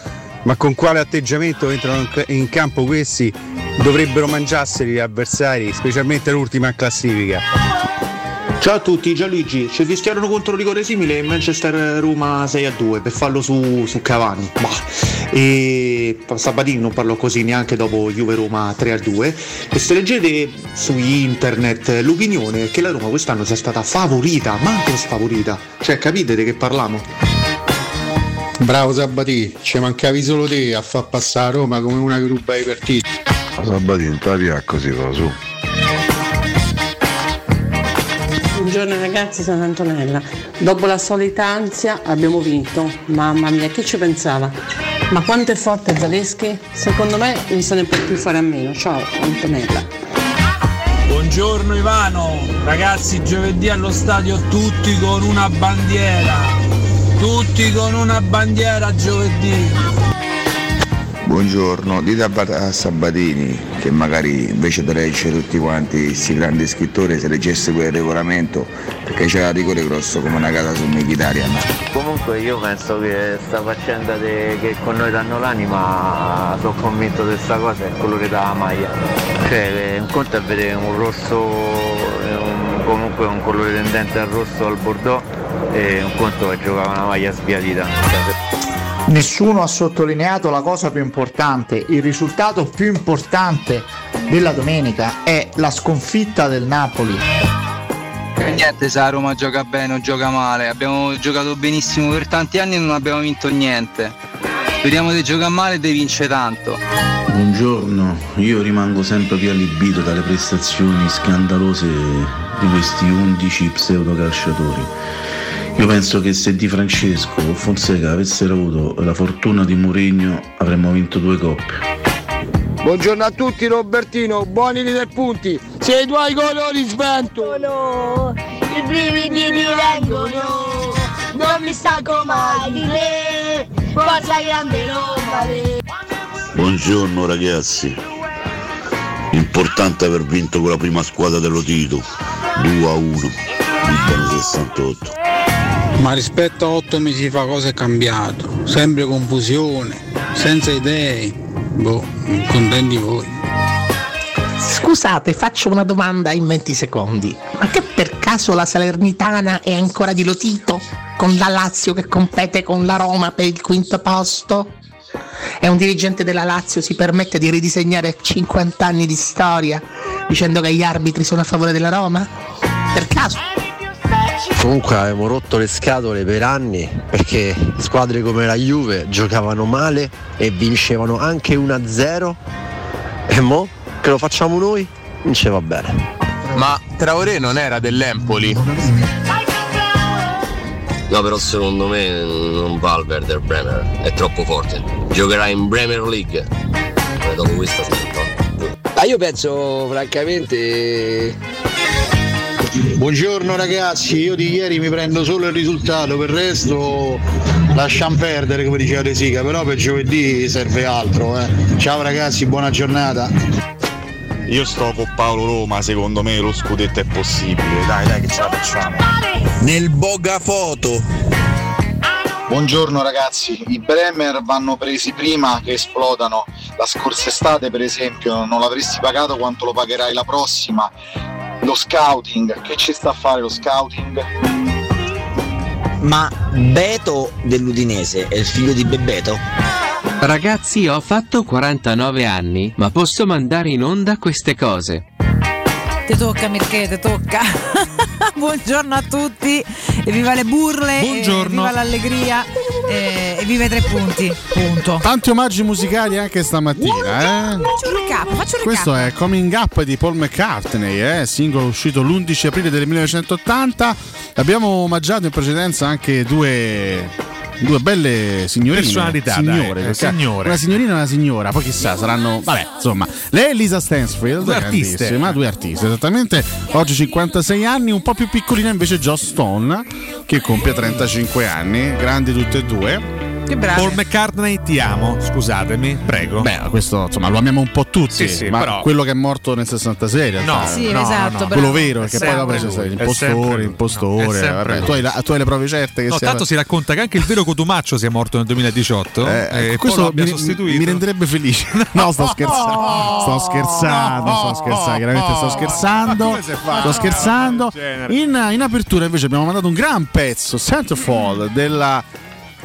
S72: ma con quale atteggiamento entrano in, campo questi? Dovrebbero mangiarseli gli avversari, specialmente l'ultima classifica.
S73: Ciao a tutti, Gianluigi. Ci fischiarono contro un rigore simile in Manchester Roma 6 a 2 per farlo su, su Cavani. Bah. E Sabatini non parlò così neanche dopo Juve Roma 3 a 2. E se leggete su internet l'opinione è che la Roma quest'anno sia stata favorita, manco sfavorita. Cioè, capite di che parliamo?
S74: Bravo Sabatì, ci mancavi solo te a far passare Roma come una che ruba i partiti.
S57: Sabatino, te così va su.
S75: Buongiorno ragazzi, sono Antonella. Dopo la solita ansia abbiamo vinto. Mamma mia, chi ci pensava? Ma quanto è forte Zaleschi? Secondo me non se ne può più fare a meno. Ciao Antonella.
S24: Buongiorno Ivano, ragazzi giovedì allo stadio tutti con una bandiera, tutti con una bandiera giovedì.
S57: Buongiorno, dite a, Bat- a Sabatini che magari invece di leggere tutti quanti questi grandi scrittori se leggesse quel regolamento perché c'era rigore grosso come una casa su Mkhitaryan.
S76: Comunque io penso che sta faccenda de- che con noi danno l'anima, sono convinto di questa cosa, è il colore della maglia. Cioè eh, un conto è vedere un rosso, eh, un- comunque un colore tendente al rosso al bordeaux e un conto è giocare una maglia sbiadita.
S77: Nessuno ha sottolineato la cosa più importante, il risultato più importante della domenica è la sconfitta del Napoli.
S78: E niente se la Roma gioca bene o gioca male, abbiamo giocato benissimo per tanti anni e non abbiamo vinto niente. Speriamo di giocare male e di vincere tanto.
S79: Buongiorno, io rimango sempre più allibito dalle prestazioni scandalose di questi 11 pseudo calciatori. Io penso che se Di Francesco o Fonseca avessero avuto la fortuna di Mourinho avremmo vinto due coppe.
S80: Buongiorno a tutti Robertino, buoni di tre punti, se i tuoi colori sventono,
S41: I brividi mi vengono, non mi stanco mai di te, forza grande Roma.
S57: Buongiorno ragazzi, importante aver vinto con la prima squadra dello Tito, 2 a 1, Libano 68.
S74: Ma rispetto a otto mesi fa cosa è cambiato? Sempre confusione, senza idee. Boh, contenti voi.
S81: Scusate, faccio una domanda in 20 secondi. Ma che per caso la Salernitana è ancora di Lotito? Con la Lazio che compete con la Roma per il quinto posto? E un dirigente della Lazio si permette di ridisegnare 50 anni di storia dicendo che gli arbitri sono a favore della Roma? Per caso?
S82: Comunque avevamo rotto le scatole per anni perché squadre come la Juve giocavano male e vincevano anche 1-0 e mo che lo facciamo noi non ci va bene.
S83: Ma Traoré non era dell'Empoli?
S21: No, però secondo me non va al Werder Bremer, è troppo forte. Giocherà in Premier League. Eh, Dopo questa.
S84: Ma io penso francamente
S85: Buongiorno ragazzi, io di ieri mi prendo solo il risultato, per il resto lasciamo perdere come diceva De Sica, però per giovedì serve altro. eh. Ciao ragazzi, buona giornata.
S86: Io sto con Paolo Roma, secondo me lo scudetto è possibile. Dai, dai che ce la facciamo.
S84: Nel Boga Foto.
S85: Buongiorno ragazzi, i Bremer vanno presi prima che esplodano. La scorsa estate per esempio non l'avresti pagato quanto lo pagherai la prossima. Lo scouting, che ci sta a fare lo scouting?
S87: Ma Beto dell'Udinese è il figlio di Bebeto?
S6: Ragazzi, ho fatto 49 anni, ma posso mandare in onda queste cose.
S14: Ti tocca Mirché, ti tocca. Buongiorno a tutti, e viva le burle,
S17: Buongiorno.
S14: e viva l'allegria e, e viva i tre punti. Punto.
S17: Tanti omaggi musicali anche stamattina, eh?
S14: Faccio un recap, faccio un
S17: Questo
S14: recap.
S17: è Coming Up di Paul McCartney, eh? singolo uscito l'11 aprile del 1980. Abbiamo omaggiato in precedenza anche due, due belle signorine.
S16: Personalità,
S17: signore,
S16: dai, eh, signore.
S17: Una signorina e una signora, poi chissà, saranno. Vabbè, insomma. Lei è Lisa Stansfield,
S16: Due artiste.
S17: grandissima, due artiste, esattamente. Oggi 56 anni, un po' più piccolina invece Joss Stone, che compie 35 anni, grandi tutte e due.
S14: Che bravi.
S16: Paul McCartney, ti amo, scusatemi, prego.
S17: Beh, questo insomma lo amiamo un po' tutti,
S16: Sì, sì,
S17: ma
S16: però-
S17: quello che è morto nel 66 in realtà.
S16: No,
S14: Sì,
S16: no,
S14: esatto,
S16: no, no.
S17: quello
S14: bravo.
S17: vero, perché poi dopo c'è stato l'impostore, impostore. Vabbè, tu, hai la- tu hai le prove certe che
S16: No,
S17: sia-
S16: tanto si racconta che anche il vero Cotumaccio sia morto nel 2018
S17: Eh,
S16: e poi
S17: questo mi,
S16: sostituito.
S17: mi renderebbe felice. No, sto scherzando. Sto scherzando, sto scherzando, chiaramente sto scherzando. Sto scherzando. In, in apertura invece abbiamo mandato un gran pezzo, Centerfold, della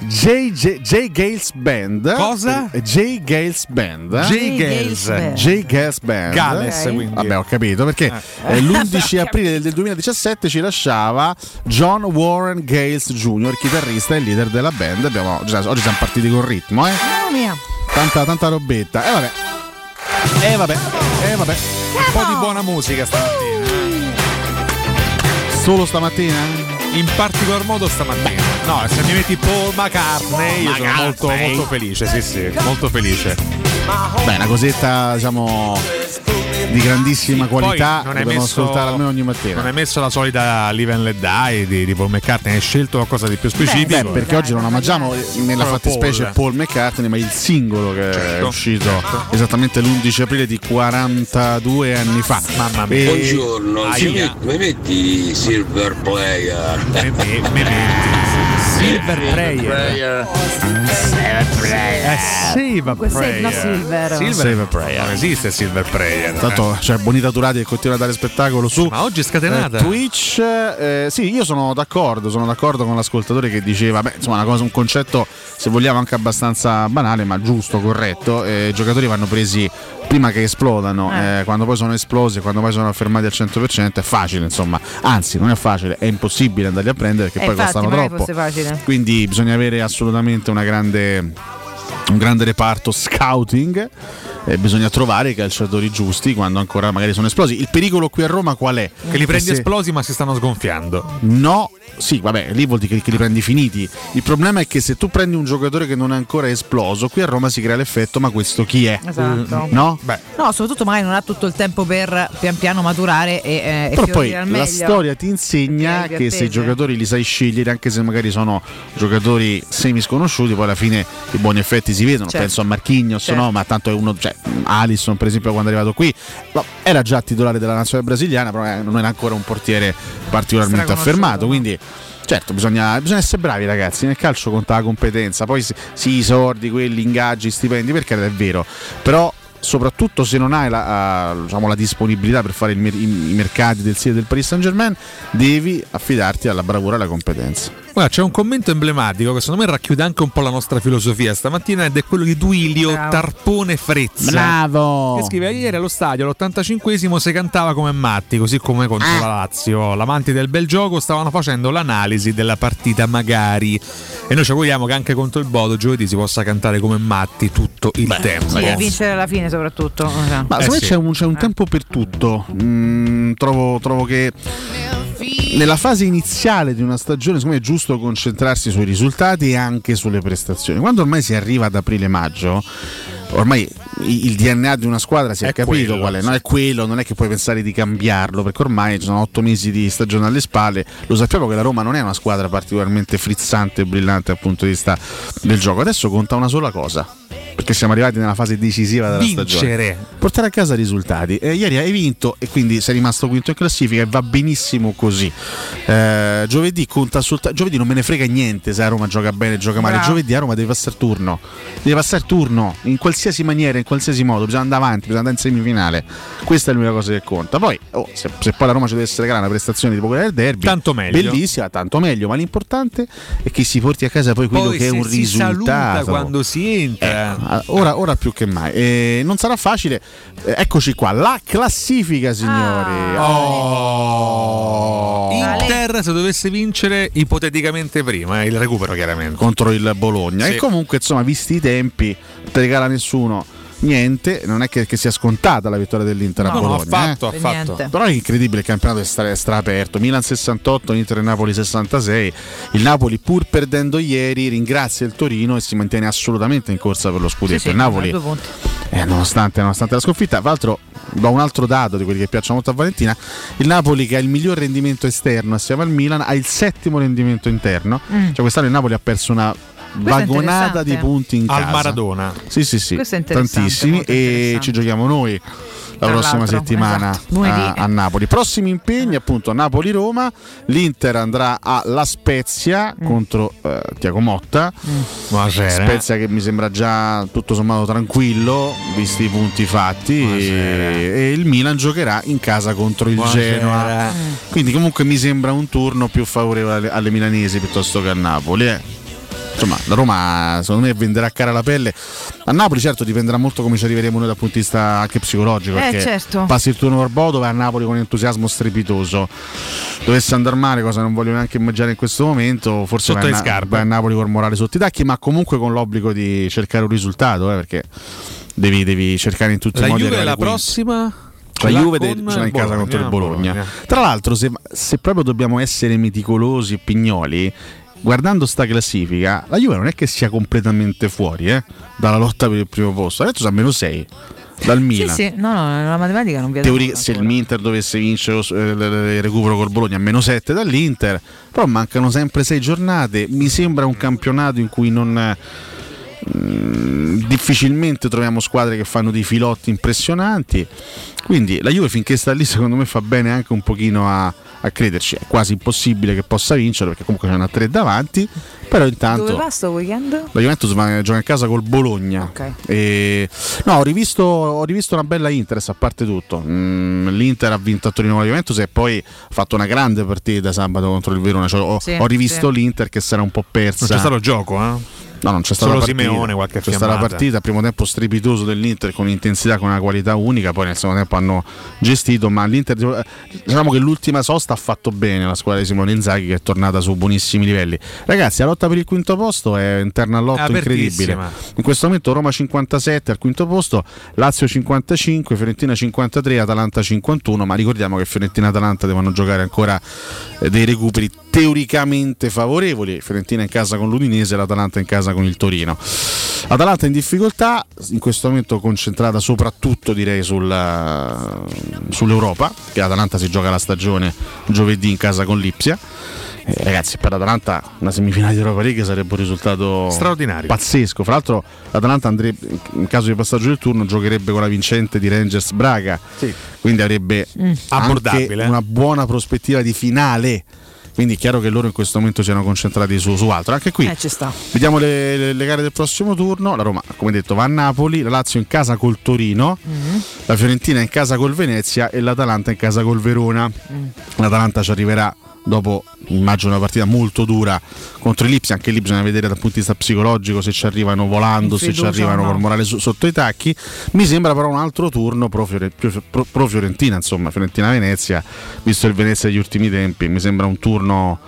S17: J. J. Gales Band.
S16: Cosa?
S17: Eh, J. Gales Band.
S16: J. Gales Band.
S17: J. Gales Band.
S16: Gales,
S17: Ok.
S16: quindi.
S17: Vabbè, ho capito perché eh, l'11 aprile del- del 2017 ci lasciava John Warren Gales Jr., chitarrista e leader della band. Abbiamo, già- oggi siamo partiti con ritmo, eh.
S14: Mamma mia.
S17: Tanta, tanta robetta. E vabbè. E vabbè. E vabbè.
S16: Un po' di buona musica stamattina.
S17: Solo stamattina?
S16: In particolar modo stamattina. No, se mi metti Paul McCartney, io sono molto, molto felice, sì, sì, molto felice.
S17: Beh, una cosetta, diciamo, di grandissima
S16: Poi
S17: qualità.
S16: non
S17: Dobbiamo
S16: messo-
S17: ascoltare almeno ogni mattina.
S16: Non hai messo la solita Live and Let Die di, di Paul McCartney, hai scelto qualcosa di più specifico.
S17: Beh, perché oggi non omaggiamo nella fattispecie
S16: Paul.
S17: Paul. McCartney, ma il singolo che è
S16: Certo.
S17: uscito esattamente l'11 aprile di 42 anni fa.
S16: Mamma
S17: E-
S21: Buongiorno, mi metti, mi metti Silver Player.
S16: Silver Prayer. Eh,
S14: Comunque Save, no
S16: Prayer.
S14: Silver.
S16: Silver
S17: Prayer.
S16: Non esiste Silver Prayer.
S17: Tanto c'è Bonita Turati che continua a dare spettacolo su
S16: Ma oggi è scatenata.
S17: eh, Twitch. eh, sì, io sono d'accordo, sono d'accordo con l'ascoltatore che diceva, beh, insomma, una cosa, un concetto, se vogliamo, anche abbastanza banale, ma giusto, corretto. eh, I giocatori vanno presi prima che esplodano, eh, quando poi sono esplosi, quando poi sono fermati al 100% è facile, insomma, anzi non è facile, è impossibile andarli a prendere perché
S14: Eh,
S17: poi
S14: infatti,
S17: costano troppo.
S14: fosse
S17: Quindi bisogna avere assolutamente una grande, un grande reparto scouting. eh, bisogna trovare i calciatori giusti quando ancora magari sono esplosi. Il pericolo qui a Roma qual è?
S16: Che li prendi
S17: se-
S16: esplosi ma si stanno sgonfiando.
S17: No, sì, vabbè, lì vuol dire che, li prendi finiti. Il problema è che se tu prendi un giocatore che non è ancora esploso, qui a Roma si crea l'effetto, ma questo chi è?
S14: Esatto.
S17: No?
S14: No, soprattutto magari non ha tutto il tempo per pian piano maturare e, eh, e
S17: Però poi
S14: fiorire al
S17: la
S14: meglio.
S17: storia ti insegna che se i giocatori li sai scegliere, anche se magari sono giocatori semi sconosciuti, poi alla fine i buoni effetti si vedono.
S14: Certo.
S17: Penso a Marquinhos,
S14: Certo.
S17: no? ma tanto è uno, cioè Alisson per esempio quando è arrivato qui, era già titolare della nazionale brasiliana, però eh, non era ancora un portiere particolarmente affermato. Quindi Certo, bisogna, bisogna essere bravi ragazzi, nel calcio conta la competenza, poi sì, sì, i soldi, quelli, ingaggi, stipendi, perché è vero, però soprattutto se non hai la, eh, diciamo, la disponibilità per fare mer- i, i mercati del sito del Paris Saint Germain, devi affidarti alla bravura e alla competenza.
S16: Guarda, c'è un commento emblematico che secondo me racchiude anche un po' la nostra filosofia stamattina ed è quello di Duilio
S14: Bravo.
S16: Tarpone Frezza.
S17: Bravo!
S16: Che scrive ieri allo stadio all'85esimo si cantava come matti, così come contro
S17: Ah.
S16: la Lazio. L'amanti del bel gioco stavano facendo l'analisi della partita magari. E noi ci auguriamo che anche contro il Bodo giovedì si possa cantare come matti tutto il tempo.
S14: Sì, e vincere alla fine soprattutto.
S17: Ma
S16: Eh
S17: secondo me
S16: sì.
S17: c'è, un, c'è un tempo per tutto. Mm, trovo, trovo che nella fase iniziale di una stagione, secondo me è giusto concentrarsi sui risultati e anche sulle prestazioni. Quando ormai si arriva ad aprile-maggio, ormai il DNA di una squadra si è,
S16: È
S17: capito
S16: quello,
S17: qual è. Non è quello, non è che puoi pensare di cambiarlo, perché ormai ci sono otto mesi di stagione alle spalle. Lo sappiamo che la Roma non è una squadra particolarmente frizzante e brillante dal punto di vista del gioco. Adesso conta una sola cosa. Perché siamo arrivati nella fase decisiva della
S16: Vincere.
S17: stagione. Portare a casa risultati. Eh, ieri hai vinto e quindi sei rimasto quinto in classifica e va benissimo così. Eh, giovedì conta soltanto. Giovedì non me ne frega niente se a Roma gioca bene, gioca male.
S14: Bravo.
S17: Giovedì a Roma deve passare turno. Deve passare turno in qualsiasi maniera, in qualsiasi modo. Bisogna andare avanti, bisogna andare in semifinale. Questa è l'unica cosa che conta. Poi, oh, se, se poi la Roma ci deve essere una prestazione tipo quella del derby,
S16: Tanto meglio.
S17: Bellissima, tanto meglio. Ma l'importante è che si porti a casa poi quello
S16: Poi
S17: che è un
S16: si
S17: risultato.
S16: quando si entra.
S17: Ah, Ora, ora più che mai. Eh, non sarà facile. Eh, eccoci qua, la classifica, signori. Oh.
S16: Inter se dovesse vincere ipoteticamente prima, eh, il recupero chiaramente.
S17: contro il Bologna.
S16: Sì.
S17: E comunque, insomma, visti i tempi, te regala nessuno. Niente, non è che, che sia scontata la vittoria dell'Inter a
S16: No, no,
S17: Bologna.
S16: affatto,
S17: eh.
S16: affatto.
S17: Però è incredibile il campionato è stra, è straaperto. Milan 68, Inter e Napoli 66. Il Napoli, pur perdendo ieri, ringrazia il Torino e si mantiene assolutamente in corsa per lo scudetto.
S14: Sì, sì,
S17: il Napoli, eh, nonostante, nonostante la sconfitta, tra l'altro, do un altro dato di quelli che piacciono molto a Valentina: il Napoli, che ha il miglior rendimento esterno assieme al Milan, ha il settimo rendimento interno.
S14: Mm.
S17: Cioè, quest'anno il Napoli ha perso una vagonata di punti in
S16: Al
S17: casa.
S16: Maradona.
S17: Sì, sì, sì, tantissimi. E ci giochiamo noi la
S14: Tra
S17: prossima settimana
S14: esatto.
S17: A, a Napoli. Prossimi impegni, appunto, Napoli-Roma. L'Inter andrà a La Spezia
S14: Mm.
S17: contro eh, Tiago Motta.
S16: Buonasera.
S17: Spezia che mi sembra già tutto sommato tranquillo, visti i punti fatti. E, e il Milan giocherà in casa contro il
S16: Buonasera.
S17: Genoa. Quindi, comunque, mi sembra un turno più favorevole alle, alle milanesi piuttosto che a Napoli. eh. Insomma, la Roma secondo me venderà cara la pelle. A Napoli, certo, dipenderà molto come ci arriveremo noi dal punto di vista anche psicologico.
S14: Eh,
S17: perché
S14: certo.
S17: passi il turno per Bodo, vai a Napoli con entusiasmo strepitoso. Dovesse andare male, cosa non voglio neanche immaginare in questo momento, forse
S16: Sotto
S17: vai, a Na- vai a Napoli col morale sotto i tacchi, ma comunque con l'obbligo di cercare un risultato, eh, perché devi, devi cercare in tutti
S16: La
S17: i modi
S16: Juve
S17: di
S16: la
S17: quinto.
S16: prossima
S17: La
S16: l'ha
S17: Juve
S16: con
S17: de- ce l'ha in casa contro il Bologna.
S16: Bologna.
S17: Tra l'altro, se, se proprio dobbiamo essere meticolosi e pignoli, guardando sta classifica, la Juve non è che sia completamente fuori eh, dalla lotta per il primo posto. Adesso a meno 6 dal
S14: Sì,
S17: Milan.
S14: sì, no, no, la matematica non viene.
S17: Teoria- se il Inter dovesse vincere eh, il recupero col Bologna a meno 7 dall'Inter, però mancano sempre 6 giornate. Mi sembra un campionato in cui non. Mm, difficilmente troviamo squadre che fanno dei filotti impressionanti. Quindi la Juve finché sta lì, secondo me, fa bene anche un pochino a, a crederci. È quasi impossibile che possa vincere perché comunque c'è una 3 davanti. Però intanto.
S14: Dove va sto weekend?
S17: La Juventus va- gioca in casa col Bologna.
S14: Ok.
S17: E- no, ho rivisto, ho rivisto una bella Interest a parte tutto. Mm, L'Inter ha vinto a Torino con la Juventus e poi ha fatto una grande partita sabato contro il Verona. Cioè, ho,
S16: Sì,
S17: ho rivisto
S16: sì.
S17: l'Inter che era un po' persa.
S16: Non c'è stato gioco, eh?
S17: No, non c'è stata
S16: Solo
S17: partita.
S16: Simeone, qualche
S17: C'è stata la partita, primo tempo strepitoso dell'Inter con intensità, con una qualità unica, poi nel secondo tempo hanno gestito, ma l'Inter diciamo che l'ultima sosta ha fatto bene la squadra di Simone Inzaghi che è tornata su buonissimi livelli. Ragazzi, la lotta per il quinto posto è interna al lotto
S16: È
S17: incredibile.
S16: apertissima.
S17: In questo momento Roma 57 al quinto posto, Lazio 55, Fiorentina 53, Atalanta 51, ma ricordiamo che Fiorentina e Atalanta devono giocare ancora eh, dei recuperi teoricamente favorevoli, Fiorentina in casa con l'Udinese, l'Atalanta in casa con il Torino. L'Atalanta in difficoltà, in questo momento concentrata soprattutto direi sulla- sull'Europa, che l'Atalanta si gioca la stagione giovedì in casa con l'Ipsia. Eh, ragazzi, per l'Atalanta una semifinale di Europa League sarebbe un risultato
S16: Straordinario.
S17: pazzesco. Fra l'altro, l'Atalanta andrebbe, in caso di passaggio del turno, giocherebbe con la vincente di Rangers Braga, quindi avrebbe
S14: Mm.
S17: una buona prospettiva di finale. Quindi è chiaro che loro in questo momento siano concentrati su, su altro. Anche qui
S14: Eh,
S17: vediamo le, le- le gare del prossimo turno. La Roma, come detto, va a Napoli, la Lazio in casa col Torino,
S14: Mm.
S17: la Fiorentina in casa col Venezia e l'Atalanta in casa col Verona. L'Atalanta ci arriverà dopo immagino una partita molto dura contro i Lipsi, anche lì bisogna vedere dal punto di vista psicologico se ci arrivano volando, se ci arrivano
S14: no.
S17: col morale su- sotto i tacchi. Mi sembra però un altro turno pro, Fiore- pro- pro Fiorentina, insomma, Fiorentina-Venezia, visto il Venezia degli ultimi tempi, mi sembra un turno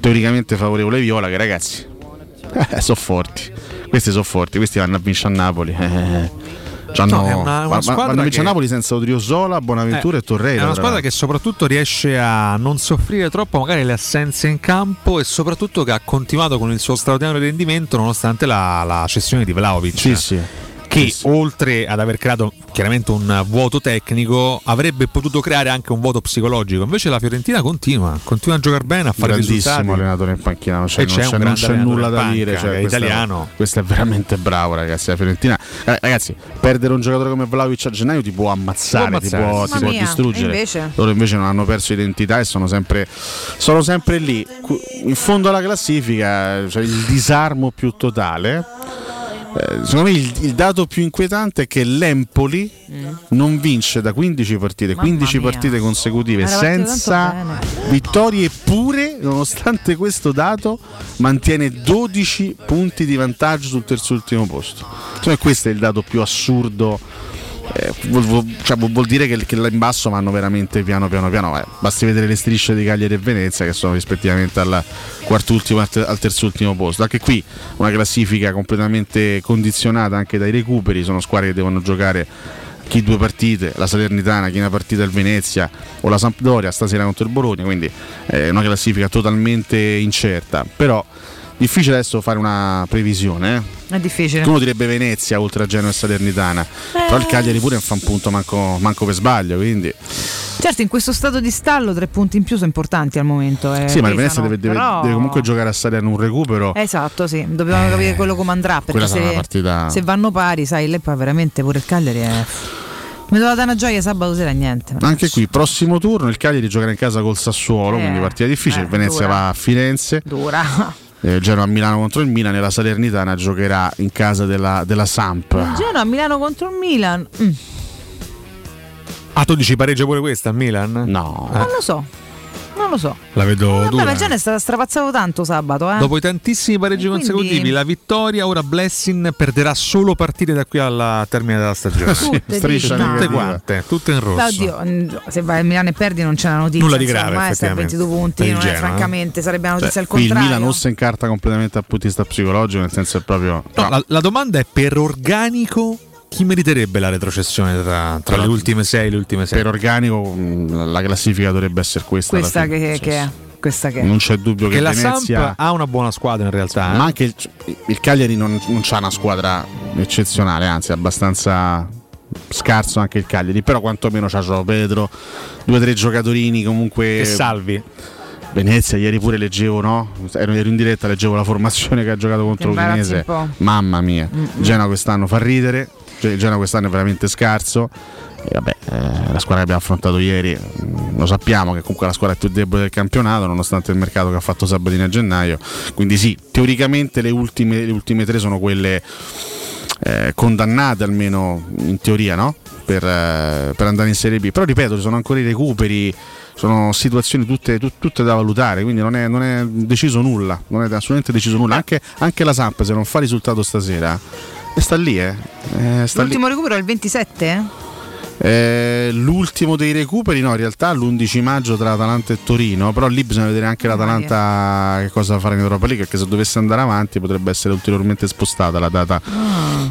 S17: teoricamente favorevole ai Viola che ragazzi eh, sono forti. Questi sono forti, questi vanno a vincere a Napoli. eh. C'hanno-
S16: No, è una- una squadra
S17: vanno a vincere
S16: che-
S17: Napoli senza Odriozola, Bonaventura
S16: Eh,
S17: e Torreira.
S16: È una squadra che soprattutto riesce a non soffrire troppo magari le assenze in campo e soprattutto che ha continuato con il suo straordinario rendimento nonostante la, la cessione di Vlaovic.
S17: Sì, sì.
S16: Che oltre ad aver creato chiaramente un vuoto tecnico avrebbe potuto creare anche un vuoto psicologico. Invece la Fiorentina continua, continua a giocare bene, a fare risultati.
S17: grandissimo allenatore in panchina, non c'è,
S16: c'è
S17: non
S16: un
S17: c'è, nulla da
S16: panca,
S17: dire. Cioè,
S16: è
S17: questo
S16: italiano.
S17: questo è veramente bravo, ragazzi. La Fiorentina, Eh, ragazzi, perdere un giocatore come Vlaovic a gennaio ti può ammazzare,
S16: Può
S17: ti
S16: ammazzare.
S17: può,
S14: Mamma
S17: ti può
S14: mia,
S17: distruggere.
S14: e invece?
S17: Loro invece non hanno perso identità e sono sempre, sono sempre lì. In fondo alla classifica, cioè il disarmo più totale. Eh, secondo me il, il dato più inquietante è che l'Empoli non vince da 15 partite, 15
S14: mia.
S17: partite consecutive senza vittorie eppure, nonostante questo dato, mantiene 12 punti di vantaggio sul terzultimo posto. Secondo me questo è il dato più assurdo. Eh, vuol, vuol- cioè, vuol- dire che, che là in basso vanno veramente piano piano piano. eh, basti vedere le strisce di Cagliari e Venezia che sono rispettivamente al quartultimo e al ter- al terzultimo posto. Anche qui una classifica completamente condizionata anche dai recuperi, sono squadre che devono giocare chi due partite, la Salernitana, chi una partita il Venezia o la Sampdoria stasera contro il Bologna, quindi è una classifica totalmente incerta, però difficile adesso fare una previsione. eh.
S14: È difficile.
S17: Uno direbbe Venezia oltre a Genoa e Salernitana, però il Cagliari pure fa un punto manco, manco per sbaglio, quindi
S14: Certo, in questo stato di stallo tre punti in più sono importanti al momento. eh,
S17: sì, ma il Venezia deve, deve-
S14: però-
S17: deve comunque giocare a Salerno un recupero.
S14: Esatto, sì, dobbiamo capire quello come andrà. Perché se,
S17: partita-
S14: se vanno pari, sai, lei poi veramente pure il Cagliari è. Mi doveva dare una gioia sabato sera niente.
S17: Anche qui, prossimo turno, il Cagliari giocherà in casa col Sassuolo,
S14: Eh,
S17: quindi partita difficile.
S14: eh,
S17: il Venezia
S14: dura.
S17: va a Firenze.
S14: Dura.
S17: Eh, Genoa a Milano contro il Milan e la Salernitana giocherà in casa della, della Samp.
S14: Il Genoa a Milano contro il Milan. Mm,
S16: Ah, tu dici pareggio pure questa a Milan?
S17: No.
S14: non lo so. Non lo so.
S16: La vedo
S14: Vabbè,
S16: dura.
S14: ma il Genoa è stato strapazzato tanto sabato, eh.
S16: Dopo i tantissimi pareggi
S14: quindi-
S16: consecutivi, la vittoria, ora Blessing perderà solo partite da qui alla termine della stagione.
S17: Tutte striscia
S16: tutte
S14: no.
S16: quante, tutte in rosso.
S14: Beh, oddio, se vai al Milano e perdi non c'è una notizia.
S16: Nulla di grave,
S14: eh, stai a
S16: effettivamente,
S14: 22 punti,
S16: il
S14: non è,
S16: Genoa, eh.
S14: francamente sarebbe una notizia
S17: Cioè,
S14: al
S17: il
S14: contrario.
S17: Milan o si incarta completamente dal punto di vista psicologico, nel senso è proprio.
S16: No, la, la domanda è per organico chi meriterebbe la retrocessione tra, tra le ultime sei e le ultime sei?
S17: Per organico mh, la classifica dovrebbe essere questa.
S14: questa
S17: fine.
S14: che, che è. Questa che è.
S17: Non c'è dubbio che,
S16: che la
S17: Venezia.
S16: Samp ha una buona squadra in realtà. eh?
S17: Ma anche il, il Cagliari non, non ha una squadra eccezionale, anzi è abbastanza scarso anche il Cagliari, però quantomeno c'ha Gio Pedro, due o tre giocatori comunque...
S16: Che salvi.
S17: Venezia, ieri pure leggevo, no? Ero, ero in diretta, leggevo la formazione che ha giocato contro l'Udinese. Mamma mia,
S14: Mm-mm.
S17: Genoa quest'anno fa ridere, cioè, il Genoa quest'anno è veramente scarso. E vabbè, eh, la squadra che abbiamo affrontato ieri, mm, lo sappiamo che comunque è la squadra più debole del campionato, nonostante il mercato che ha fatto Sabatini a gennaio. Quindi sì, teoricamente le ultime, le ultime tre sono quelle eh, condannate almeno in teoria, no? Per, eh, per andare in Serie B. Però ripeto, ci sono ancora i recuperi, sono situazioni tutte, tut- tutte da valutare, quindi non è, non è deciso nulla, non è assolutamente deciso nulla. Anche, anche la Samp se non fa risultato stasera, sta lì, eh. Eh, sta lì.
S14: L'ultimo recupero è il 27?
S17: Eh, l'ultimo dei recuperi, no, in realtà l'11 maggio tra Atalanta e Torino, però lì bisogna vedere anche l'Atalanta che cosa fare in Europa League, perché se dovesse andare avanti potrebbe essere ulteriormente spostata la data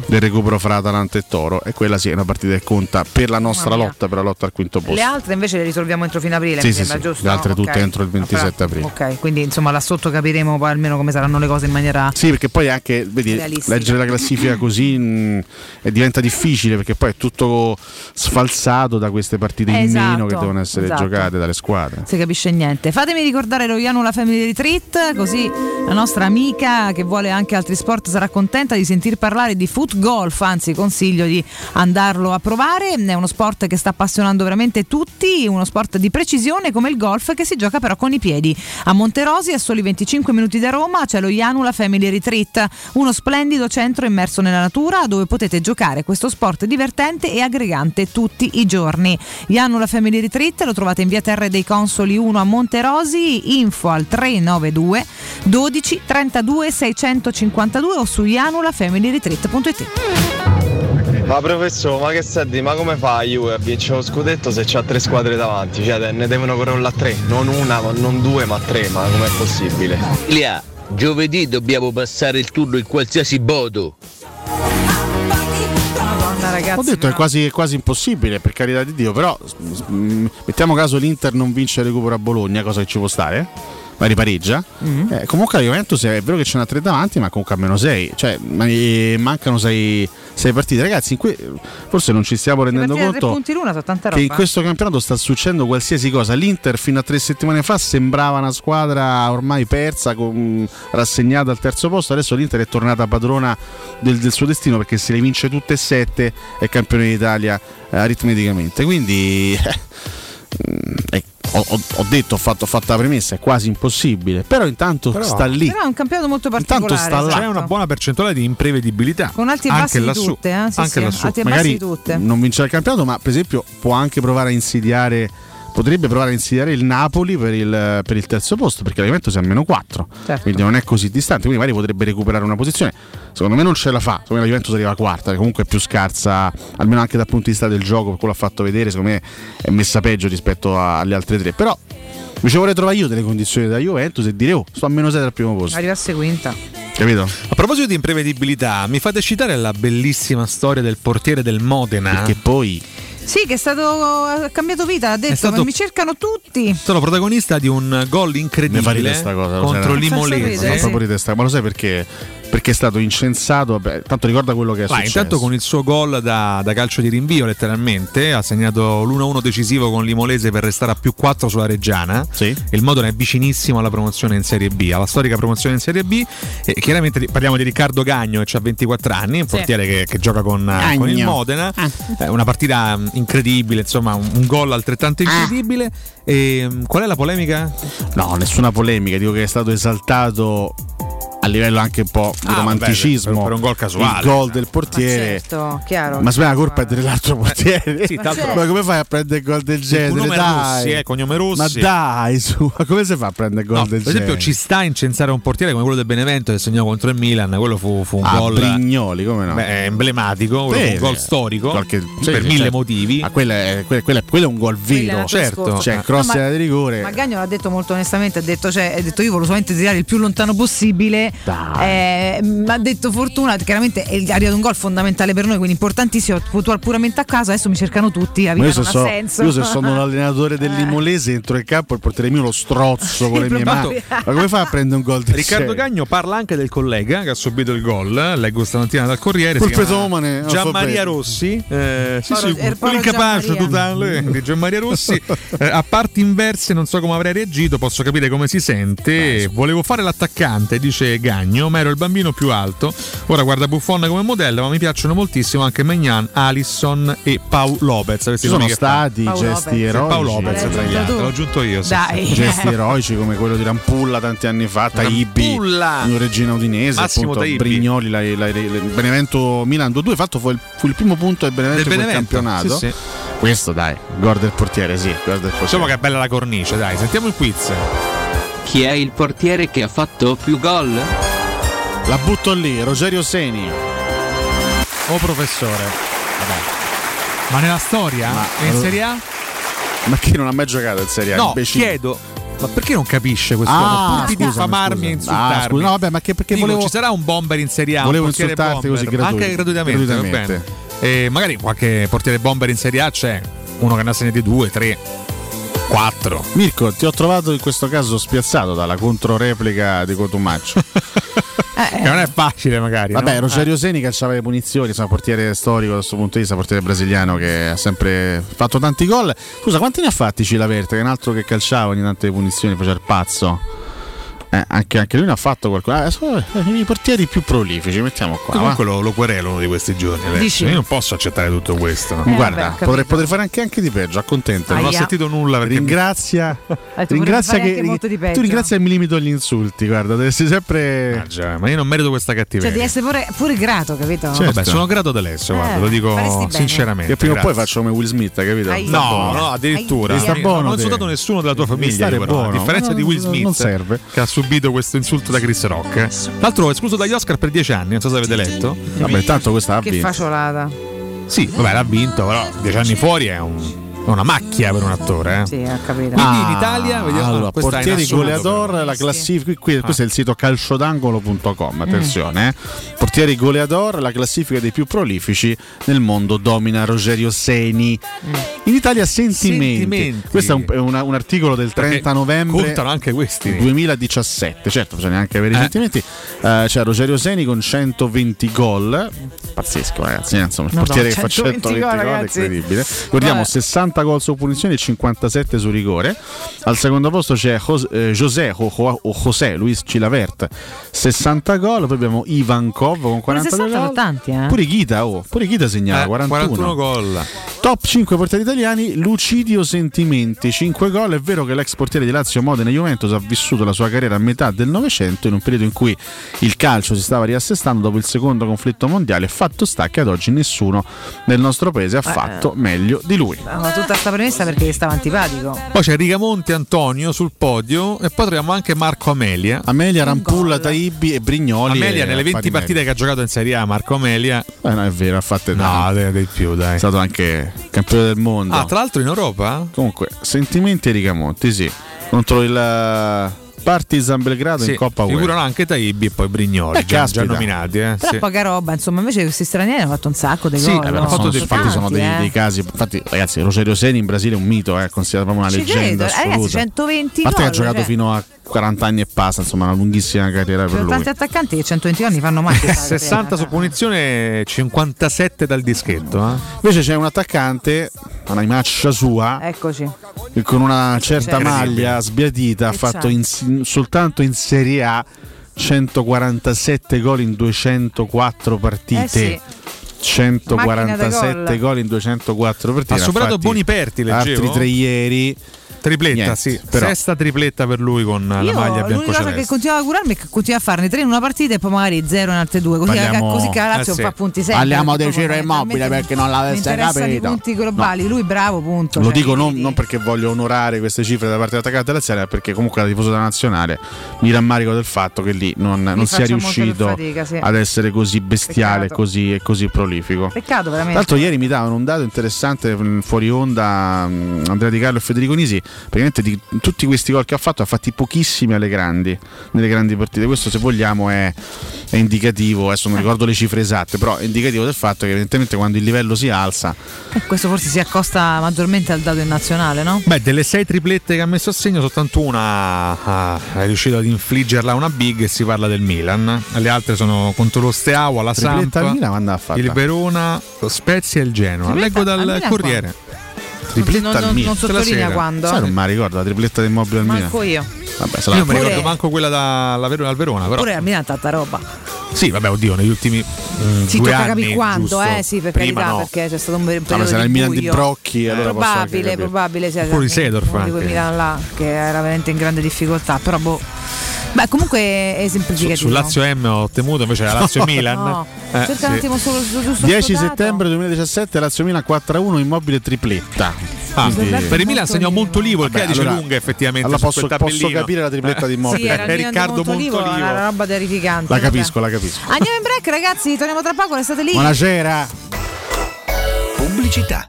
S17: del recupero fra Atalanta e Toro e quella sì è una partita che conta per la nostra lotta, per la lotta al quinto posto.
S14: Le altre invece le risolviamo entro fine aprile,
S17: Sì,
S14: mi
S17: sì,
S14: sembra
S17: sì,
S14: giusto?
S17: le altre
S14: no?
S17: tutte
S14: Ok.
S17: entro il 27 aprile.
S14: Ok, quindi insomma là sotto capiremo poi almeno come saranno le cose in maniera
S17: Sì, perché poi anche vedi, leggere la classifica così mh, e diventa difficile perché poi è tutto sfalsato da queste partite in
S14: Esatto,
S17: meno che devono essere
S14: esatto.
S17: giocate dalle squadre.
S14: Non si capisce niente. Fatemi ricordare lo Janula Family Retreat, così la nostra amica che vuole anche altri sport sarà contenta di sentir parlare di foot golf, anzi consiglio di andarlo a provare. È uno sport che sta appassionando veramente tutti, uno sport di precisione come il golf che si gioca però con i piedi. A Monterosi, a soli 25 minuti da Roma, c'è lo Janula Family Retreat, uno splendido centro immerso nella natura dove potete giocare questo sport divertente e aggregante tutti tutti i giorni. Janula Family Retreat lo trovate in via Terre dei Consoli 1 a Monterosi, info al 392 12 32 652 o su janulafamilyretreat.it.
S88: Ma professore, ma che senti, ma come fa la Juve a vincere lo scudetto se c'ha tre squadre davanti? Cioè ne devono correre tre, non una, ma non due, ma tre, ma com'è possibile?
S89: Lia, giovedì dobbiamo passare il turno in qualsiasi modo.
S14: Ragazzi.
S17: Ho detto è quasi, è quasi impossibile, per carità di Dio, però mettiamo caso l'Inter non vince il recupero a Bologna, cosa che ci può stare? Ma ripareggia.
S14: Mm-hmm.
S17: Eh, comunque la Juventus è vero che ce n'ha tre davanti, ma comunque a meno sei. Cioè, ma- mancano sei, sei partite. Ragazzi, in que- forse non ci stiamo rendendo conto
S14: tanta roba.
S17: che in questo campionato sta succedendo qualsiasi cosa. L'Inter fino a tre settimane fa sembrava una squadra ormai persa, con- rassegnata al terzo posto. Adesso l'Inter è tornata padrona del, del suo destino perché se le vince tutte e sette è campione d'Italia eh, aritmeticamente. Quindi eh, ho, ho- ho detto, ho fatto, ho fatto la premessa, è quasi impossibile. Però intanto
S16: Però-
S17: sta lì.
S14: Però è un campionato molto particolare.
S17: Intanto sta là.
S16: C'è una buona percentuale di imprevedibilità.
S14: Con alti e
S16: anche
S14: bassi di tutte, eh? Sì,
S16: anche
S14: sì,
S16: lassù.
S14: alti e bassi
S17: Magari
S14: di tutte.
S17: non vincerà il campionato, ma per esempio può anche provare a insidiare. Potrebbe provare a insidiare il Napoli per il, per il terzo posto perché la Juventus è a meno 4
S14: Certo.
S17: quindi non è così distante quindi magari potrebbe recuperare una posizione secondo me non ce la fa secondo me la Juventus arriva quarta che comunque è più scarsa almeno anche dal punto di vista del gioco per quello che ha fatto vedere secondo me è messa peggio rispetto a- alle altre tre però mi ci vorrei trovare io delle condizioni da Juventus e dire oh sto a meno 6 al primo posto
S14: Arrivasse quinta.
S17: capito?
S16: A proposito di imprevedibilità, mi fate citare la bellissima storia del portiere del Modena.
S17: Perché poi
S14: Sì, che è stato ha cambiato vita, ha detto,
S16: stato-
S14: mi cercano tutti.
S16: Sono protagonista di un gol incredibile
S17: cosa
S16: contro l'Imolese.
S17: ma lo sai perché? Perché è stato incensato. Vabbè, tanto ricorda quello che è
S16: Ma
S17: successo.
S16: intanto con il suo gol da, da calcio di rinvio, letteralmente, ha segnato l'1-1 decisivo con l'Imolese per restare a più 4 sulla Reggiana.
S17: Sì.
S16: Il Modena è vicinissimo alla promozione in Serie B, alla storica promozione in Serie B. E chiaramente parliamo di Riccardo Gagno, che ha 24 anni, un
S14: Sì.
S16: portiere che, che gioca con, con il. Modena. Eh, una partita incredibile, insomma, un, un gol altrettanto incredibile. E, mm, qual è la polemica?
S17: No, nessuna polemica. Dico che è stato esaltato a livello anche un po' di
S16: Ah,
S17: romanticismo.
S16: vabbè, per- per un gol casuale.
S17: Il gol del
S14: Ma
S17: portiere.
S14: certo, chiaro.
S17: Ma la colpa è dell'altro portiere.
S16: sì, tanto-
S17: ma come fai a prendere il gol del genere? Dai.
S16: Rossi, eh, cognome Rossi.
S17: Ma dai, su, ma come si fa a prendere il gol
S16: No,
S17: del
S16: per esempio,
S17: genere?
S16: ci sta a incensare un portiere come quello del Benevento che segnò contro il Milan. Quello fu, fu un
S17: Ah,
S16: gol
S17: Brignoli, come no?
S16: beh, emblematico,
S17: Sì,
S16: fu un gol storico
S17: Qualche- sì,
S16: per
S17: sì,
S16: mille
S17: certo.
S16: motivi.
S17: Ma quello è, quello, quello è- quello è un gol vero.
S16: certo.
S17: Cioè, cross
S14: No, ma-
S17: di rigore.
S14: Ma Gagno l'ha detto molto onestamente, ha detto, cioè, ha detto io volevo solamente tirare il più lontano possibile. Eh, ma ha detto fortuna, chiaramente è arrivato un gol fondamentale per noi, quindi importantissimo, puntual puramente a casa, adesso mi cercano tutti, la
S17: Ma
S14: vita
S17: io,
S14: non
S17: so-
S14: senso.
S17: io se sono un allenatore dell'Imolese entro in campo il portiere mio lo strozzo con le mie mani. Ma come fai a prendere un gol del
S16: Riccardo
S17: genere?
S16: Gagno parla anche del collega che ha subito il gol. Leggo stamattina dal Corriere. Gianmaria
S17: alfabeto.
S16: Rossi. Eh, sì, sì,
S14: Gianmaria.
S16: totale di Gianmaria Rossi. Eh, a parti inverse, non so come avrei reagito, posso capire come si sente. Volevo fare l'attaccante, dice Gagno, ma ero il bambino più alto. Ora guarda Buffon come modello, ma mi piacciono moltissimo anche Magnan, Alisson e Pau Lopez. Questi
S17: Ci sono stati
S14: Paolo
S17: gesti
S14: Lopez.
S17: eroici.
S16: Paolo Lopez tra gli altri, l'ho aggiunto io. sì,
S14: Dai.
S16: sì.
S17: Gesti eroici come quello di Rampulla tanti anni fa, in Regina Udinese,
S16: Massimo
S17: appunto
S16: Taibbi.
S17: Brignoli, la, la- la- Benevento Milan 2-2, infatti fu il, fu il primo punto del Benevento
S16: Del Benevento,
S17: campionato.
S16: sì, sì.
S17: Questo dai, gol del portiere, sì, gol del portiere.
S16: Diciamo che è bella la cornice, dai, sentiamo il quiz.
S6: Chi è il portiere che ha fatto più gol?
S17: La butto lì, Rogerio Seni.
S16: Oh professore. Ma nella storia?
S17: Ma-
S16: E in Serie A?
S17: Ma chi non ha mai giocato in Serie A?
S16: No,
S17: imbecille?
S16: chiedo. Ma perché non capisce questo?
S17: Ah,
S16: Pur di diffamarmi e.
S17: Ah,
S16: insultarmi.
S17: scusa, no, vabbè, ma che- perché
S16: Dico,
S17: volevo-
S16: ci sarà un bomber in Serie A,
S17: Volevo insultarti
S16: bomber,
S17: così gratuit-
S16: anche gratuitamente, va
S17: gratuitamente.
S16: bene. E magari qualche portiere bomber in Serie A c'è, uno che ne ha segnati due, tre, quattro.
S17: Mirko, ti ho trovato in questo caso spiazzato dalla controreplica di Cotumaccio.
S14: Eh,
S16: Che non è facile magari.
S17: Vabbè,
S16: no?
S17: Rogerio Seni calciava le punizioni, insomma, portiere storico da questo punto di vista, portiere brasiliano che ha sempre fatto tanti gol. Scusa, quanti ne ha fatti Cilaverte? Che è un altro che calciava ogni tante punizioni, faceva il pazzo. Eh, anche, anche lui ne ha fatto qualcosa. Adesso, eh, I portieri più prolifici, mettiamo qua.
S16: Comunque lo, lo querelo uno di questi giorni. Io non posso accettare tutto questo.
S17: Guarda,
S14: vabbè,
S17: potrei, potrei fare anche, anche di peggio, accontenta.
S16: Non ho sentito nulla perché
S17: Ringrazia, ringrazia
S14: fare
S17: che
S14: anche molto di peggio.
S17: tu ringrazia che mi limito agli insulti. Guarda, dovresti sempre.
S16: Ah, già, ma io non merito questa
S14: Cioè,
S16: cattiveria.
S14: devi essere pure, pure grato, capito?
S17: Certo.
S16: Vabbè, sono grato ad Alessio, guarda,
S14: Eh,
S16: lo dico
S14: faresti bene.
S16: sinceramente.
S17: Che prima o poi faccio come Will Smith, capito?
S14: Ai-
S16: No, no, addirittura.
S14: Ai-
S17: Sta buono
S16: non ho insultato nessuno della tua famiglia. A differenza di Will Smith,
S17: non serve.
S16: che ha subito questo insulto da Chris Rock. Tra l'altro, è escluso dagli Oscar per dieci anni. Non so se avete letto.
S17: Vabbè, tanto questa ha
S14: Che
S17: vinto.
S14: facciolata.
S16: Sì, vabbè, l'ha vinto, però dieci anni fuori è, un- è una macchia per un attore. Eh.
S14: Sì, ho capito.
S16: Quindi in Italia, vediamo
S17: Allora, portieri goleador, la classifica. Qui, questo è il sito calciodangolo.com.
S14: Mm.
S17: Attenzione, eh. portieri goleador, la classifica dei più prolifici nel mondo domina Rogerio Seni. In Italia, sentimenti.
S16: Sentimenti.
S17: Questo è un, è una- un articolo del 30
S16: Perché
S17: novembre.
S16: Contano anche questi.
S17: 2017, certo, bisogna anche avere i
S16: Eh.
S17: sentimenti. Eh, c'è Rogerio Seni con 120 gol, pazzesco, ragazzi. eh, Insomma, il
S14: No, no,
S17: portiere che fa
S14: 120
S17: 120
S14: gol,
S17: gol, è incredibile. Guardiamo
S14: Vabbè.
S17: 60 gol su punizione e 57 su rigore. Al secondo posto c'è Jos- eh, José o, o- o José Luis Cilavert, 60 gol. Poi abbiamo Ivankov con
S14: Pure
S17: 42
S14: 60 sono
S17: gol.
S14: tanti, eh.
S17: Pure Ghita, oh, pure Ghita segnala
S16: Eh,
S17: 41.
S16: 41 gol.
S17: Top 5 portieri italiani, Lucidio Sentimenti, 5 gol. È vero che l'ex portiere di Lazio, Modena e Juventus ha vissuto la sua carriera a metà del Novecento in un periodo in cui il calcio si stava riassestando dopo il secondo conflitto mondiale. Fatto sta che ad oggi nessuno nel nostro paese ha fatto meglio di lui.
S14: Ma tutta sta premessa perché gli stava antipatico.
S16: Poi c'è Rigamonti Antonio sul podio e poi troviamo anche Marco Amelia.
S17: Amelia, Rampulla, Taibi e Brignoli.
S16: Amelia
S17: e
S16: nelle 20
S17: pari
S16: partite che ha giocato in Serie A, Marco Amelia.
S17: Eh, no, è vero, ha fatte
S16: No, de- di più, dai.
S17: È stato anche campione del mondo.
S16: Ah, tra l'altro in Europa?
S17: Comunque, sentimenti e Rigamonti, sì. Contro il Partizan Belgrado
S16: Sì,
S17: in Coppa UEFA.
S16: figurano anche Taibi e poi Brignoli,
S17: Eh,
S16: già, già nominati. Eh,
S14: Però
S16: sì.
S14: poca roba, insomma, invece questi stranieri hanno fatto un sacco di
S16: Sì,
S14: gol.
S16: hanno
S14: no?
S16: fatto
S17: Sono-
S16: dei-
S17: infatti sono dei,
S14: tanti,
S17: dei
S14: eh.
S17: casi infatti ragazzi Rogerio Seni in Brasile è un mito è considerato proprio una
S14: Ci
S17: leggenda
S14: credo, eh, ragazzi,
S17: assoluta
S14: 120
S17: a parte che ha
S14: gol,
S17: giocato
S14: cioè.
S17: fino a 40 anni e passa insomma una lunghissima carriera
S14: Ci
S17: per
S14: sono
S17: lui
S14: tanti attaccanti che 120 anni fanno mai questa
S16: 60 su punizione, 57 dal dischetto. Eh.
S17: invece c'è un attaccante una imaccia sua
S14: Eccoci.
S17: che con una certa
S14: Certo.
S17: maglia sbiadita ha fatto in- soltanto in Serie A 147 gol in 204 partite
S14: Eh sì.
S17: 147
S14: Macchina da
S17: gol in 204 partite
S16: Ha superato
S17: fatti
S16: Boniperti, leggevo.
S17: altri tre ieri
S16: Tripletta,
S17: Niente,
S16: sì.
S17: però-
S16: Sesta tripletta per lui con la
S14: Io
S16: maglia
S14: l'unica cosa che
S16: bianco-celeste.
S14: continuavo a curarmi è che continuavo a farne tre in una partita e poi magari zero in altre due. Così,
S17: Parliamo-
S14: così che la Lazio
S16: eh sì.
S14: fa punti sempre.
S17: Parliamo
S14: proprio
S17: Ciro Immobile, perché non l'avesse capito.
S14: i punti globali. Lui bravo, punto.
S17: Lo
S14: Cioè,
S17: dico non, non perché voglio onorare queste cifre da parte dell'attaccante laziale, ma perché comunque da tifoso della nazionale mi rammarico del fatto che lì non, non sia riuscito
S14: fatica, sì.
S17: ad essere così bestiale così, e così prolifico.
S14: Peccato
S17: Tra
S14: veramente.
S17: l'altro ieri mi davano un dato interessante mh, fuori onda mh, Andrea Di Carlo e Federico Nisi, praticamente di tutti questi gol che ha fatto ha fatti pochissimi alle grandi, nelle grandi partite. Questo se vogliamo è, è indicativo, adesso non ricordo le cifre esatte, però è indicativo del fatto che evidentemente quando il livello si alza
S14: Eh, questo forse si accosta maggiormente al dato in nazionale, no?
S16: Beh, delle sei triplette che ha messo a segno, soltanto una ah, è riuscito ad infliggerla a una big e si parla del Milan. Le altre sono contro lo Steaua, la
S17: tripletta
S16: Samp,
S17: Milan
S16: il Verona, lo Spezia e il Genoa.
S14: Tripletta
S16: Leggo
S14: al
S16: dal Corriere.
S17: Tripletta
S14: non,
S17: al
S14: non,
S17: Milan.
S14: non sottolinea quando.
S17: Sai, non mi ricordo la tripletta del mobile al Milan.
S14: Manco io.
S17: Vabbè,
S16: Io mi
S14: Pure-
S16: ricordo manco quella da, Verona, al Verona, però.
S14: Pure a Milano tanta roba.
S16: Sì, vabbè, oddio, negli ultimi mm,
S14: Si
S16: due
S14: tocca
S16: anni,
S14: capire
S16: giusto?
S14: eh, sì, per
S16: Prima
S14: carità,
S16: no.
S14: perché c'è stato un periodo
S17: era
S14: di
S17: il Milan di. Brocchi, allora
S14: probabile, probabile
S16: di Seedorf
S14: uno di
S16: anche.
S14: Milan là che era veramente in grande difficoltà, però boh. Beh, comunque è
S16: Su,
S14: esemplificativo.
S16: su Lazio M ho temuto, invece la Lazio Milan.
S14: No,
S16: Eh,
S14: cerca
S16: sì.
S14: un attimo solo giusto
S17: 10
S14: sto dato.
S17: settembre 2017 Lazio Milan 4-1 immobile tripletta.
S16: Ah,
S17: Quindi-
S16: per il Milan segnò Montolivo, il che dice
S17: allora-
S16: lunga effettivamente.
S17: allora posso, posso capire la tripletta di
S14: Sì,
S17: immobile.
S14: era il
S16: È
S14: Milan di
S16: Riccardo
S14: Montolivo,
S16: Montolivo.
S14: una roba terrificante.
S17: La capisco, la capisco.
S14: Andiamo in break, ragazzi, torniamo tra poco, restate lì.
S17: Buonasera.
S90: Pubblicità.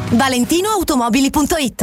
S91: ValentinoAutomobili.it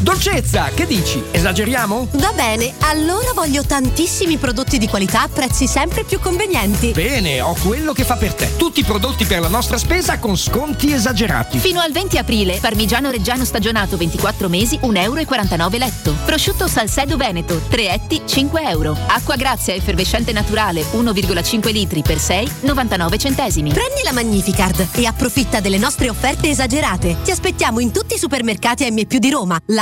S92: Dolcezza, che dici? Esageriamo?
S91: Va bene, allora voglio tantissimi prodotti di qualità a prezzi sempre più convenienti.
S92: Bene, ho quello che fa per te. Tutti i prodotti per la nostra spesa con sconti esagerati.
S93: Fino al 20 aprile, parmigiano reggiano stagionato 24 mesi, 1,49 euro letto. Prosciutto Salcedo Veneto, 3 etti, 5 euro. Acqua Grazia effervescente naturale, 1,5 litri per 6, 99 centesimi.
S91: Prendi la Magnificard e approfitta delle nostre offerte esagerate. Ti aspettiamo in tutti i supermercati M più di Roma,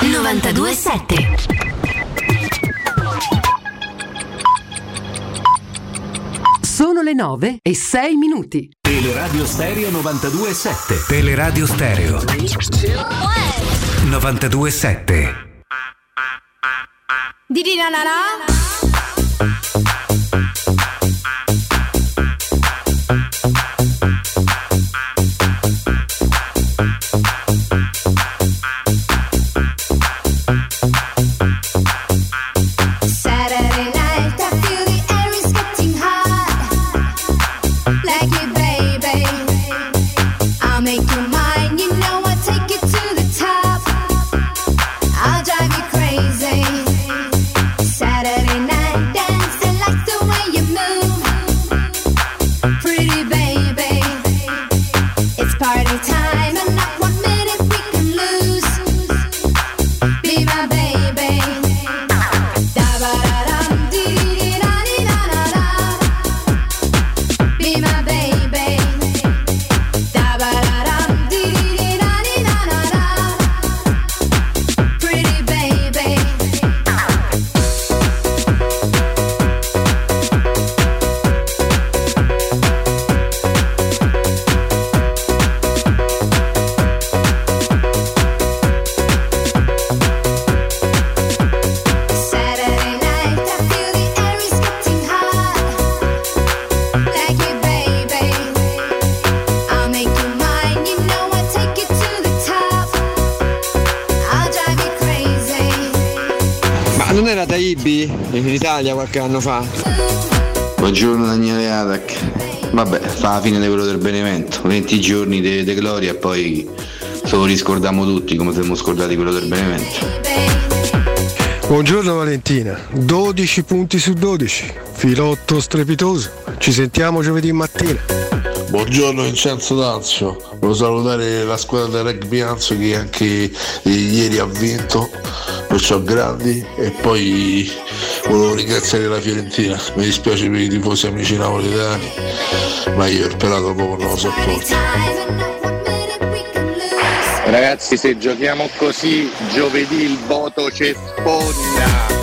S91: 927
S94: Sono le 9 e 6 minuti.
S23: Teleradio Stereo 927. Teleradio Stereo 927.
S95: Didi na na na.
S96: Taibi in Italia qualche anno fa?
S97: Buongiorno Daniele Adac. Vabbè, fa la fine di quello del Benevento, 20 giorni di gloria e poi se lo riscordiamo tutti come siamo scordati quello del Benevento.
S84: Buongiorno Valentina, 12 punti su 12, filotto strepitoso. Ci sentiamo giovedì mattina.
S98: Buongiorno Vincenzo Danzio, volevo salutare la squadra del rugby Anzio che anche ieri ha vinto, perciò grandi e poi volevo ringraziare la Fiorentina, mi dispiace per i tifosi amici napoletani, ma io il pelato proprio non lo sopporto.
S99: Ragazzi, se giochiamo così, giovedì il voto c'è sponda.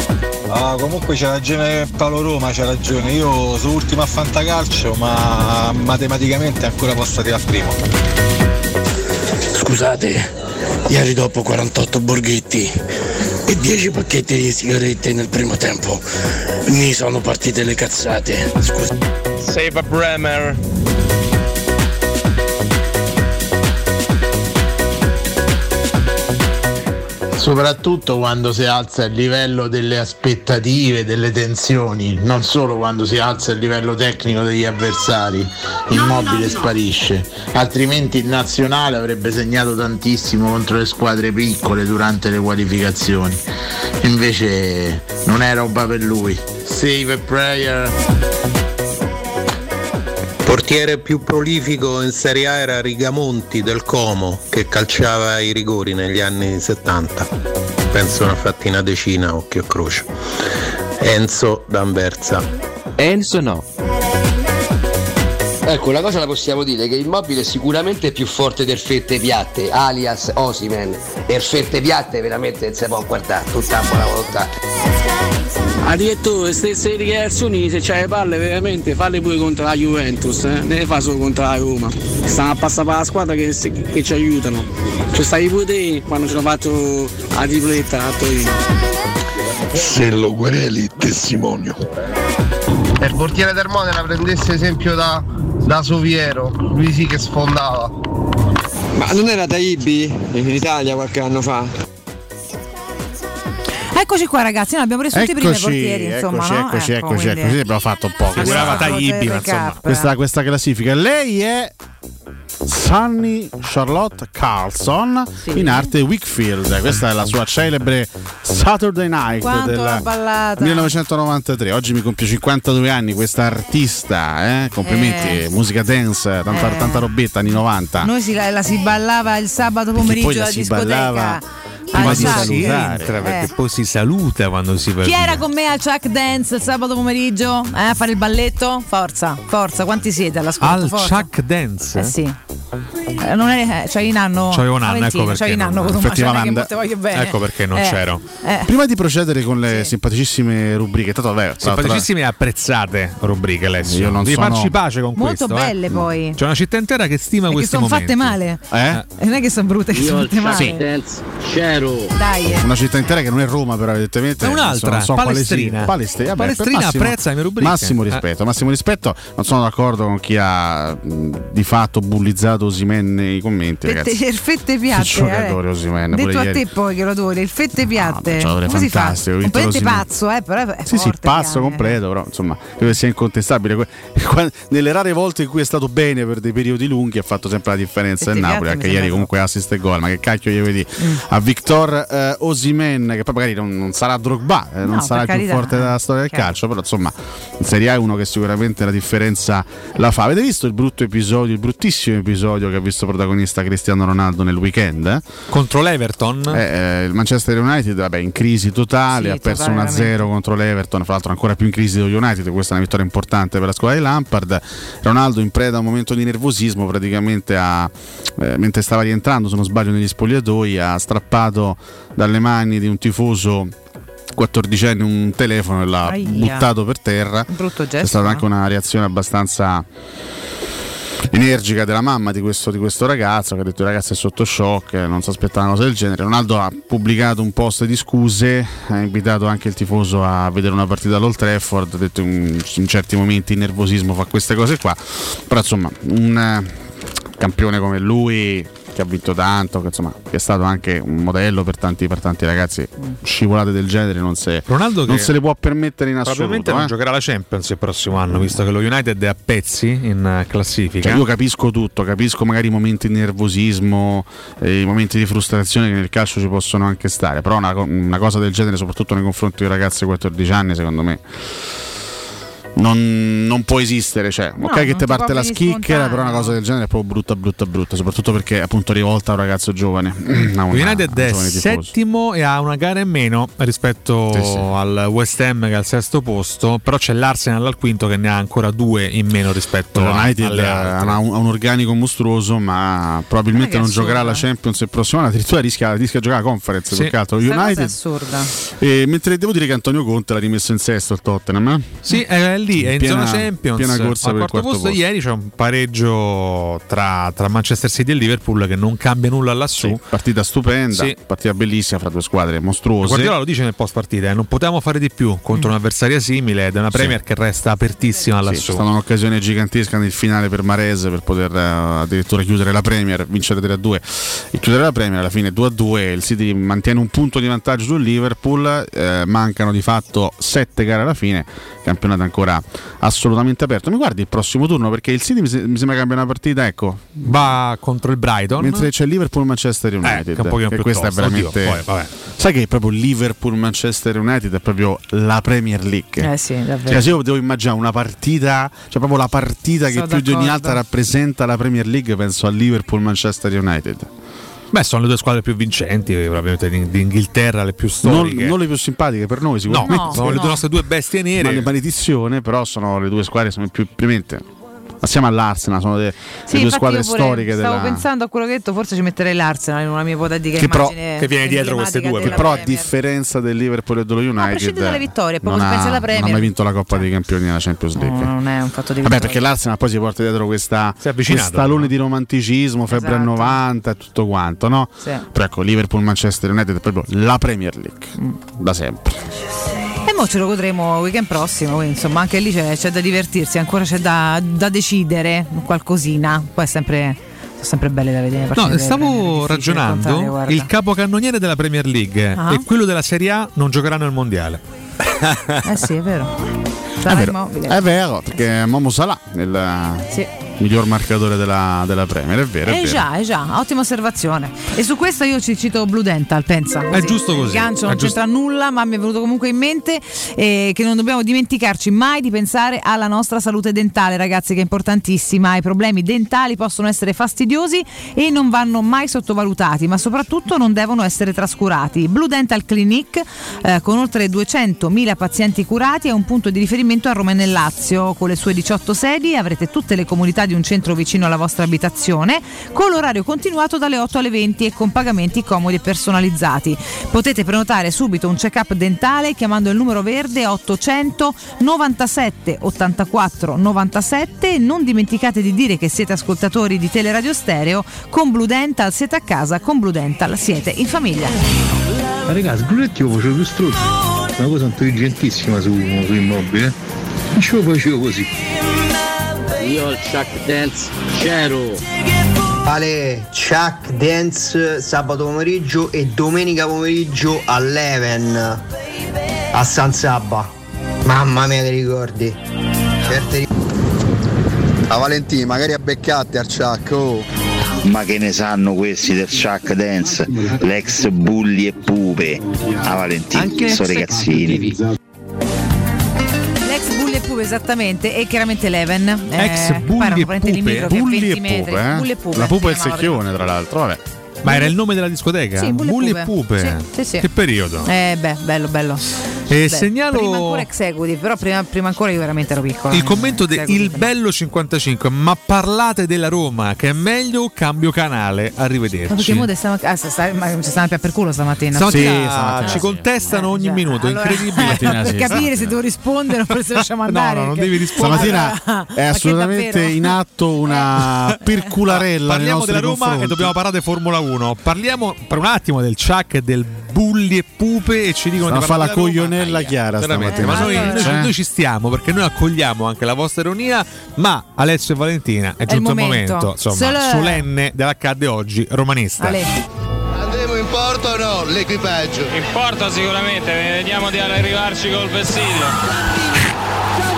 S100: Ah, comunque c'ha ragione Paolo Roma, c'ha ragione. Io sono ultimo a fantacalcio, ma matematicamente ancora posso arrivare al primo.
S101: Scusate, ieri dopo 48 borghetti e 10 pacchetti di sigarette nel primo tempo mi sono partite le cazzate. Scusa.
S99: Save a Bremer.
S102: Soprattutto quando si alza il livello delle aspettative, delle tensioni, non solo quando si alza il livello tecnico degli avversari, immobile sparisce, altrimenti il nazionale avrebbe segnato tantissimo contro le squadre piccole durante le qualificazioni, invece non è roba per lui. Save a prayer.
S103: Portiere più prolifico in Serie A era Rigamonti del Como che calciava i rigori negli anni 70. Penso una decina, occhio e croce. Enzo D'Anversa.
S6: Enzo no.
S104: Ecco, una cosa la possiamo dire, che Immobile è sicuramente più forte del Fette Piatte, alias Osimen. E il Fette Piatte veramente non si può guardare, tutta buona volontà.
S105: Queste sei dichiarazioni se c'hai le palle veramente falle pure contro la Juventus, eh? ne le fa solo contro la Roma. Stanno a passare per la squadra che, che ci aiutano. Ci stai pure te quando ci hanno fatto la tripletta a Torino.
S98: Se lo quereli testimonio.
S84: Se il portiere del Modena prendesse esempio da, da Soviero, lui sì che sfondava.
S96: Ma non era Taibi in Italia qualche anno fa?
S14: Eccoci qua ragazzi, noi abbiamo preso tutti i primi portieri, insomma,
S17: eccoci,
S14: no?
S17: eccoci,
S14: Ecco,
S17: eccoci,
S14: quindi-
S17: eccoci, abbiamo fatto un po'.
S14: Figurava
S17: questa,
S14: Taibbi, ma insomma.
S17: questa, questa classifica. Lei è Sunny Charlotte Carlson in arte Wickfield. Questa è la sua celebre Saturday Night
S14: Quanto
S17: del
S14: l'ha ballata.
S17: 1993. Oggi mi compie 52 anni questa artista, eh? complimenti,
S14: Eh.
S17: musica dance, tanta,
S14: Eh.
S17: tanta robetta anni 90.
S14: Noi si, la, la si ballava il sabato pomeriggio
S17: poi la
S14: alla
S17: si
S14: discoteca.
S17: ballava
S16: Prima di salutare,
S14: Eh.
S16: perché poi si saluta quando si va
S14: Chi
S16: via.
S14: era con me al Chuck Dance il sabato pomeriggio? Eh, a fare il balletto? Forza, forza, quanti siete all'ascolto?
S16: Al
S14: Forza.
S16: Chuck Dance?
S14: Eh sì. Free. Non è, eh, c'hai in anno.
S16: C'avevo un anno, ecco perché
S14: in
S16: non-
S14: anno non che
S17: Effettivamente.
S16: Ecco perché non
S14: Eh,
S16: c'ero.
S14: eh.
S17: Prima di procedere con le simpaticissime rubriche, tanto vabbè,
S16: Simpaticissime e apprezzate rubriche, Alessio.
S17: Io non
S16: Devi
S17: sono-
S16: farci pace con
S14: Molto
S16: questo.
S14: belle
S16: eh.
S14: poi.
S16: C'è una città intera che stima
S14: E che
S16: questi
S14: sono
S16: momenti.
S14: fatte male.
S17: Eh?
S14: E non è che sono brutte, che sono fatte male.
S104: C'ero.
S14: Dai. eh.
S17: Una città intera che non è Roma, però, evidentemente.
S16: È un'altra,
S17: non so
S16: Palestrina.
S17: Palestrina, vabbè,
S16: Palestrina
S17: massimo-
S16: apprezza le mie rubriche.
S17: Massimo
S16: Eh.
S17: rispetto, massimo rispetto. Non sono d'accordo con chi ha di fatto bullizzato Osimen nei commenti,
S14: Fette,
S17: ragazzi.
S14: il fette piatte.
S17: giocatore Osimhen,
S14: Detto
S17: pure
S14: a
S17: ieri.
S14: te poi che lo adori, il fette piatte.
S17: giocatore
S14: Come si fa?
S17: fantastico,
S14: Completamente
S17: l'Osimhen.
S14: pazzo, eh, però è
S17: Sì, sì,
S14: forte,
S17: pazzo
S14: piano, eh.
S17: completo, però insomma, credo sia incontestabile. Nelle rare volte in cui è stato bene per dei periodi lunghi, ha fatto sempre la differenza il Napoli. Anche ieri, comunque, assist e gol. Ma che cacchio gli vedi
S14: Mm.
S17: a Victor eh, Osimen, che poi magari non, non sarà Drogba, eh, non
S14: No,
S17: sarà il più forte della storia del calcio, però insomma, in Serie A è uno che sicuramente la differenza la fa. Avete visto il brutto episodio, il bruttissimo episodio che ha visto protagonista Cristiano Ronaldo nel weekend? eh?
S16: Contro l'Everton?
S17: Eh, eh, il Manchester United vabbè, in crisi totale,
S16: Sì,
S17: ha perso
S16: totale,
S17: 1-0 contro l'Everton, fra l'altro ancora più in crisi dello United, questa è una vittoria importante per la squadra di Lampard. Ronaldo in preda a un momento di nervosismo, praticamente ha, eh, mentre stava rientrando, se non sbaglio, negli spogliatoi, ha strappato dalle mani di un tifoso 14enne un telefono e l'ha
S14: Aia.
S17: buttato per terra.
S14: Brutto gesto.
S17: stata
S14: no?
S17: anche una reazione abbastanza energica della mamma di questo, di questo ragazzo che ha detto il ragazzo è sotto shock, eh, non si aspettava una cosa del genere. Ronaldo ha pubblicato un post di scuse, ha invitato anche il tifoso a vedere una partita all'Old Trafford, ha detto in, in certi momenti il nervosismo fa queste cose qua, però insomma un eh, campione come lui che ha vinto tanto, che, insomma, che è stato anche un modello per tanti, per tanti ragazzi. Scivolate del genere non, se,
S16: Ronaldo
S17: non se le può permettere in
S16: Probabilmente
S17: assoluto.
S16: non
S17: eh.
S16: giocherà la Champions il prossimo anno, visto che lo United è a pezzi in eh, classifica.
S17: Cioè, io capisco tutto, capisco magari i momenti di nervosismo, eh, i momenti di frustrazione che nel calcio ci possono anche stare, però una, una cosa del genere, soprattutto nei confronti di ragazzi di 14 anni, secondo me non, non può esistere. Cioè,
S14: No,
S17: ok che ti parte la schicchera, però una cosa del genere è proprio brutta, brutta, brutta, soprattutto perché appunto rivolta a un ragazzo giovane. a una-
S16: United
S17: a un
S16: è settimo e ha una gara in meno rispetto
S17: Sì, sì.
S16: al West Ham che è al sesto posto, però c'è l'Arsenal al quinto che ne ha ancora due in meno rispetto
S17: Lo
S16: a-
S17: United ha un, un organico mostruoso, ma probabilmente
S14: Non
S17: non giocherà la. Champions il prossimo anno. Addirittura rischia, rischia di giocare la conference.
S16: Sì.
S14: Questa cosa è
S17: United,
S14: assurda.
S17: E mentre devo dire che Antonio Conte l'ha rimesso in sesto il Tottenham. eh?
S16: Sì, è lì, è in
S17: Piena-
S16: zona Champions.
S17: piena corsa
S16: al quarto
S17: quarto
S16: posto.
S17: posto.
S16: Ieri c'è un pareggio tra, tra Manchester City e Liverpool che non cambia nulla lassù.
S17: Sì, partita stupenda,
S16: Sì.
S17: partita bellissima fra due squadre mostruose.
S16: Guardiola lo dice nel post partita, eh, non potevamo fare di più contro un'avversaria simile ed è una Premier che resta apertissima
S17: Sì,
S16: lassù.
S17: c'è stata un'occasione gigantesca nel finale per Marese per poter eh, addirittura chiudere la Premier, vincere 3-2 e chiudere la Premier alla fine 2-2. Il City mantiene un punto di vantaggio sul Liverpool, eh, mancano di fatto 7 gare alla fine, campionato ancora assolutamente aperto. Mi guardi il prossimo turno perché il City mi, se- mi sembra cambia una partita, ecco,
S16: Va contro il Brighton.
S17: mentre c'è Liverpool-Manchester
S16: Eh,
S17: United.
S16: che è un pochino
S17: che questa
S16: tosta.
S17: è
S16: Oddio,
S17: veramente...
S16: poi, vabbè.
S17: Sai che proprio Liverpool-Manchester United è proprio la Premier League.
S14: Eh sì, davvero.
S17: Cioè, se io devo immaginare una partita, cioè proprio la partita
S14: Sono
S17: che più di ogni altra rappresenta la Premier League, penso a Liverpool-Manchester United.
S16: Beh, sono le due squadre più vincenti, probabilmente d'Ing- d'Inghilterra, le più
S17: Non,
S16: storiche.
S17: non le più simpatiche per noi,
S16: no,
S17: sicuramente.
S16: sono le due nostre due bestie nere.
S17: Ma le maledizione, però sono le due squadre sono più probabilmente Assieme all'Arsenal, sono le, le
S14: Sì,
S17: due squadre storiche
S14: Stavo
S17: della,
S14: pensando a quello che hai detto, forse ci metterei l'Arsenal in una mia ipotetica
S17: Che però-
S14: immagine
S16: che viene dietro queste due,
S17: che però a
S14: Premier.
S17: differenza del Liverpool e dello United
S14: prescinde dalle vittorie,
S17: non,
S14: proprio
S17: ha,
S14: alla
S17: non ha
S14: Premier.
S17: mai vinto la Coppa dei Campioni nella Champions League.
S14: No, non è un fatto di
S17: Vabbè,
S14: vittoria.
S17: perché l'Arsenal poi si porta dietro questa
S16: avvicinato,
S17: quest'alone di romanticismo, febbre
S14: Esatto.
S17: a 90 e tutto quanto, no?
S14: Sì.
S17: Però ecco, Liverpool Manchester United è proprio la Premier League
S14: Mm.
S17: da sempre.
S14: E mo ce lo godremo weekend prossimo, quindi insomma anche lì c'è, c'è da divertirsi, ancora c'è da, da decidere qualcosina. Poi è sempre, sempre belle da vedere.
S16: No, stavo ragionando. Il capocannoniere della Premier League
S14: Ah.
S16: e quello della Serie A non giocheranno il mondiale.
S14: Eh sì, è vero.
S17: È
S14: Sarà
S17: vero,
S14: immobile.
S17: è vero, perché Momo Salah è il
S14: Sì.
S17: Miglior marcatore della, della Premier, è vero. È
S14: Eh
S17: vero.
S14: già, eh già, ottima osservazione. E su questo io ci cito Blue Dental, pensa.
S16: È giusto così,
S14: Il gancio
S16: è
S14: non c'entra nulla, ma mi è venuto comunque in mente eh, che non dobbiamo dimenticarci mai di pensare alla nostra salute dentale, ragazzi, che è importantissima. I problemi dentali possono essere fastidiosi e non vanno mai sottovalutati, ma soprattutto non devono essere trascurati. Blue Dental Clinic, eh, con oltre 200.000 pazienti curati, è un punto di riferimento a Roma e nel Lazio. Con le sue 18 sedi avrete tutte le comunità di un centro vicino alla vostra abitazione, con l'orario continuato dalle 8 alle 20 e con pagamenti comodi e personalizzati. Potete prenotare subito un check-up dentale chiamando il numero verde 800 97 84 97 e non dimenticate di dire che siete ascoltatori di Teleradio Stereo. Con Blue Dental siete a casa, con Blue Dental siete in famiglia.
S100: Ma ragazzi, Brunetti lo facevo più struzzo. Una cosa intelligentissima su, su immobile. Non ce lo facevo così.
S105: Io il Chuck Dance c'ero.
S8: Ale, Chuck Dance sabato pomeriggio e domenica pomeriggio all'Even a San Sabba. Mamma mia che ricordi. Certe ri-
S84: A Valentino, magari a beccate al Chuck, oh.
S106: Ma che ne sanno questi del Chuck Dance? L'ex bulli e pupe. A Valentino,
S14: Anche
S106: sono ragazzini.
S14: Pupe esattamente e chiaramente l'Even.
S17: Ex
S14: eh,
S17: Bulli e Pupe? Bulli
S14: 20
S17: e. Pupe, eh?
S14: Pupe,
S17: La pupa e il secchione, tra l'altro, vabbè.
S16: Ma era il nome della discoteca?
S14: Sì, Bulli e Pupe. Sì, sì, sì.
S16: Che periodo?
S14: Eh beh, bello, bello.
S16: E
S14: Beh,
S16: segnalo-
S14: Prima ancora executive, però prima, prima ancora io veramente ero piccola.
S16: Il commento di. Il Bello 55, ma parlate della Roma, che è meglio cambio canale,
S14: Ma perché
S16: arrivederci.
S14: mo stama- ah, sta- sta- ma ci stanno più per culo stamattina.
S16: Stamattina ci contestano ogni minuto,
S14: Allora,
S16: incredibile.
S14: per capire se devo rispondere oppure se lasciamo andare.
S16: No, no, non devi rispondere.
S17: Stamattina è assolutamente in atto una pircularella nei
S16: Parliamo della Roma
S17: confronti.
S16: e dobbiamo parlare di Formula 1. Parliamo per un attimo del Chuck e del bulli e pupe e ci dicono
S17: Stanno
S16: di
S17: la
S16: Roma.
S17: coglionella
S16: Aia,
S17: chiara
S16: veramente,
S17: stamattina.
S16: ma noi,
S17: Allora,
S16: noi ci-
S17: cioè.
S16: noi ci stiamo perché noi accogliamo anche la vostra ironia ma Alessio e Valentina è giunto il momento,
S14: momento.
S16: insomma, solenne dell'accadde oggi romanista
S14: Ale.
S107: Andremo in porto o no? L'equipaggio.
S108: In porto sicuramente, vediamo di arrivarci col vessillo.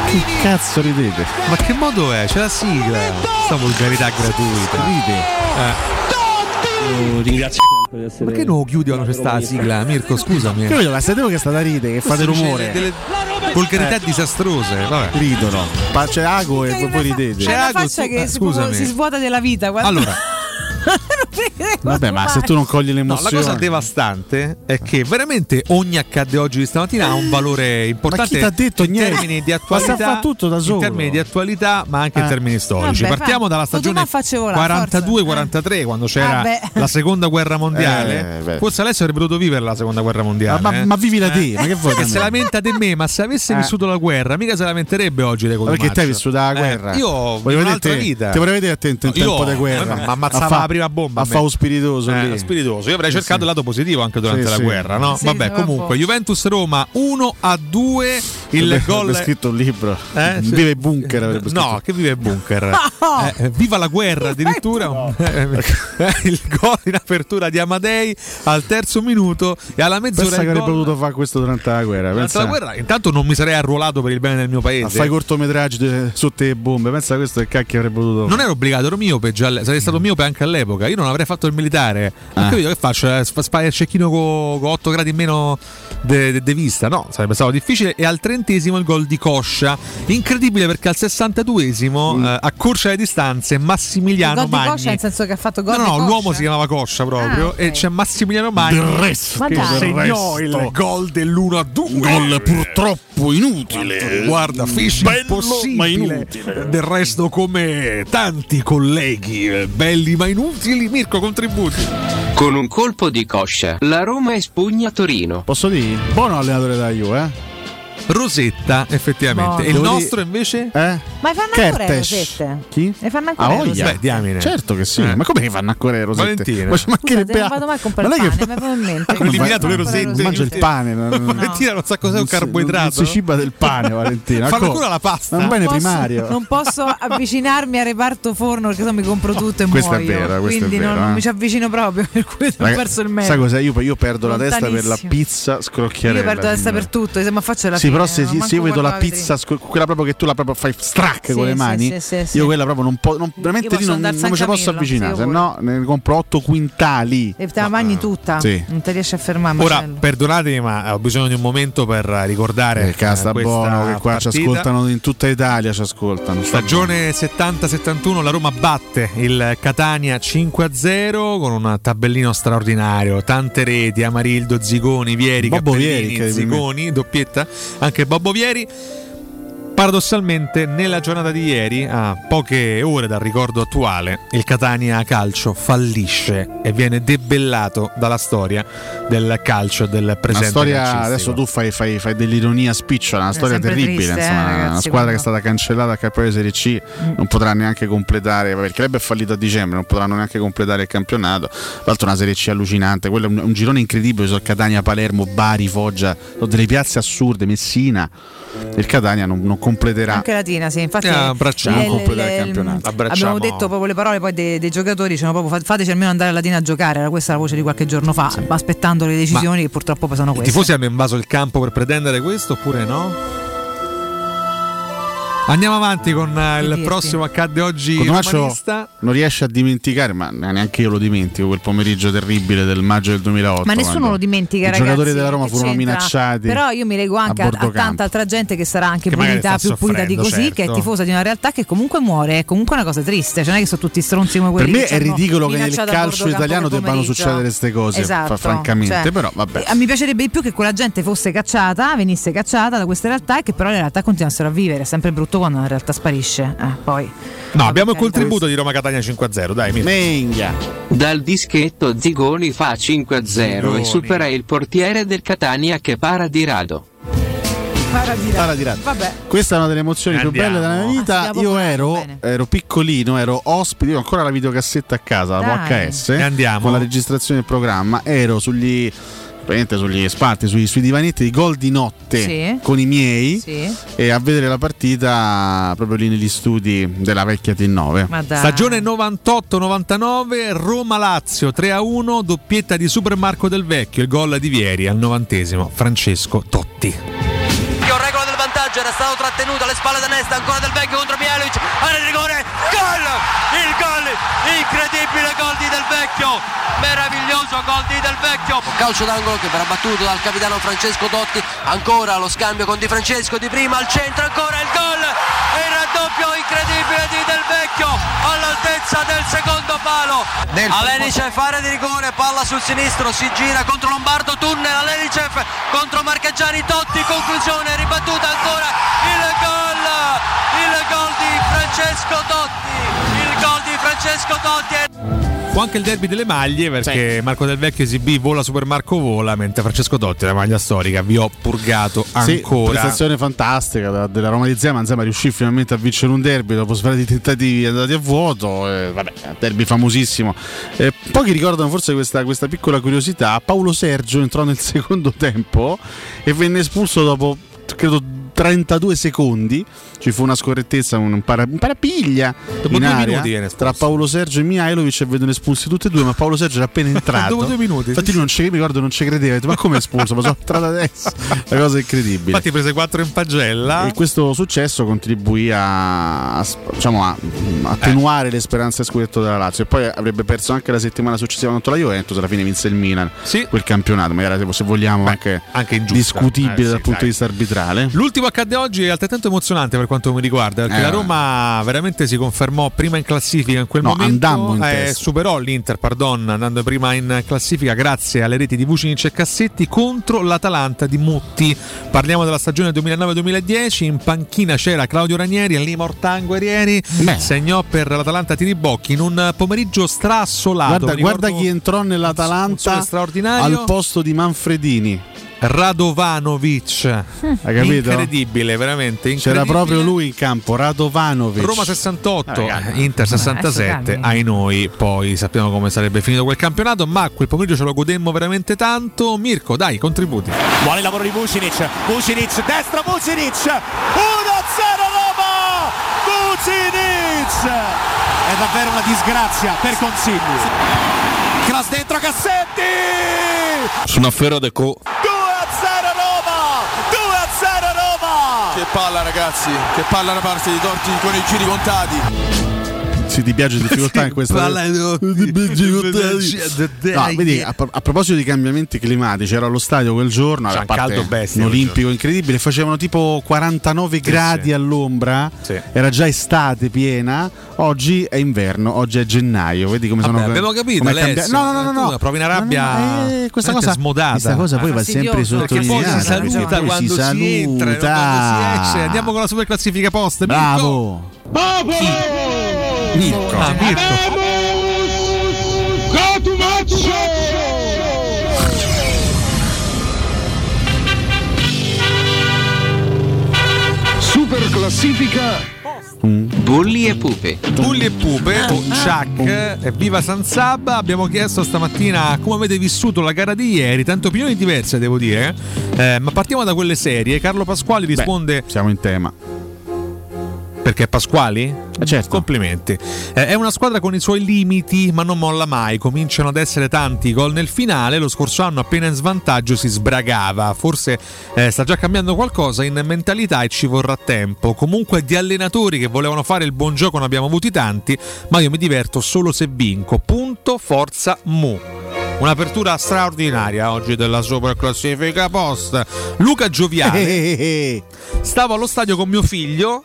S17: Che cazzo ridete?
S16: ma che modo è? c'è la sigla sta volgarità gratuita
S17: Ride.
S16: Eh.
S108: Ringrazio sempre di essere.
S16: che non chiudi quando c'è sta la sigla Mirko scusami
S17: Che vedo la state voi che state a ride, che fate rumore.
S16: delle volgarità
S17: Eh.
S16: disastrose vabbè
S17: Ridono. Pa- C'è Ago e voi ridete.
S14: C'è
S16: Ago,
S14: faccia che
S16: eh,
S14: si, proprio
S16: scusami.
S14: si svuota della vita. quando-
S16: allora
S17: Vabbè, ma se tu non cogli
S16: No, la
S17: l'emozione.
S16: cosa devastante è che veramente ogni accadde oggi di stamattina ha un valore importante
S17: chi t'ha detto
S16: in
S17: niente?
S16: termini di
S17: Ma
S16: attualità,
S17: tutto da
S16: in
S17: solo.
S16: termini di attualità, ma anche in
S17: Eh.
S16: termini storici.
S14: Vabbè,
S16: Partiamo
S14: fa-
S16: dalla stagione
S14: ma facci volare,
S16: 42-43, quando c'era
S14: Vabbè.
S16: la seconda guerra mondiale.
S17: Eh.
S16: Forse Alessio avrebbe potuto vivere la seconda guerra mondiale.
S17: Ma- ma-
S16: eh.
S17: ma vivila te, ma che vuoi
S16: Che se
S17: me?
S16: lamenta di me, ma se avesse
S17: Eh.
S16: vissuto la guerra, mica se lamenterebbe oggi dei
S17: Ma perché te hai vissuto la guerra?
S16: io ho
S17: Voglio
S16: un'altra
S17: te-
S16: vita.
S17: Ti vorrei vedere attento in tempo di guerra.
S16: Ma ammazzava la prima bomba.
S17: A
S16: me.
S17: fa lo spiritoso
S16: Eh,
S17: lì.
S16: spiritoso. Io avrei cercato il lato positivo anche durante
S17: Sì,
S16: la
S17: sì.
S16: guerra, no?
S17: Sì,
S16: Vabbè,
S17: sì,
S16: comunque. Juventus Roma 1 a 2. Il
S17: Avrebbe-
S16: gol.
S17: avrebbe scritto un libro.
S16: Eh? Sì.
S17: I bunker.
S16: No, che vive bunker. Eh, viva la guerra addirittura. Eh, il gol in apertura di Amadei al terzo minuto e alla mezz'ora
S17: Pensa che avrebbe potuto fare questo durante la guerra.
S16: Durante
S17: Pensa
S16: la guerra, intanto non mi sarei arruolato per il bene del mio
S17: a
S16: paese.
S17: fare cortometraggi de- sotto le bombe. Pensa a questo che cacchio avrebbe potuto
S16: Non ero obbligato, ero miope già, sarei stato miope anche all'epoca. Io non avrei fatto il militare. Ho
S17: Ah.
S16: capito che faccio? Eh, Spari il cecchino con 8 gradi in meno di vista. No, sarebbe stato difficile. E al trentesimo il gol di Coscia. Incredibile perché al 62esimo,
S17: Mm.
S16: eh, a corsa le distanze, Massimiliano
S14: Il gol di
S16: Magni.
S14: Coscia nel senso che ha fatto gol
S16: No, no,
S14: Coscia?
S16: l'uomo si chiamava Coscia proprio.
S14: Ah, ok.
S16: E c'è Massimiliano Magni
S17: Del resto,
S14: Ma
S16: che segnò il gol dell'1 a 2.
S17: Un gol purtroppo inutile.
S16: Guarda, fece
S17: Bello,
S16: impossibile.
S17: ma inutile.
S16: Del resto, come tanti colleghi eh, belli ma inutili, Mirko contributi.
S6: Con un colpo di coscia, la Roma espugna Torino.
S17: Posso dire? Buono allenatore della Juve, eh?
S16: Rosetta, effettivamente.
S14: Buono.
S16: E il nostro invece?
S17: Eh?
S14: Ma fanno ancora le rosette?
S17: Chi?
S14: Le fanno
S17: Ah,
S14: ancora le
S17: voglia.
S14: rosette?
S16: Beh, diamine.
S17: Certo che sì.
S16: Eh.
S17: Ma come che fanno ancora le rosette?
S16: Valentina.
S17: Ma ci mancherebbe
S14: Scusate, non vado mai a comprare
S17: Ma
S14: il pane,
S17: che
S14: mi viene in mente.
S16: Hanno eliminato le rosette.
S17: mangia il pane.
S16: Valentina non sa cos'è un carboidrato.
S17: Si ciba del pane, Valentina.
S16: Fanno
S17: Co-
S16: ancora la pasta.
S17: È un bene primario.
S14: Non posso avvicinarmi al reparto forno perché se no mi compro tutto e
S17: Questo è
S14: muoio.
S17: vero, questo è
S14: Quindi non,
S17: eh.
S14: mi ci avvicino proprio, per cui ho perso il mezzo.
S17: Sai cos'è? Io, perdo la testa per la pizza scrocchiarella.
S14: Io perdo la testa per tutto, se mi faccio la fine,
S17: però se,
S14: non
S17: se io vedo la pizza, quella proprio che tu la proprio fai strac
S14: Sì,
S17: con le mani,
S14: sì, sì, sì.
S17: io quella proprio non posso, veramente
S14: Io
S17: lì
S14: posso
S17: non, non mi ci posso avvicinare, se no ne compro 8 quintali.
S14: E te la mangi tutta?
S17: Sì.
S14: Non ti riesci a fermare.
S16: Ora,
S14: Marcello.
S16: perdonatemi, ma ho bisogno di un momento per ricordare
S17: Eh, casta
S16: eh, questa
S17: buono che qua ci
S16: partita.
S17: ascoltano in tutta Italia, ci ascoltano.
S16: Stagione 70-71, la Roma batte il Catania 5-0 con un tabellino straordinario, tante reti, Amarildo, Zigoni, Vieri,
S17: Bobbo Vieri.
S16: Zigoni, doppietta, anche Bobbo Vieri. Paradossalmente, nella giornata di ieri, a poche ore dal ricordo attuale, il Catania Calcio fallisce e viene debellato dalla storia del calcio del presente.
S17: Una storia, adesso tu fai, fai- fai dell'ironia spicciola, una storia terribile.
S14: triste,
S17: insomma,
S14: eh,
S17: una
S14: ragazzi,
S17: squadra
S14: quando-
S17: che è stata cancellata a di Serie C non potrà neanche completare, vabbè, il club è fallito a dicembre, non potranno neanche completare il campionato. Tra l'altro, una Serie C allucinante, quello è un, un girone incredibile. Sono Catania, Palermo, Bari, Foggia, sono delle piazze assurde, Messina. Il Catania non, non completerà.
S14: Anche Latina, sì, infatti
S17: Eh, abbracciamo. Non completare il campionato.
S14: abbiamo
S17: Abbracciamo.
S14: detto proprio le parole poi dei, dei giocatori, dicevano proprio "Fa- fateci almeno andare a Latina a giocare, era questa la voce di qualche giorno fa, aspettando le decisioni che purtroppo sono
S16: I
S14: queste.
S16: tifosi hanno invaso il campo per pretendere questo oppure no? Andiamo avanti con eh, il
S14: dirti?
S16: prossimo accadde oggi
S17: Cotumaccio
S16: romanista.
S17: non riesce a dimenticare, ma neanche io lo dimentico, quel pomeriggio terribile del maggio del 2008.
S14: Ma nessuno lo dimentica,
S17: I
S14: ragazzi.
S17: giocatori della Roma furono
S14: c'entra?
S17: minacciati.
S14: Però io mi leggo anche
S17: a
S14: a, a tanta altra gente che sarà anche
S16: Che
S14: pulita, più pulita di così, che è
S16: certo.
S14: tifosa di una realtà che comunque muore, è comunque una cosa triste. Cioè non è che sono tutti stronzi come
S17: Per
S14: quelli
S17: me
S14: che
S17: è ridicolo che nel calcio italiano debbano succedere queste cose,
S14: Esatto,
S17: fa- francamente,
S14: cioè,
S17: però vabbè.
S14: eh, mi piacerebbe di più che quella gente fosse cacciata, venisse cacciata da queste realtà e che però le realtà continuassero a vivere. È sempre brutto quando una realtà sparisce. Eh, poi.
S16: No, abbiamo il
S14: carità.
S16: contributo di Roma Catania 5-0, dai, Mirko.
S17: Menghia.
S6: Dal dischetto Zigoni fa 5-0
S16: Zigoni.
S6: e supera il portiere del Catania che para di rado.
S14: Para di
S17: Para di rado.
S14: Vabbè.
S17: Questa è una delle emozioni più
S16: Andiamo.
S17: belle della mia
S14: Ah,
S17: vita.
S14: stiamo
S17: Io ero, ero piccolino, ero ospite, io ho ancora la videocassetta a casa, la
S14: Dai.
S17: VHS,
S16: E andiamo.
S17: con la registrazione del programma. Ero sugli praticamente sugli spalti, sui, sui divanetti di gol di notte
S14: Sì.
S17: con i miei
S14: Sì.
S17: e a vedere la partita proprio lì negli studi della vecchia T9.
S14: Ma dai.
S16: Stagione 98-99, Roma-Lazio 3-1, doppietta di Super Marco Del Vecchio, il gol di Vieri al novantesimo, Francesco Totti.
S109: Vantaggio, era stato trattenuto alle spalle da Nesta, ancora del Vecchio contro Mielic, area di rigore, gol! Il gol, incredibile gol di Del Vecchio, meraviglioso gol di Del Vecchio. Calcio d'angolo che verrà battuto dal capitano Francesco Totti, ancora lo scambio con Di Francesco di prima al centro, ancora il gol, e il raddoppio incredibile di Del Vecchio all'altezza del secondo palo. Alenicev, area di rigore, palla sul sinistro, si gira contro Lombardo, tunnel, Alenicev contro Marchegiani, Totti, conclusione, ribattuta ancora, il gol, il gol di Francesco Totti, il gol di Francesco Totti.
S16: Fu anche il derby delle maglie perché Marco Del Vecchio esibì Vola Super Marco Vola, mentre Francesco Totti, la maglia storica, vi ho purgato
S17: Sì,
S16: ancora.
S17: prestazione fantastica della Roma di Zema. Zema riuscì finalmente a vincere un derby dopo svariati tentativi andati a vuoto. eh, vabbè, derby famosissimo. Eh, pochi ricordano forse questa, questa piccola curiosità. Paolo Sergio entrò nel secondo tempo e venne espulso dopo credo 32 secondi. Ci fu una scorrettezza, un, para- un parapiglia
S16: Dopo
S17: in area tra Paolo Sergio e Mihailovic e vennero espulsi tutti e due. Ma Paolo Sergio era appena entrato.
S16: Dopo due minuti,
S17: Infatti, lui non ci, mi ricordo, non ci credeva. Detto, Ma come è espulso? Ma sono entrato adesso. La cosa è incredibile.
S16: Infatti prese 4 in pagella.
S17: E questo successo contribuì a, a- diciamo, a- attenuare le speranze a scudetto della Lazio. E poi avrebbe perso anche la settimana successiva contro la Juventus. Alla fine vinse il Milan quel campionato. Magari se vogliamo anche,
S16: ingiusta.
S17: discutibile
S16: Eh, sì,
S17: dal punto
S16: dai.
S17: di vista arbitrale.
S16: L'ultimo accadde oggi è altrettanto emozionante per quanto mi riguarda, perché
S17: Eh.
S16: la Roma veramente si confermò prima in classifica in quel
S17: No,
S16: momento.
S17: in
S16: eh, superò l'Inter, pardon, andando prima in classifica grazie alle reti di Vucinic e Cassetti contro l'Atalanta di Mutti. Parliamo della stagione 2009-2010, in panchina c'era Claudio Ranieri, lì Mortango Guerrieri, segnò per l'Atalanta Tiribocchi in un pomeriggio strassolato.
S17: Guarda, guarda chi entrò nell'Atalanta
S16: straordinario.
S17: al posto di Manfredini.
S16: Radovanovic.
S17: Hai capito?
S16: Incredibile, veramente
S17: C'era
S16: incredibile.
S17: proprio lui in campo, Radovanovic.
S16: Roma 68,
S17: Ah.
S16: Inter 67, ai noi, poi sappiamo come sarebbe finito quel campionato, ma quel pomeriggio ce lo godemmo veramente tanto. Mirko, dai, contributi.
S110: Buon il lavoro di Vucinic, Vucinic, destra Vucinic, 1-0 Roma! Vucinic! È davvero una disgrazia per Consigli. Cross dentro Cassetti!
S111: Sono a Ferro de Co.
S110: 2-0 Roma! 2-0 Roma!
S111: Che palla ragazzi, che palla da parte di Torti con i giri contati.
S17: Se ti piace difficoltà in questa
S111: Palla di
S17: No, vedi, a, a proposito di cambiamenti climatici, ero allo stadio quel giorno,
S16: C'è
S17: a
S16: un caldo bestia
S17: un
S16: quel
S17: olimpico incredibile, facevano tipo 49 gradi
S16: sì.
S17: all'ombra,
S16: Sì.
S17: era già estate piena, oggi è inverno, oggi è gennaio, vedi come
S16: Vabbè,
S17: sono
S16: abbiamo capito,
S17: cambia- No, no, no, no,
S16: Tu
S17: no.
S16: provi una rabbia
S17: No, no, eh, questa cosa
S16: smodata.
S17: Questa cosa poi
S16: Ah,
S17: va sempre sottolineata.
S16: si saluta quando si, entra, e non quando si esce. Andiamo con la super classifica post.
S17: Bravo.
S16: Mirko. Ah, Mirko.
S112: Super classifica.
S6: Bulli e pupe.
S16: Bulli e Pupe o Chuck e Viva San Sabba. Abbiamo chiesto stamattina come avete vissuto la gara di ieri. Tante opinioni diverse devo dire Eh, ma partiamo da quelle serie. Carlo Pasquali risponde
S17: siamo in tema
S16: perché Pasquali?
S17: certo.
S16: Complimenti. Eh, è una squadra con i suoi limiti, ma non molla mai. Cominciano ad essere tanti i gol nel finale. Lo scorso anno, appena in svantaggio, si sbragava. Forse eh, sta già cambiando qualcosa in mentalità e ci vorrà tempo. Comunque, di allenatori che volevano fare il buon gioco ne abbiamo avuti tanti, ma io mi diverto solo se vinco. Punto, forza, mu. Un'apertura straordinaria oggi della Super Classifica Post. Luca Gioviale. Stavo allo stadio con mio figlio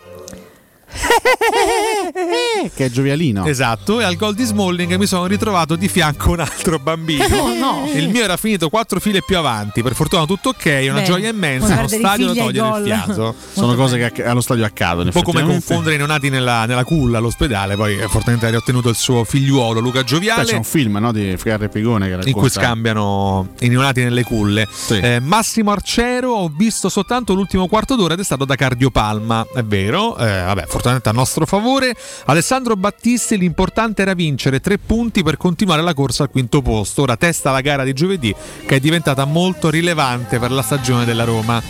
S17: che è giovialino.
S16: Esatto, e al gol di Smalling mi sono ritrovato di fianco un altro bambino.
S17: Oh, no.
S16: Il mio era finito quattro file più avanti. Per fortuna tutto ok, una
S14: Beh,
S16: gioia immensa, uno stadio togliere il
S14: gol.
S16: fiato.
S17: Sono cose che allo stadio accadono.
S16: Un po' come confondere i neonati nella, nella culla all'ospedale, poi eh, fortunatamente ha riottenuto il suo figliuolo Luca Gioviale.
S17: c'è un film no, di Ficarre Pigone che
S16: in cui scambiano i neonati nelle culle. Eh, Massimo Arciero, ho visto soltanto l'ultimo quarto d'ora ed è stato da cardiopalma, è vero. Eh, vabbè, fortunatamente a nostro favore. Alessandro Battisti, l'importante era vincere tre punti per continuare la corsa al quinto posto. Ora testa la gara di giovedì che è diventata molto rilevante per la stagione della Roma.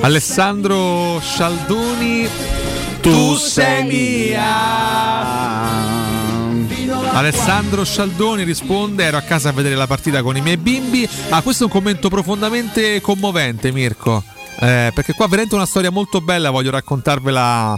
S16: Alessandro Scialdoni, tu sei mia. Alessandro Scialdoni risponde: Ero a casa a vedere la partita con i miei bimbi. Ah, questo è un commento profondamente commovente, Mirko. Eh, perché qua veramente una storia molto bella, voglio raccontarvela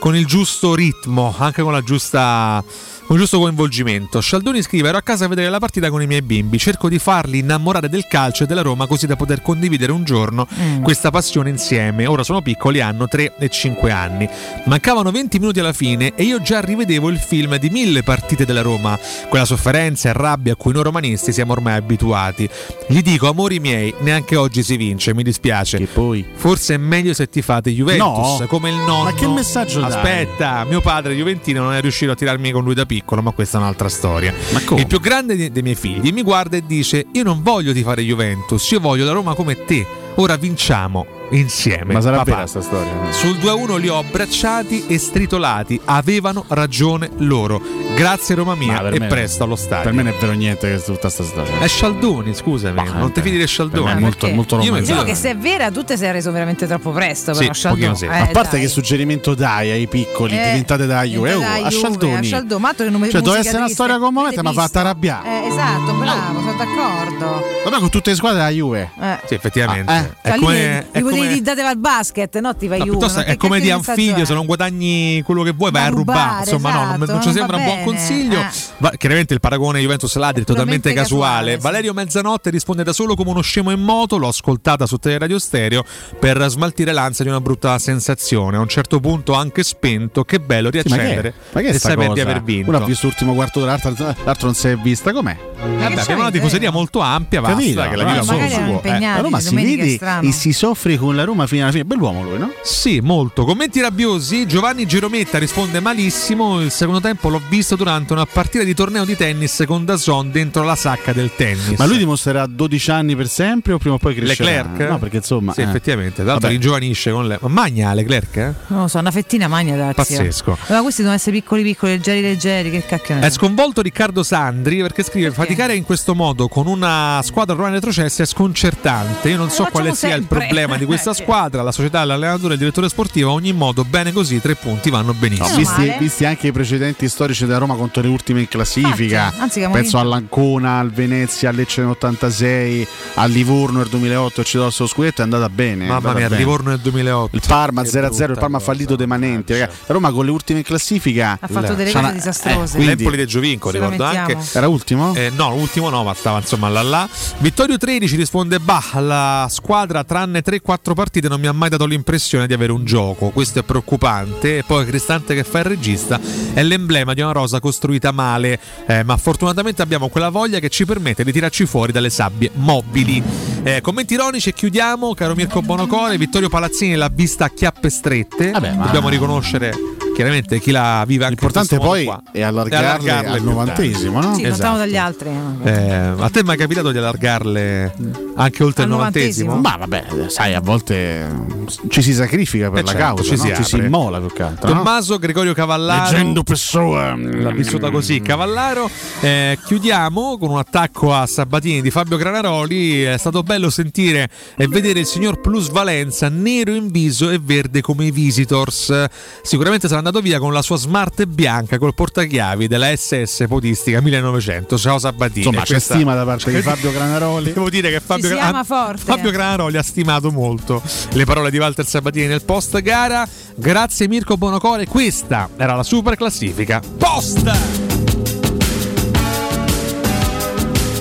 S16: con il giusto ritmo, anche con la giusta con il giusto coinvolgimento. Scialdoni scrive: Ero a casa a vedere la partita con i miei bimbi. Cerco di farli innamorare del calcio e della Roma così da poter condividere un giorno
S14: Mm.
S16: questa passione insieme. Ora sono piccoli, hanno 3 e 5 anni. Mancavano 20 minuti alla fine e io già rivedevo il film di mille partite della Roma. Quella sofferenza e rabbia a cui noi romanisti siamo ormai abituati. Gli dico, amori miei, neanche oggi si vince, mi dispiace.
S17: Che poi.
S16: Forse è meglio se ti fate Juventus,
S17: No.
S16: come il nonno.
S17: Ma che messaggio dai?
S16: Aspetta, mio padre Juventino non è riuscito a tirarmi con lui da piccolo, ma questa è un'altra storia. Il più grande dei, dei miei figli mi guarda e dice: Io non voglio ti fare Juventus, io voglio la Roma come te. Ora vinciamo insieme.
S17: Ma sarà
S16: papà."
S17: vera sta storia?
S16: Sul 2-1 li ho abbracciati e stritolati. Avevano ragione loro. Grazie Roma mia e
S17: me-
S16: presto allo stadio.
S17: Per me non è vero niente che tutta sta storia.
S16: È Scialdoni, scusami, non ti fidi di Scialdoni.
S17: è molto- molto romantico.
S14: Diciamo che se è vera, tu te sei reso veramente troppo presto.
S16: Sì,
S14: Però, Scialdoni.
S16: pochino sì.
S14: Eh,
S17: a parte
S14: dai.
S17: che suggerimento dai ai piccoli,
S14: Eh,
S17: diventate da Juve,
S14: diventate
S17: oh,
S14: da
S17: a Scialdoni.
S14: a Scialdoni, che non
S17: Cioè, doveva essere una storia commovente, ma fatta arrabbiare.
S14: Eh, esatto, bravo, sono d'accordo.
S17: Vabbè, con tutte le squadre della Juve.
S14: Eh.
S16: Sì, effettivamente.
S17: Ah, eh.
S16: È come,
S14: lì
S16: è
S14: gli
S16: come-
S14: potevi date al basket, no? Ti vai
S16: No,
S14: che
S16: è come di
S14: è?
S16: se non guadagni quello che vuoi vai a rubare. Insomma, no, non,
S14: esatto,
S16: non ci sembra un buon consiglio.
S14: eh.
S16: Va- chiaramente il paragone Juventus-Ladri totalmente
S14: Totalmente
S16: casuale. Valerio Mezzanotte risponde da solo come uno scemo in moto. L'ho ascoltata su Teleradio Stereo per smaltire l'ansia di una brutta sensazione. A un certo punto anche spento. Che bello
S17: Sì, ma che,
S16: riaccendere
S17: ma che è
S16: e
S17: sta
S16: sapere
S17: cosa?
S16: di aver vinto.
S17: Uno ha visto l'ultimo quarto d'ora, l'altro, l'altro non si è vista. Com'è?
S16: Vabbè, abbiamo una tifoseria molto ampia, vasta,
S17: Capito?
S16: che la
S14: magari
S16: solo suo.
S14: impegnati.
S17: La Roma si vede e si soffre con la Roma fino alla fine. Bell'uomo lui, no?
S16: Sì, molto. Commenti rabbiosi. Giovanni Girometta risponde malissimo. Il secondo tempo l'ho visto durante una partita di torneo di tennis con Dazon dentro la sacca del tennis.
S17: Ma lui dimostrerà 12 anni per sempre o prima o poi crescerà?
S16: Leclerc?
S17: No, perché insomma.
S16: Sì,
S17: eh.
S16: effettivamente. Tra l'altro ringiovanisce con le. Ma magna Leclerc? Eh?
S14: Non lo so, una fettina magna da
S16: Pazzesco.
S14: Ma questi devono essere piccoli piccoli, leggeri leggeri, che cacchio
S16: È sconvolto Riccardo Sandri perché scrive: Faticare in questo modo con una squadra romana retrocessa è sconcertante. Io non so quale
S14: facciamo
S16: sia il
S14: sempre.
S16: problema di questa squadra. La società, l'allenatore e il direttore sportivo. A ogni modo, bene così, tre punti vanno
S17: No,
S16: benissimo.
S17: visti, visti anche i precedenti storici della Roma contro le ultime in classifica,
S14: Infatti, anzi,
S17: penso all'Ancona, al Venezia, al Lecce nell'86, al Livorno nel 2008 e ci do il suo scudetto, è andata bene.
S16: Mamma
S17: andata
S16: mia, il
S17: bene.
S16: Livorno nel 2008.
S17: Il Parma
S16: Che
S17: 0-0, il Parma ha fallito dei manenti. ragazzi. La Roma con le ultime in classifica
S14: Ha fatto delle cose disastrose.
S17: eh, quindi-
S16: L'Empoli del Giovinco, ricordo anche.
S17: Era ultimo?
S16: Eh, no, l'ultimo no, ma stava insomma là là. Vittorio 13 risponde: Bah, la squadra tranne 3-4 partite non mi ha mai dato l'impressione di avere un gioco. Questo è preoccupante. E poi Cristante che fa il regista è l'emblema di una rosa costruita male. eh, ma fortunatamente abbiamo quella voglia che ci permette di tirarci fuori dalle sabbie mobili. Eh, commenti ironici e chiudiamo, caro Mirko Bonocore. Vittorio Palazzini l'ha vista a chiappe strette.
S17: Vabbè, ma-
S16: Dobbiamo riconoscere chiaramente chi la vive anche
S17: L'importante poi
S16: qua.
S17: è allargarle,
S16: allargarle
S17: al novantesimo, no?
S14: Sì,
S16: Esatto.
S14: dagli altri. eh.
S16: Eh, a te mi è capitato di allargarle anche oltre
S14: Al
S16: il novantesimo?
S17: Ma vabbè, sai, a volte ci si sacrifica per
S16: Eh
S17: la
S16: certo,
S17: causa,
S16: ci
S17: no?
S16: si
S17: ci si immola più che altro. no?
S16: Tommaso Gregorio Cavallaro
S17: Leggendo Pessoa.
S16: l'ha vissuta così Cavallaro Eh, chiudiamo con un attacco a Sabatini di Fabio Granaroli è stato bello sentire e vedere il signor Plusvalenza nero in viso e verde come i Visitors sicuramente sarà andato via con la sua smart bianca col portachiavi della SS podistica 1900 ciao Sabatini
S17: Insomma, c'è
S16: Questa-
S17: stima da parte di Fabio Granaroli.
S16: Devo dire che Fabio,
S14: si
S16: Gra-
S14: ama forte.
S16: Fabio Granaroli ha stimato molto le parole di Walter Sabatini nel post gara. Grazie Mirko Bonocore, questa era la super classifica. Post!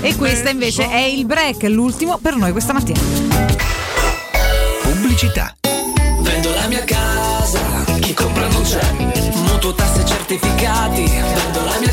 S14: E questa invece è il break, l'ultimo per noi questa mattina.
S42: Pubblicità.
S112: Vendo la mia casa, chi compra non c'è. Mutuo tasse certificati, vendo la mia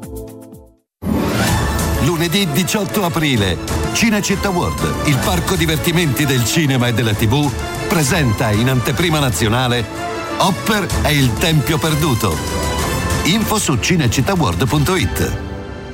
S113: Lunedì 18 aprile, Cinecittà World, il parco divertimenti del cinema e della TV, presenta in anteprima nazionale Hopper e il Tempio Perduto. Info su cinecittàworld.it.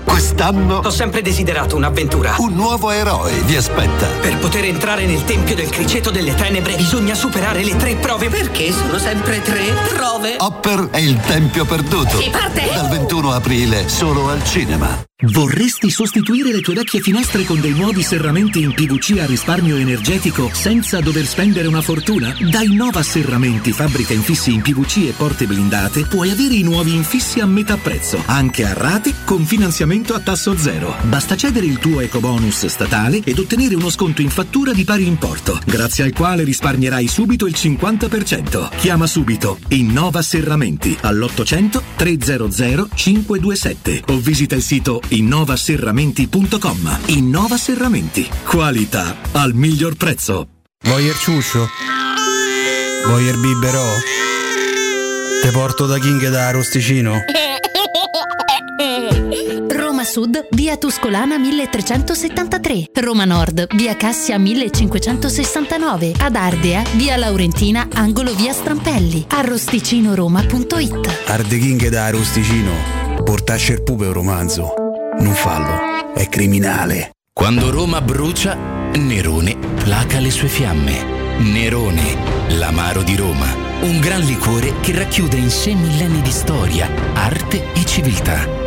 S113: Quest'anno
S114: Ho sempre desiderato un'avventura.
S113: un nuovo eroe vi aspetta.
S114: Per poter entrare nel Tempio del Criceto delle Tenebre bisogna superare le tre prove. Perché sono sempre tre prove?
S113: Hopper e il Tempio Perduto.
S114: Si parte!
S113: Dal 21 aprile solo al cinema.
S23: Vorresti sostituire le tue vecchie finestre con dei nuovi serramenti in PVC a risparmio energetico senza dover spendere una fortuna? Da Innova Serramenti, fabbrica infissi in PVC e porte blindate, puoi avere i nuovi infissi a metà prezzo, anche a rate con finanziamento a tasso zero. Basta cedere il tuo ecobonus statale ed ottenere uno sconto in fattura di pari importo, grazie al quale risparmierai subito il 50%. Chiama subito Innova Serramenti all'800 300 527 o visita il sito innovaserramenti.com. Innova Serramenti. Qualità al miglior prezzo.
S115: Voyer ciuscio? Voyer biberò? Te porto da King da Rosticino?
S91: Roma Sud, via Tuscolana 1373. Roma Nord, via Cassia 1569. Ad Ardea, via Laurentina, angolo via Strampelli. Arrosticinoroma.it.
S115: Arde King da Rosticino. Portasce il pupe un romanzo. Non fallo, è criminale.
S116: Quando Roma brucia, Nerone placa le sue fiamme. Nerone, l'amaro di Roma. Un gran liquore che racchiude in sé millenni di storia, arte e civiltà.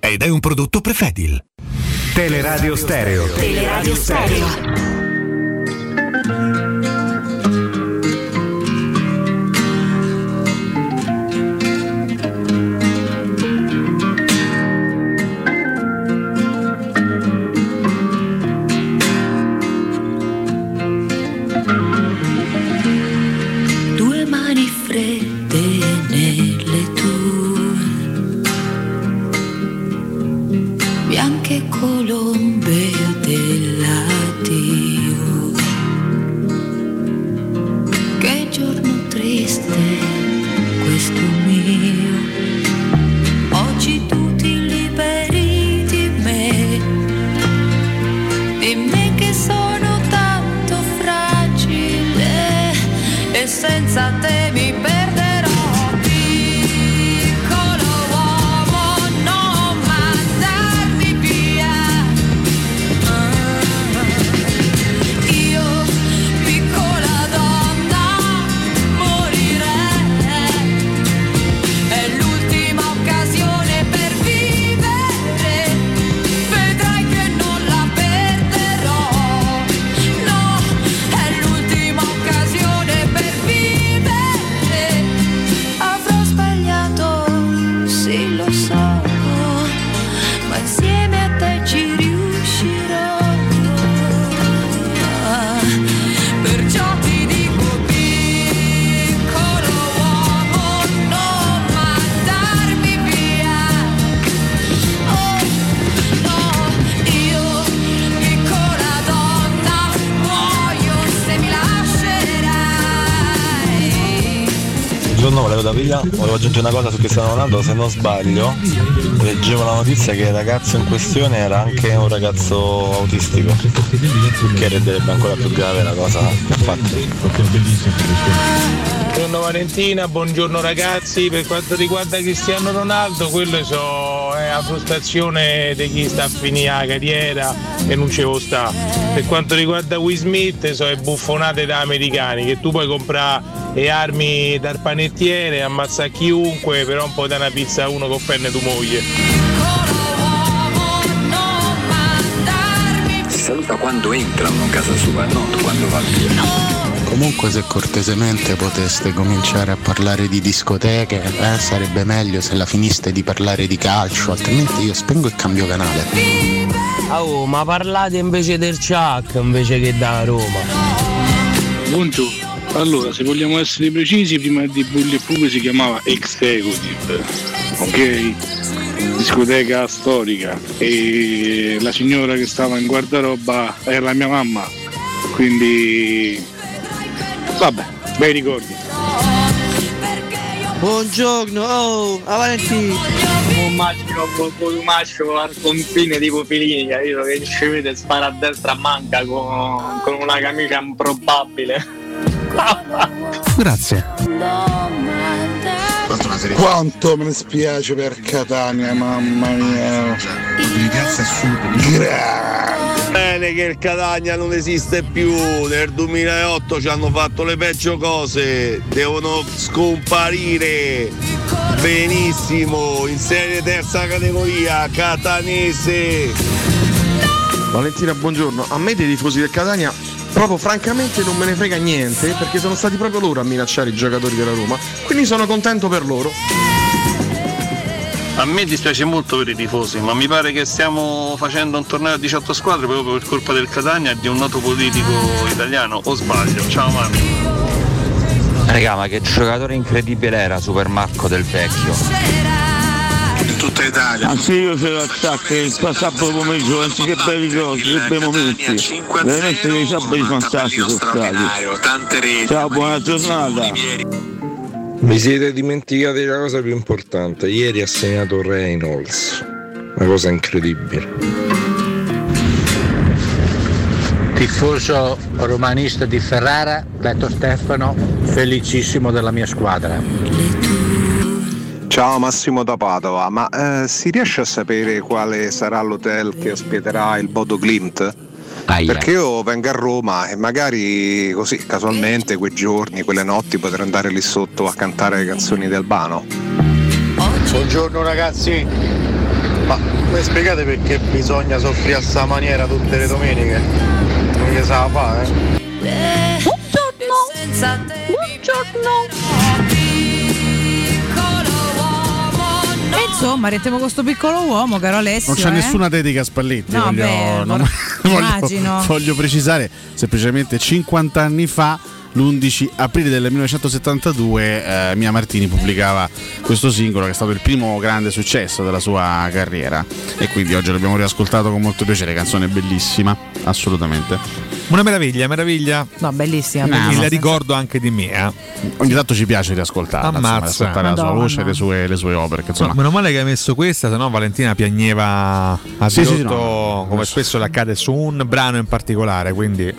S70: ed è un prodotto Prefedil.
S117: Teleradio Stereo.
S3: Teleradio Stereo.
S118: Aggiungere una cosa su Cristiano Ronaldo, se non sbaglio, leggevo la notizia che il ragazzo in questione era anche un ragazzo autistico, che renderebbe ancora più grave la cosa che ha fatto.
S24: Buongiorno Valentina, buongiorno ragazzi. Per quanto riguarda Cristiano Ronaldo, quello so, è la frustrazione di chi sta a finire la carriera e non ci può sta. Per quanto riguarda Will Smith, so è buffonate da americani, che tu puoi comprare le armi dal panettiere, ammazzare chiunque, però un po' da una pizza a uno che offende tua moglie.
S119: Saluta quando entrano a casa sua, non quando va via.
S120: Comunque se cortesemente poteste cominciare a parlare di discoteche, eh, sarebbe meglio se la finiste di parlare di calcio, altrimenti io spengo e cambio canale.
S121: Oh, ma parlate invece del Chuck invece che da Roma.
S122: Buongiorno. Allora, se vogliamo essere precisi, prima di Bulli e Pube si chiamava Executive, ok? Discoteca storica e la signora che stava in guardaroba era la mia mamma, quindi vabbè, bei ricordi.
S121: Buongiorno, oh, a Valentino. Un maschio con un maschio al confine tipo Filini, capito? Che ci vede spara a destra a manca con, con una camicia improbabile.
S120: Grazie.
S123: Quanto me ne spiace per Catania, mamma mia.
S124: Bene che il Catania non esiste più, nel 2008 ci hanno fatto le peggio cose, devono scomparire. Benissimo, in serie terza categoria, catanese.
S125: Valentina, buongiorno. A me dei tifosi del Catania proprio francamente non me ne frega niente perché sono stati proprio loro a minacciare i giocatori della Roma, quindi sono contento per loro.
S124: A me dispiace molto per i tifosi, ma mi pare che stiamo facendo un torneo a 18 squadre proprio per colpa del Catania e di un noto politico italiano, o sbaglio? Ciao Marco.
S109: Raga, ma che giocatore incredibile era Super Marco del Vecchio.
S123: Tutta Italia.
S126: Ah sì, io ce l'ho attacco il passato pomeriggio, anzi che belli cose, che bei momenti. Veramente dei sabati fantastici sono stati. Ciao, buona giornata.
S118: Vi siete dimenticati la cosa più importante, ieri ha segnato Reynolds, una cosa incredibile.
S127: Tifoso romanista di Ferrara, detto Stefano, felicissimo della mia squadra.
S128: Ciao Massimo da Padova, ma eh, si riesce a sapere quale sarà l'hotel che ospiterà il Bodo Glimt? Perché io vengo a Roma e magari così casualmente quei giorni, quelle notti potrei andare lì sotto a cantare le canzoni di Albano.
S124: Buongiorno ragazzi, ma mi spiegate perché bisogna soffrire a sta maniera tutte le domeniche? Non gli sa fa, eh?
S14: Buongiorno. E insomma, rettiamo questo piccolo uomo, caro Alessio.
S17: Non c'è
S14: eh?
S17: nessuna dedica a Spalletti,
S14: No,
S17: voglio,
S14: beh,
S17: non- voglio- voglio precisare, semplicemente 50 anni fa, l'11 aprile del 1972, eh, Mia Martini pubblicava questo singolo che è stato il primo grande successo della sua carriera e quindi oggi l'abbiamo riascoltato con molto piacere, canzone bellissima, assolutamente.
S16: Una meraviglia, meraviglia.
S14: No, bellissima.
S17: No,
S14: bellissima.
S16: Il ricordo anche di me. eh.
S17: Ogni tanto ci piace riascoltarla, insomma,
S16: Ammazza.
S17: riascoltare la sua voce e le sue, le sue opere. Che, insomma,
S16: No, meno male che hai messo questa, sennò Valentina piagneva a
S17: Sì, sì, no.
S16: come spesso le accade su un brano in particolare. Quindi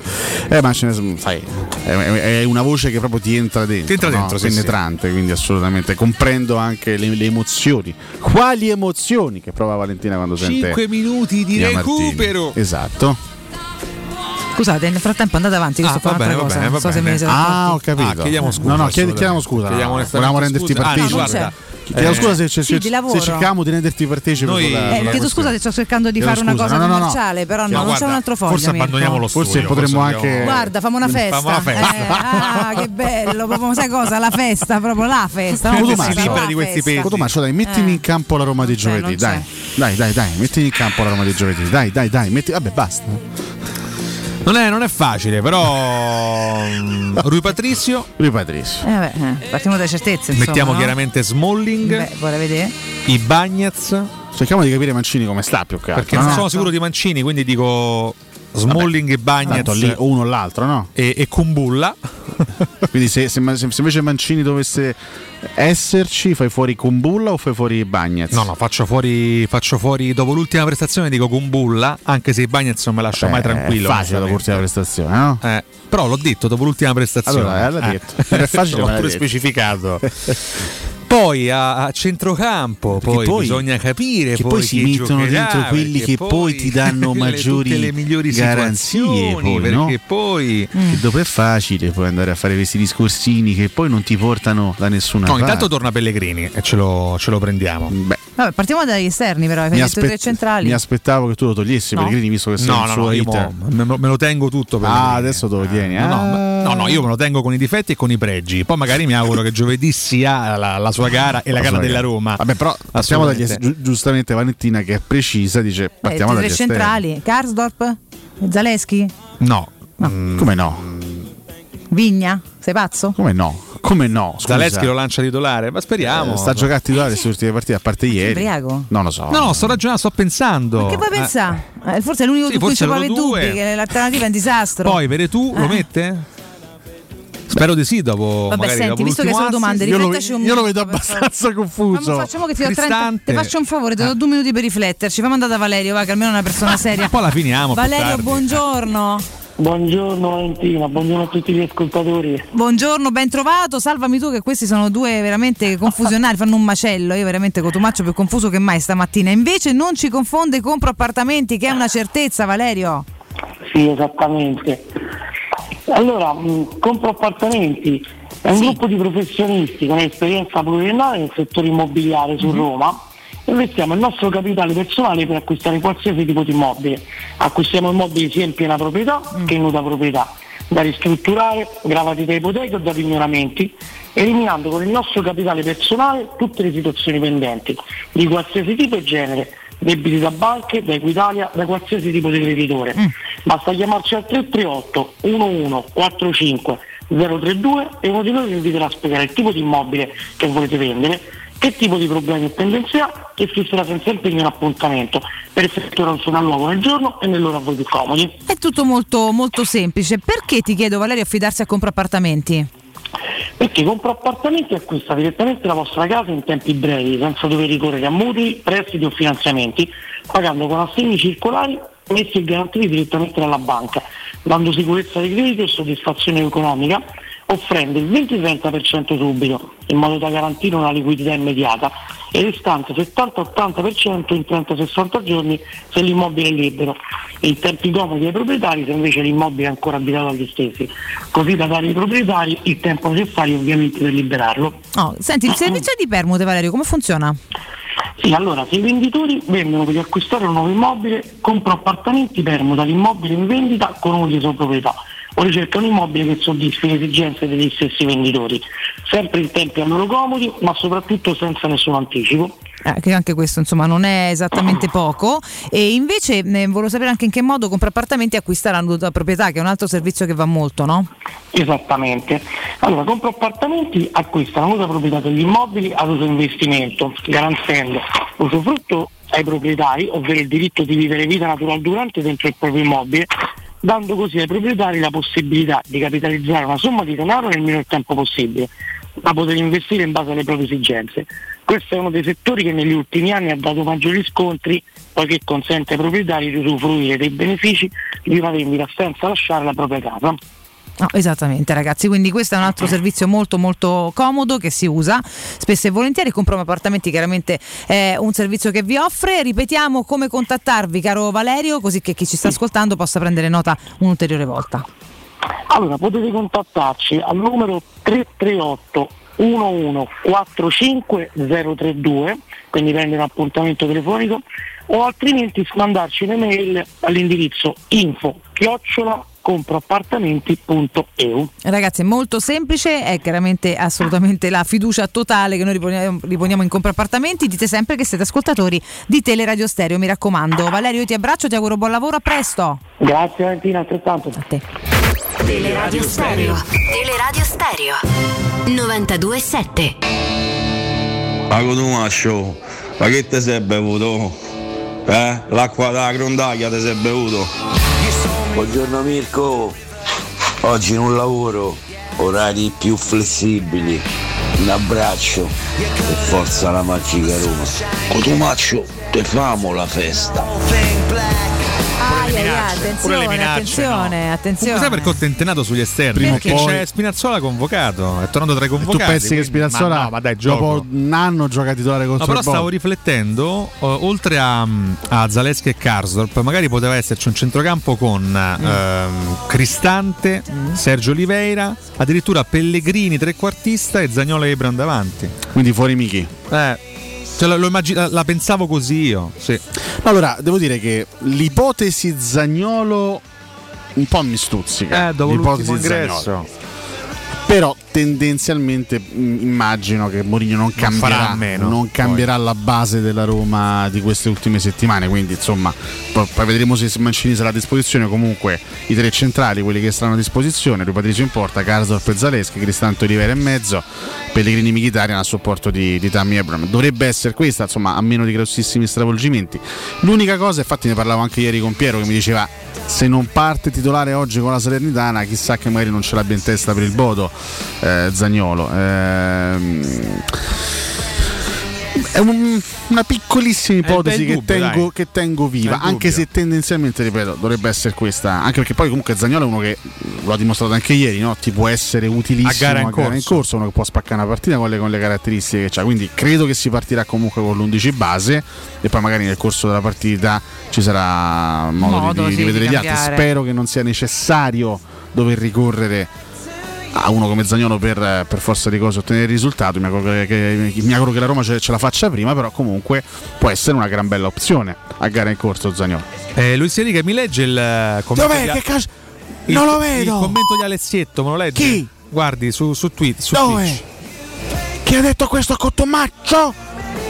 S17: Eh, ma ce ne, sai, è, una voce che proprio ti entra dentro,
S16: Ti entra
S17: no?
S16: dentro, sì,
S17: penetrante, quindi assolutamente comprendo anche le, le emozioni. Quali emozioni che prova Valentina quando sente
S16: 5 minuti di recupero.
S17: Esatto.
S14: Scusate, nel frattempo andate avanti, che
S16: Ah,
S14: sto
S16: va
S14: facendo
S16: bene,
S14: un'altra
S16: va
S14: cosa.
S16: bene,
S14: non
S16: va
S14: so se
S16: bene.
S14: siete
S17: Ah, ho capito.
S16: Ah, chiediamo scusa,
S17: No, no,
S16: assolutamente.
S17: chiediamo scusa.
S16: Chiediamo
S17: Volevamo renderti.
S16: Ah,
S17: partecipe.
S16: no, guarda,
S17: Chiediamo
S16: eh,
S17: scusa se, se-
S14: Sì,
S17: se- cerchiamo di renderti partecipe
S16: Noi-
S17: sulla,
S14: Eh, chiedo scusa se sto cercando di
S17: Chiedo
S14: fare una
S17: scusa.
S14: cosa
S17: No, no,
S14: commerciale, però no, non c'è
S17: guarda,
S14: un altro foglio.
S16: forse abbandoniamo lo
S17: Forse
S16: studio,
S17: potremmo
S16: forse
S17: anche.
S14: Guarda, famo una festa.
S16: Famo una festa.
S14: Eh, ah, che bello, proprio sai cosa? La festa, proprio la festa. non
S17: Cotumaccio.
S14: festa,
S17: Si libera
S14: la
S16: di questi pesi.
S17: Cotumaccio, dai, mettimi
S14: Eh.
S17: in campo la Roma di giovedì. dai, dai, dai, mettimi in campo la Roma di giovedì. Dai, dai, dai, metti... vabbè, basta.
S16: Non è, non è facile, però. mm, Rui Patrizio.
S17: Lui Patrizio.
S14: Eh, vabbè, eh, partiamo dalle certezze. Insomma,
S16: Mettiamo
S14: no?
S16: chiaramente Smalling,
S14: Beh, vorrei vedere.
S16: i Bagnaz.
S17: Cerchiamo di capire Mancini come sta più che altro.
S16: Perché non
S17: no?
S16: sono sicuro di Mancini, quindi dico Smalling e Bagnaz
S17: Tanto lì o uno o l'altro, no?
S16: e, e Kumbulla.
S17: Quindi se, se- se invece Mancini dovesse esserci, fai fuori Kumbulla o fai fuori Bagnez?
S16: No, no, faccio fuori, faccio fuori dopo l'ultima prestazione dico Kumbulla, anche se i Bagnets non me lascia
S17: Beh,
S16: mai tranquillo.
S17: È facile dopo l'ultima prestazione, no?
S16: Eh, però l'ho detto dopo l'ultima prestazione.
S17: Allora, eh, l'ha detto. Era facile,
S16: l'ho pure
S17: detto.
S16: specificato. Poi a, a centrocampo, poi,
S17: poi-
S16: bisogna capire
S17: che
S16: poi,
S17: poi si mettono
S16: giocherà,
S17: dentro quelli che poi ti danno
S16: le-
S17: maggiori
S16: tutte le migliori
S17: garanzie, poi, no?
S16: perché poi
S17: Che dopo è facile poi andare a fare questi discorsini che poi non ti portano da nessuna
S16: No,
S17: parte.
S16: intanto torna Pellegrini e ce lo, ce lo prendiamo.
S14: Vabbè, partiamo dagli esterni, però. Tre
S17: aspet-
S14: centrali.
S17: mi aspettavo che tu lo togliessi
S14: No.
S17: Pellegrini visto che sei
S16: No,
S17: il
S16: no,
S17: suo
S16: no, io me, me lo tengo tutto.
S17: Ah,
S16: Pellegrini.
S17: adesso te lo tieni.
S16: No, no,
S17: ah.
S16: ma- no, no, io me lo tengo con i difetti e con i pregi. Poi magari mi auguro che giovedì sia la, la sua gara e la,
S17: La
S16: gara della
S17: gara.
S16: Roma.
S17: Vabbè, però partiamo dagli giu- giustamente Valentina che è precisa, dice
S14: Eh,
S17: partiamo
S14: tre
S17: dagli esterni.
S14: centrali. Karsdorp? Zaleschi?
S16: No.
S17: Come no?
S14: Vigna? Sei pazzo?
S17: Come no? Come no? Scusa.
S16: Zaleschi lo lancia titolare, ma speriamo.
S17: Eh, sta a giocare a titolare queste ultime partite, a parte ieri.
S14: Ubriaco?
S17: Non lo so.
S16: No, no, sto ragionando, sto pensando.
S14: Che puoi
S16: Eh,
S14: pensare? Eh, forse è l'unico
S16: Sì,
S14: su cui ci può avere
S16: due.
S14: dubbi, che l'alternativa è un disastro.
S16: Poi Veretù lo
S14: Eh.
S16: mette? Spero di sì dopo
S14: Vabbè,
S16: magari
S14: senti,
S16: dopo
S14: visto che sono domande,
S16: assist.
S14: riflettaci un
S17: io lo vedo
S14: per
S17: abbastanza confuso.
S14: Ma facciamo che ti do 30
S16: Cristante.
S14: ti faccio un favore, ti do due minuti per rifletterci. Fammi andare da Valerio, va, che almeno è una persona seria.
S16: Poi la finiamo.
S14: Valerio, buongiorno.
S121: Buongiorno Valentina, buongiorno a tutti gli ascoltatori.
S14: Buongiorno, ben trovato. Salvami tu che questi sono due veramente confusionali, fanno un macello. Io veramente Cotumaccio più confuso che mai stamattina. Invece non ci confonde compro appartamenti, che è una certezza, Valerio.
S121: Sì, esattamente. Allora, mh, compro appartamenti, è un gruppo di professionisti con esperienza pluriennale nel settore immobiliare su Roma. Investiamo il nostro capitale personale per acquistare qualsiasi tipo di immobile. Acquistiamo immobili sia in piena proprietà che in nuda proprietà, da ristrutturare, gravati da ipoteche o da pignoramenti, eliminando con il nostro capitale personale tutte le situazioni pendenti, di qualsiasi tipo e genere, debiti da banche, da Equitalia, da qualsiasi tipo di creditore. Basta chiamarci al 338 1145 032 e uno di noi vi inviterà a spiegare il tipo di immobile che volete vendere, che tipo di problemi e pendenze ha e fisserà senza impegno un appuntamento per effettuare un sopralluogo nel giorno e nell'ora a voi più comodi.
S14: È tutto molto, molto semplice. Perché ti chiedo, Valerio, affidarsi a compro appartamenti?
S121: Perché compro appartamenti acquista direttamente la vostra casa in tempi brevi, senza dover ricorrere a mutui, prestiti o finanziamenti, pagando con assegni circolari messi e garantiti direttamente dalla banca, dando sicurezza di credito e soddisfazione economica, offrendo il 20-30% subito, in modo da garantire una liquidità immediata, e il restante 70-80% in 30-60 giorni se l'immobile è libero, e in tempi comodi ai proprietari se invece l'immobile è ancora abitato agli stessi, così da dare ai proprietari il tempo necessario ovviamente per liberarlo.
S14: Oh, senti, il servizio di permute, Valerio, come funziona?
S121: Sì, allora, se i venditori vendono per acquistare un nuovo immobile, compro appartamenti, permuta l'immobile in vendita con uno di sua proprietà o ricerca un immobile che soddisfi le esigenze degli stessi venditori, sempre in tempi a loro comodi, ma soprattutto senza nessun anticipo.
S14: Eh, che anche questo insomma non è esattamente poco e invece eh, volevo sapere anche in che modo compra appartamenti e acquista la proprietà che è un altro servizio che va molto no?
S121: Esattamente. Allora, compro appartamenti, acquista la nuda proprietà degli immobili ad uso investimento, garantendo usufrutto ai proprietari, ovvero il diritto di vivere vita naturale durante dentro il proprio immobile, dando così ai proprietari la possibilità di capitalizzare una somma di denaro nel minor tempo possibile, da poter investire in base alle proprie esigenze. Questo è uno dei settori che negli ultimi anni ha dato maggiori scontri, poiché consente ai proprietari di usufruire dei benefici di una vendita senza lasciare la propria casa.
S14: No, esattamente ragazzi, quindi questo è un altro servizio molto molto comodo che si usa spesso e volentieri, Compromo Appartamenti chiaramente è un servizio che vi offre, ripetiamo come contattarvi caro Valerio così che chi ci sta ascoltando possa prendere nota un'ulteriore volta.
S121: Allora, potete contattarci al numero 338 1145 032, quindi prendere un appuntamento telefonico, o altrimenti mandarci un'email all'indirizzo info chiocciola comproappartamenti.eu.
S14: Ragazzi, è molto semplice, è chiaramente assolutamente la fiducia totale che noi riponiamo, in Compra Appartamenti. Dite sempre che siete ascoltatori di Teleradio Stereo, mi raccomando. Valerio, io ti abbraccio, ti auguro buon lavoro, a presto.
S121: Grazie Valentina, altrettanto.
S14: A te.
S129: Teleradio Stereo. Teleradio Stereo. 92.7.
S124: Pago tu mascio, ma che ti sei bevuto? Eh? L'acqua della grondaglia ti sei bevuto?
S130: Buongiorno Mirko, oggi non lavoro,
S126: orari più flessibili. Un abbraccio e forza la magica Roma. Cotumaccio, te famo la festa.
S16: Le
S14: attenzione,
S16: minacce,
S14: attenzione, attenzione.
S16: Sai perché ho tentenato sugli esterni? Perché
S17: poi-
S16: c'è Spinazzola convocato, è tornato tra i
S17: Tu
S16: convocati.
S17: pensi che Spinazzola
S16: ma no, ma dai, gioco.
S17: dopo un anno gioca titolare
S16: No,
S17: contro
S16: però stavo riflettendo, eh, oltre a, a Zaleschi e Karsdorp, magari poteva esserci un centrocampo con
S17: Mm.
S16: ehm, Cristante, Sergio Oliveira, addirittura Pellegrini trequartista e Zagnolo e Ebram davanti.
S17: Quindi fuori Michi.
S16: Eh, cioè, lo- lo immagi- la, pensavo così io. Sì.
S17: Allora, devo dire che l'ipotesi Zagnolo un po' mi stuzzica.
S16: Eh, dopo
S17: l'ipotesi
S16: l'ultimo ingresso.
S17: Però tendenzialmente mh, immagino che Mourinho non cambierà,
S16: farà a meno,
S17: non cambierà la base della Roma di queste ultime settimane. Quindi, insomma, poi, poi vedremo se Mancini sarà a disposizione. Comunque, i tre centrali, quelli che saranno a disposizione, Rui Patricio in porta, Karsdorp e Zaleschi, Cristante Olivera in mezzo, Pellegrini Michitarian a supporto di, di Tammy Abram. Dovrebbe essere questa, insomma, a meno di grossissimi stravolgimenti. L'unica cosa, infatti, ne parlavo anche ieri con Piero che mi diceva se non parte titolare oggi con la Salernitana, chissà che magari non ce l'abbia in testa per il Bodo eh, Zagnolo. Ehm, è un- una piccolissima ipotesi che
S16: dubbio,
S17: tengo, che tengo viva, anche
S16: dubbio.
S17: se tendenzialmente, ripeto, dovrebbe essere questa, anche perché poi comunque Zagnolo è uno che lo ha dimostrato anche ieri, no? ti può essere utilissimo
S16: A gara in corso.
S17: uno che può spaccare una partita con le, con le caratteristiche che ha, quindi credo che si partirà comunque con l'11 base e poi magari nel corso della partita ci sarà modo,
S14: Modo,
S17: di, di
S14: sì,
S17: vedere
S14: di
S17: gli altri. Spero che non sia necessario dover ricorrere a uno come Zagnolo per, per forza di cose ottenere il risultato. Mi auguro che, che- mi auguro che la Roma ce, ce la faccia prima, però comunque può essere una gran bella opzione a gara in corso Zagnolo.
S16: Eh, Luis Enrique mi legge il eh, commento
S17: Dov'è?
S16: di-
S17: Che cazzo?
S16: il-
S17: Non lo
S16: Il
S17: vedo!
S16: commento di Alezietto, me lo leggi?
S17: Chi?
S16: Guardi su, su tweet, su
S17: Dove?
S16: Twitch.
S17: Chi ha detto questo cottomaccio?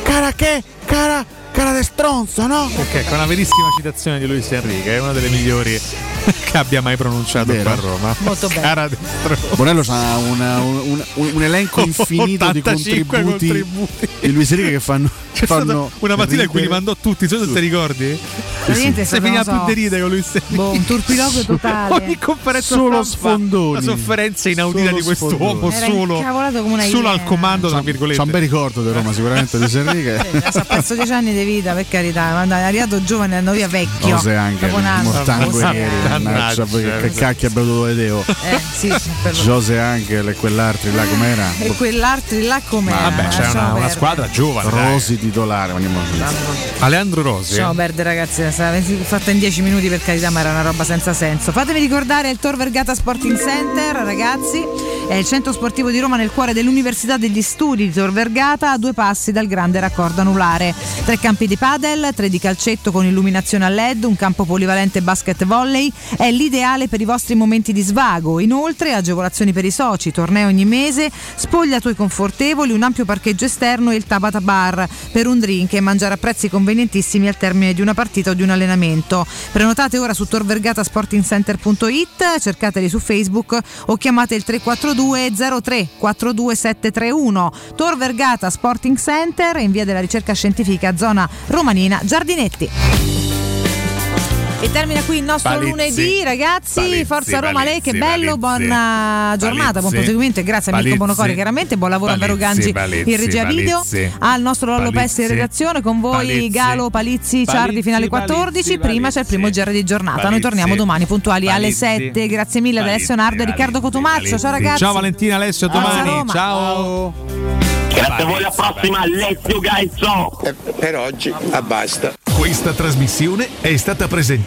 S17: Cara che? Cara, cara de stronzo, no?
S16: Ok, con una verissima citazione di Luis Enrique, è una delle migliori che abbia mai pronunciato
S17: Vero.
S16: qua a Roma.
S14: Molto bene.
S16: Cara destro.
S17: Bonello ha un, un- un elenco infinito di
S16: 85
S17: contributi,
S16: contributi.
S17: di Luis Enrique che fanno,
S16: C'è
S17: fanno
S16: stata una mattina in cui li mandò tutti, so se ti ricordi?
S14: Praticamente è
S16: Se
S14: non so,
S16: più di ridere con Luis Enrique.
S14: boh, un turpiloquio totale.
S16: Ogni conferenza
S17: Solo sfondoni.
S16: La sofferenza inaudita
S17: Solo
S16: di quest'uomo solo,
S14: incavolato come una
S16: solo al comando, tra virgolette.
S17: C'ha un bel ricordo di Roma sicuramente Luis Enrique.
S14: Ha perso dieci anni di vita, per carità, ma è arrivato giovane andato via vecchio.
S17: José Angel,
S14: dopo un anno.
S17: Mortan Guerrieri,
S16: Mannaggia,
S17: mannaggia, poi che, cacchio ha bevuto Vedeo.
S14: Eh, sì,
S17: José Angel e quell'altro là com'era?
S14: E quell'altro là com'era?
S16: Vabbè, c'è una, una squadra giovane. dai.
S17: Rosi titolare, andiamo
S16: Aleandro Rosi.
S14: Lasciamo perdere ragazzi, è stata fatta in 10 minuti per carità, ma era una roba senza senso. Fatemi ricordare il Tor Vergata Sporting Center, ragazzi, è il centro sportivo di Roma nel cuore dell'Università degli Studi di Tor Vergata, a due passi dal grande raccordo anulare. Tre campi di padel, tre di calcetto con illuminazione a LED, un campo polivalente basket volley, è l'ideale per i vostri momenti di svago. Inoltre agevolazioni per i soci, tornei ogni mese, spogliatoi confortevoli, un ampio parcheggio esterno e il Tabata Bar per un drink e mangiare a prezzi convenientissimi al termine di una partita o di un allenamento. Prenotate ora su torvergatasportingcenter.it, cercateli su Facebook o chiamate il 342 03 42731. Tor Vergata Sporting Center in via della ricerca scientifica zona romanina Giardinetti. E termina qui il nostro
S16: Palizzi.
S14: lunedì, ragazzi.
S16: Palizzi,
S14: Forza Roma, lei che bello, buona giornata, buon proseguimento e grazie a Mirko
S16: Palizzi.
S14: Bonocori, chiaramente. Buon lavoro a Vero Gangi
S16: Palizzi,
S14: in regia video. Al nostro Lollo. Pessi in redazione con voi
S16: Palizzi.
S14: Galo, Palizzi, Ciardi alle 14.
S16: Palizzi,
S14: Prima c'è il primo giro di giornata. Noi torniamo domani puntuali alle
S16: Palizzi.
S14: 7. Grazie mille ad Alessio Nardo e Riccardo Cotumaccio. Ciao ragazzi.
S16: Ciao Valentina, Alessio, domani. Ciao.
S126: Grazie a voi, alla prossima, Alessio Gaizzo!
S125: per oggi, basta.
S131: Questa trasmissione è stata